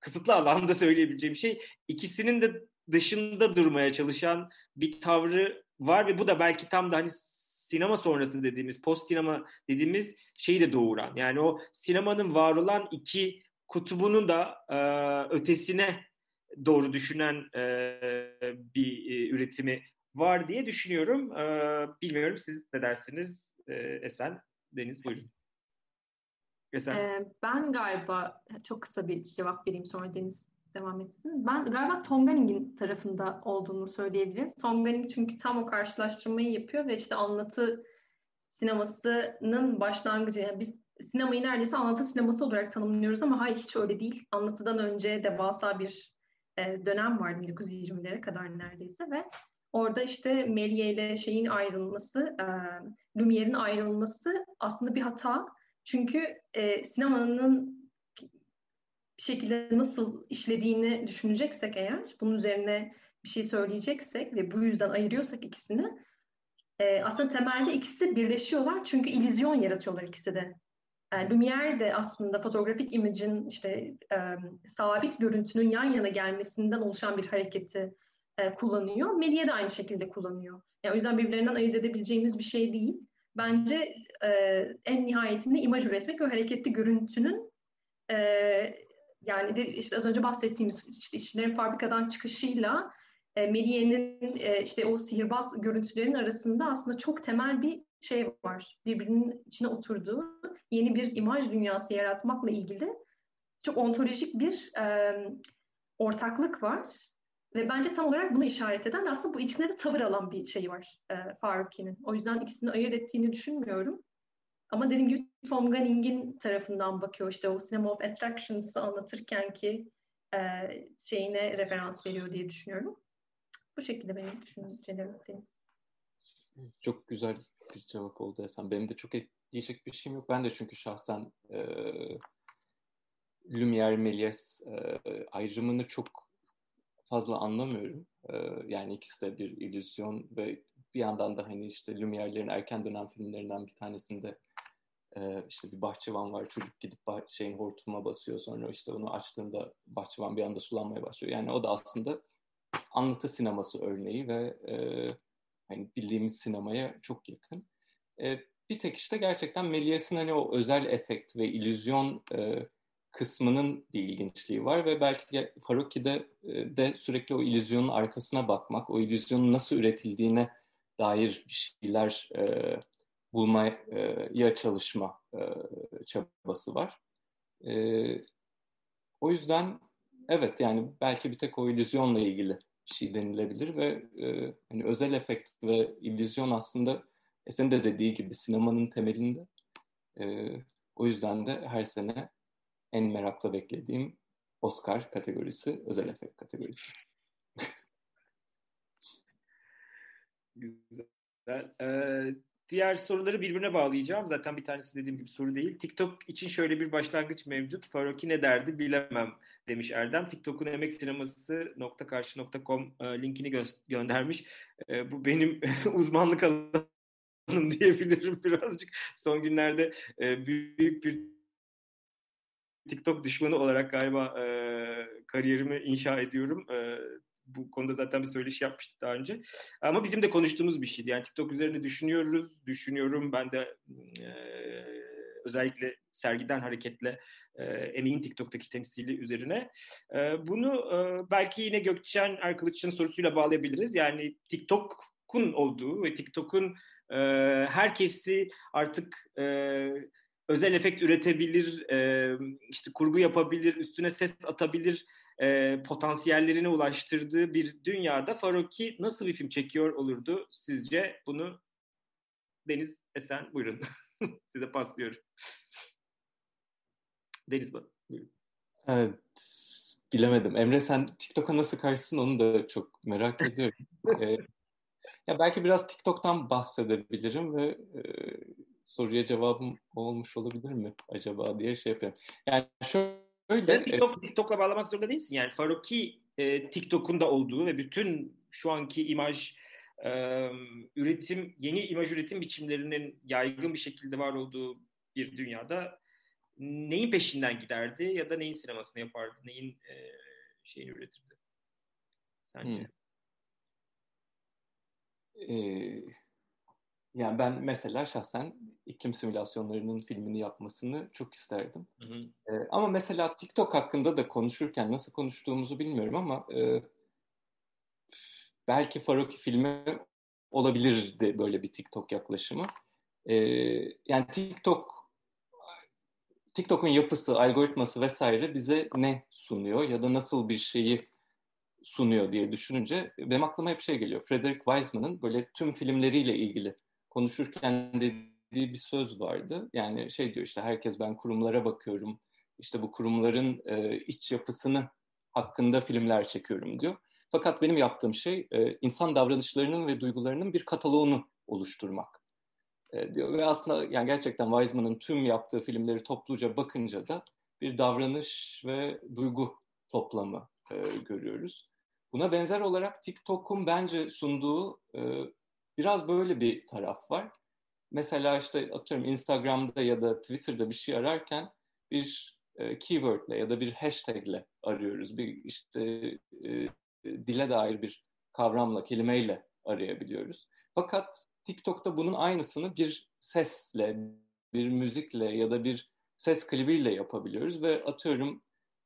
kısıtlı alanda söyleyebileceğim şey ikisinin de dışında durmaya çalışan bir tavrı var ve bu da belki tam da hani sinema sonrası dediğimiz, post sinema dediğimiz şeyi de doğuran. Yani o sinemanın var olan iki kutubunun da e, ötesine doğru düşünen bir üretimi var diye düşünüyorum. Bilmiyorum siz ne dersiniz Esen, Deniz buyurun. Esen. Ben galiba çok kısa bir cevap vereyim sonra Deniz devam etsin. Ben galiba Tonganing'in tarafında olduğunu söyleyebilirim. Tonganing çünkü tam o karşılaştırmayı yapıyor ve işte anlatı sinemasının başlangıcı. Yani biz sinemayı neredeyse anlatı sineması olarak tanımlıyoruz ama hayır hiç öyle değil. Anlatıdan önce devasa bir e, dönem var 1920'lere kadar neredeyse ve orada işte Méliès ile şeyin ayrılması, e, Lumiere'in ayrılması aslında bir hata. Çünkü e, sinemanın şekilde nasıl işlediğini düşüneceksek eğer, bunun üzerine bir şey söyleyeceksek ve bu yüzden ayırıyorsak ikisini, e, aslında temelde ikisi birleşiyorlar çünkü illüzyon yaratıyorlar ikisi de. Yani Lumière de aslında fotoğrafik imajın işte e, sabit görüntünün yan yana gelmesinden oluşan bir hareketi e, kullanıyor. Medya de aynı şekilde kullanıyor. Yani o yüzden birbirlerinden ayırt edebileceğimiz bir şey değil. Bence e, en nihayetinde imaj üretmek ve hareketli görüntünün e, yani de işte az önce bahsettiğimiz işte işçilerin fabrikadan çıkışıyla e, Melie'nin e, işte o sihirbaz görüntülerin arasında aslında çok temel bir şey var. Birbirinin içine oturduğu yeni bir imaj dünyası yaratmakla ilgili çok ontolojik bir e, ortaklık var. Ve bence tam olarak bunu işaret eden de aslında bu ikisine de tavır alan bir şey var e, Faruki'nin. O yüzden ikisini ayırt ettiğini düşünmüyorum. Ama dediğim gibi Tom Gunning'in tarafından bakıyor işte o Cinema of Attractions'ı anlatırken ki e, şeyine referans veriyor diye düşünüyorum. Bu şekilde benim düşüncelerim Deniz. Çok güzel bir cevap oldu Esen. Benim de çok diyecek bir şeyim yok. Ben de çünkü şahsen e, Lumière Méliès e, ayrımını çok fazla anlamıyorum. E, yani ikisi de bir illüzyon ve bir yandan da hani işte Lumière'lerin erken dönem filmlerinden bir tanesinde e, işte bir bahçıvan var. Çocuk gidip bah- şeyin hortumuna basıyor. Sonra işte onu açtığında bahçıvan bir anda sulanmaya başlıyor. Yani o da aslında anlatı sineması örneği ve e, hani bildiğimiz sinemaya çok yakın. E, bir tek işte gerçekten Méliès'in hani o özel efekt ve illüzyon e, kısmının bir ilginçliği var ve belki Faruki'de e, de sürekli o illüzyonun arkasına bakmak, o illüzyonun nasıl üretildiğine dair bir şeyler e, bulmaya çalışma e, çabası var. E, o yüzden evet yani belki bir tek o illüzyonla ilgili şey denilebilir ve e, hani özel efekt ve illüzyon aslında senin de dediği gibi sinemanın temelinde. E, o yüzden de her sene en merakla beklediğim Oscar kategorisi özel efekt kategorisi. Güzel. Ee, diğer soruları birbirine bağlayacağım. Zaten bir tanesi dediğim gibi soru değil. TikTok için şöyle bir başlangıç mevcut. Faroki ne derdi bilemem demiş Erdem. TikTok'un emek sineması nokta karşı nokta com e, linkini gö- göndermiş. E, bu benim uzmanlık alanım diyebilirim birazcık. Son günlerde e, büyük bir TikTok düşmanı olarak galiba e, kariyerimi inşa ediyorum. E, bu konuda zaten bir söyleşi yapmıştık daha önce. Ama bizim de konuştuğumuz bir şeydi. Yani TikTok üzerine düşünüyoruz, düşünüyorum. Ben de e, özellikle sergiden hareketle e, emeğin TikTok'taki temsili üzerine. E, bunu e, belki yine Gökçen Erkılıç'ın sorusuyla bağlayabiliriz. Yani TikTok'un olduğu ve TikTok'un e, herkesi artık e, özel efekt üretebilir, işte kurgu yapabilir, üstüne ses atabilir e, potansiyellerine ulaştırdığı bir dünyada Faroki nasıl bir film çekiyor olurdu sizce? Bunu Deniz Esen buyurun. Size paslıyorum. Deniz buyurun. Evet, bilemedim. Emre sen TikTok'a nasıl karşısın onu da çok merak ediyorum. ee, ya belki biraz TikTok'tan bahsedebilirim ve e, soruya cevabım olmuş olabilir mi acaba diye şey yapıyorum. Yani şöyle... Yani TikTok, TikTok'la bağlamak zorunda değilsin. Yani Faruki e, TikTok'un da olduğu ve bütün şu anki imaj e, üretim, yeni imaj üretim biçimlerinin yaygın bir şekilde var olduğu bir dünyada neyin peşinden giderdi ya da neyin sinemasını yapardı, neyin e, şeyini üretirdi? Sence? Hmm. Ee, yani ben mesela şahsen iklim simülasyonlarının filmini yapmasını çok isterdim. Hı hı. Ee, ama mesela TikTok hakkında da konuşurken nasıl konuştuğumuzu bilmiyorum ama e, belki Faroki filmi olabilirdi böyle bir TikTok yaklaşımı. Ee, yani TikTok TikTok'un yapısı, algoritması vesaire bize ne sunuyor ya da nasıl bir şeyi sunuyor diye düşününce benim aklıma hep şey geliyor. Frederick Wiseman'ın böyle tüm filmleriyle ilgili konuşurken dediği bir söz vardı. Yani şey diyor işte herkes ben kurumlara bakıyorum. İşte bu kurumların e, iç yapısını hakkında filmler çekiyorum diyor. Fakat benim yaptığım şey e, insan davranışlarının ve duygularının bir kataloğunu oluşturmak e, diyor. Ve aslında yani gerçekten Wiseman'ın tüm yaptığı filmleri topluca bakınca da bir davranış ve duygu toplamı e, görüyoruz. Buna benzer olarak TikTok'un bence sunduğu e, biraz böyle bir taraf var. Mesela işte atıyorum Instagram'da ya da Twitter'da bir şey ararken bir e, keywordle ya da bir hashtagle arıyoruz. Bir işte e, dile dair bir kavramla, kelimeyle arayabiliyoruz. Fakat TikTok'ta bunun aynısını bir sesle, bir müzikle ya da bir ses klibiyle yapabiliyoruz ve atıyorum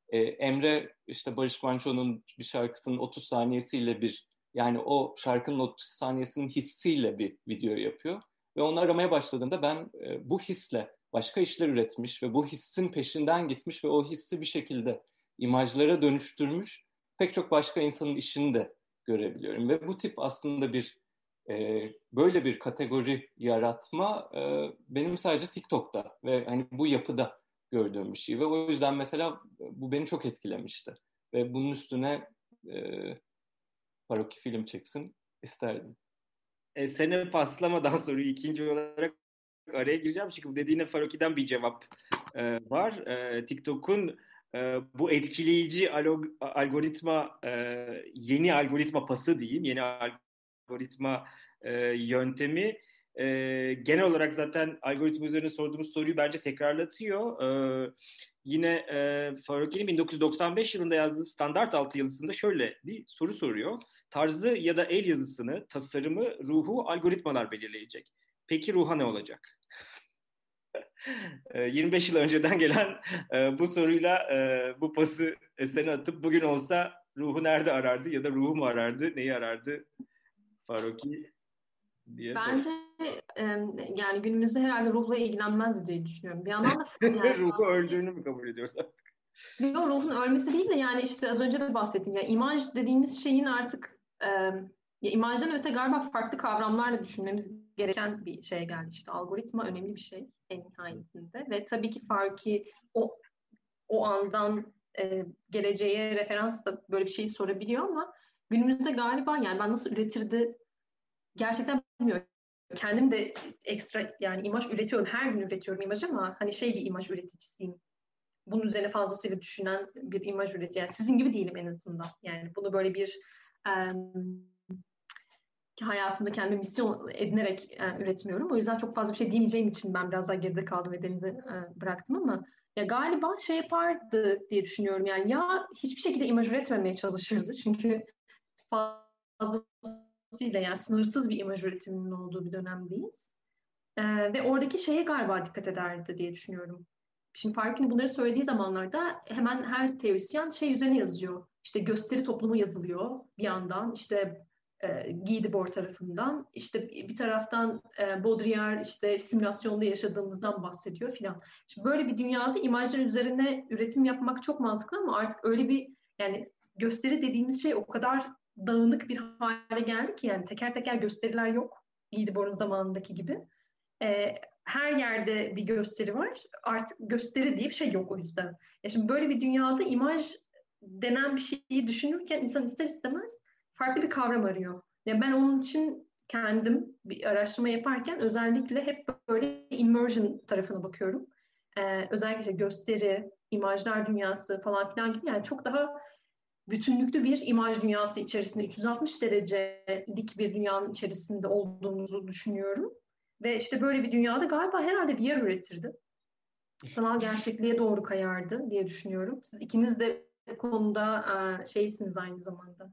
e, Emre işte Barış Manço'nun bir şarkısının 30 saniyesiyle bir yani o şarkının 30 saniyesinin hissiyle bir video yapıyor. Ve onu aramaya başladığımda ben e, bu hisle başka işler üretmiş ve bu hissin peşinden gitmiş ve o hissi bir şekilde imajlara dönüştürmüş pek çok başka insanın işini de görebiliyorum. Ve bu tip aslında bir e, böyle bir kategori yaratma e, benim sadece TikTok'ta ve hani bu yapıda gördüğüm bir şey. Ve o yüzden mesela bu beni çok etkilemişti. Ve bunun üstüne e, paroki film çeksin isterdim. E, seni paslamadan soruyu ikinci olarak araya gireceğim. Çünkü dediğine Faroki'den bir cevap e, var. E, TikTok'un e, bu etkileyici algoritma, e, yeni algoritma pası diyeyim, yeni algoritma e, yöntemi e, genel olarak zaten algoritma üzerine sorduğumuz soruyu bence tekrarlatıyor. E, yine e, Faruki'nin 1995 yılında yazdığı standart altı yazısında şöyle bir soru soruyor. Tarzı ya da el yazısını, tasarımı, ruhu algoritmalar belirleyecek. Peki ruha ne olacak? 25 yıl önceden gelen e, bu soruyla e, bu pası seni atıp bugün olsa ruhu nerede arardı ya da ruhu mu arardı, neyi arardı Faruki diye Bence e, yani günümüzde herhalde ruhla ilgilenmez diye düşünüyorum. Bir yandan da yani, ruhu öldüğünü mü kabul ediyoruz Yok ruhun ölmesi değil de yani işte az önce de bahsettim. Yani imaj dediğimiz şeyin artık e, ya imajdan öte galiba farklı kavramlarla düşünmemiz gereken bir şey geldi. İşte algoritma önemli bir şey en nihayetinde ve tabii ki farkı o o andan e, geleceğe referans da böyle bir şeyi sorabiliyor ama günümüzde galiba yani ben nasıl üretirdi gerçekten bilmiyorum. Kendim de ekstra yani imaj üretiyorum. Her gün üretiyorum imaj ama hani şey bir imaj üreticisiyim. Bunun üzerine fazlasıyla düşünen bir imaj üretici. Yani sizin gibi değilim en azından. Yani bunu böyle bir um, hayatımda kendime misyon edinerek e, üretmiyorum. O yüzden çok fazla bir şey diyemeyeceğim için ben biraz daha geride kaldım ve denize e, bıraktım ama ya galiba şey yapardı diye düşünüyorum. Yani ya hiçbir şekilde imaj üretmemeye çalışırdı. Çünkü fazla yani sınırsız bir imaj üretiminin olduğu bir dönemdeyiz. Ee, ve oradaki şeye galiba dikkat ederdi diye düşünüyorum. Şimdi Farkin bunları söylediği zamanlarda hemen her teorisyen şey üzerine yazıyor. İşte gösteri toplumu yazılıyor bir yandan. İşte e, Guy tarafından. İşte bir taraftan e, Baudrillard işte simülasyonda yaşadığımızdan bahsediyor filan. Şimdi böyle bir dünyada imajlar üzerine üretim yapmak çok mantıklı ama artık öyle bir Yani gösteri dediğimiz şey o kadar dağınık bir hale geldi ki yani teker teker gösteriler yok. Giydibor'un zamanındaki gibi. E, her yerde bir gösteri var. Artık gösteri diye bir şey yok o yüzden. Ya şimdi böyle bir dünyada imaj denen bir şeyi düşünürken insan ister istemez farklı bir kavram arıyor. Ya ben onun için kendim bir araştırma yaparken özellikle hep böyle immersion tarafına bakıyorum. Ee, özellikle işte gösteri, imajlar dünyası falan filan gibi yani çok daha bütünlüklü bir imaj dünyası içerisinde 360 derecelik bir dünyanın içerisinde olduğumuzu düşünüyorum. Ve işte böyle bir dünyada galiba herhalde bir yer üretirdi. Sanal gerçekliğe doğru kayardı diye düşünüyorum. Siz ikiniz de konuda e, şeysiniz aynı zamanda.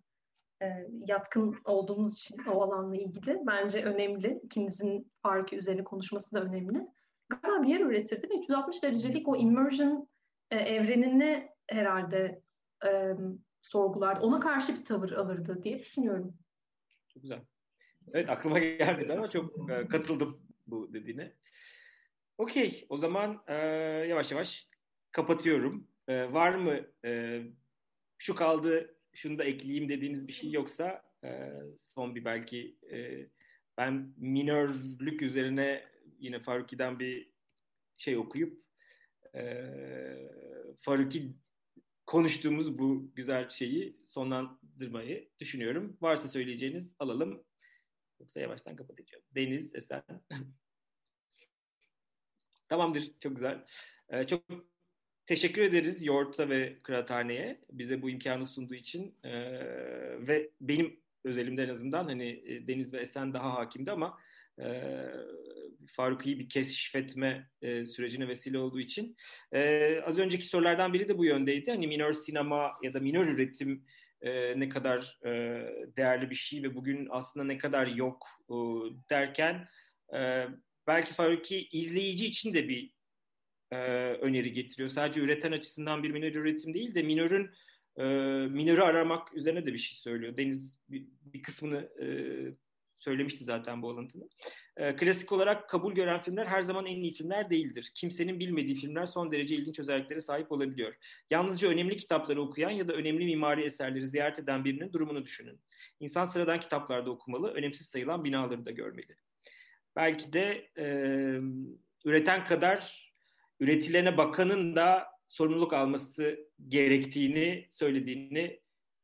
E, yatkın olduğunuz için o alanla ilgili. Bence önemli. İkinizin farkı üzerine konuşması da önemli. Galiba bir yer üretirdi ve 360 derecelik o immersion e, evrenine herhalde sorgulardı. Ona karşı bir tavır alırdı diye düşünüyorum. Çok güzel. Evet aklıma gelmedi ama çok e, katıldım bu dediğine. Okey o zaman e, yavaş yavaş kapatıyorum. E, var mı e, şu kaldı şunu da ekleyeyim dediğiniz bir şey yoksa e, son bir belki e, ben minörlük üzerine yine Faruki'den bir şey okuyup e, Faruki konuştuğumuz bu güzel şeyi sonlandırmayı düşünüyorum. Varsa söyleyeceğiniz alalım. Yoksa yavaştan kapatacağım. Deniz, Esen. Tamamdır. Çok güzel. Ee, çok teşekkür ederiz Yoğurt'a ve Kıraathane'ye bize bu imkanı sunduğu için. Ee, ve benim özelimde en azından hani e, Deniz ve Esen daha hakimdi ama e, Faruk'u bir keşfetme e, sürecine vesile olduğu için. E, az önceki sorulardan biri de bu yöndeydi. Hani minör sinema ya da minör üretim e, ne kadar e, değerli bir şey ve bugün aslında ne kadar yok e, derken e, belki Faruki izleyici için de bir e, öneri getiriyor. Sadece üreten açısından bir minör üretim değil de minörün e, minörü aramak üzerine de bir şey söylüyor. Deniz bir, bir kısmını e, söylemişti zaten bu alıntını. E, klasik olarak kabul gören filmler her zaman en iyi filmler değildir. Kimsenin bilmediği filmler son derece ilginç özelliklere sahip olabiliyor. Yalnızca önemli kitapları okuyan ya da önemli mimari eserleri ziyaret eden birinin durumunu düşünün. İnsan sıradan kitaplarda okumalı, önemsiz sayılan binaları da görmeli. Belki de e, üreten kadar üretilene bakanın da sorumluluk alması gerektiğini söylediğini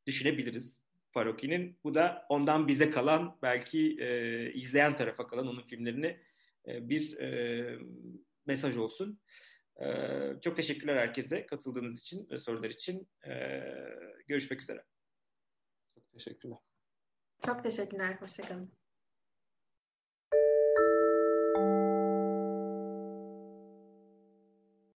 düşünebiliriz. Faroki'nin. Bu da ondan bize kalan belki e, izleyen tarafa kalan onun filmlerini e, bir e, mesaj olsun. E, çok teşekkürler herkese katıldığınız için ve sorular için. E, görüşmek üzere. Çok teşekkürler. Çok teşekkürler. Hoşçakalın.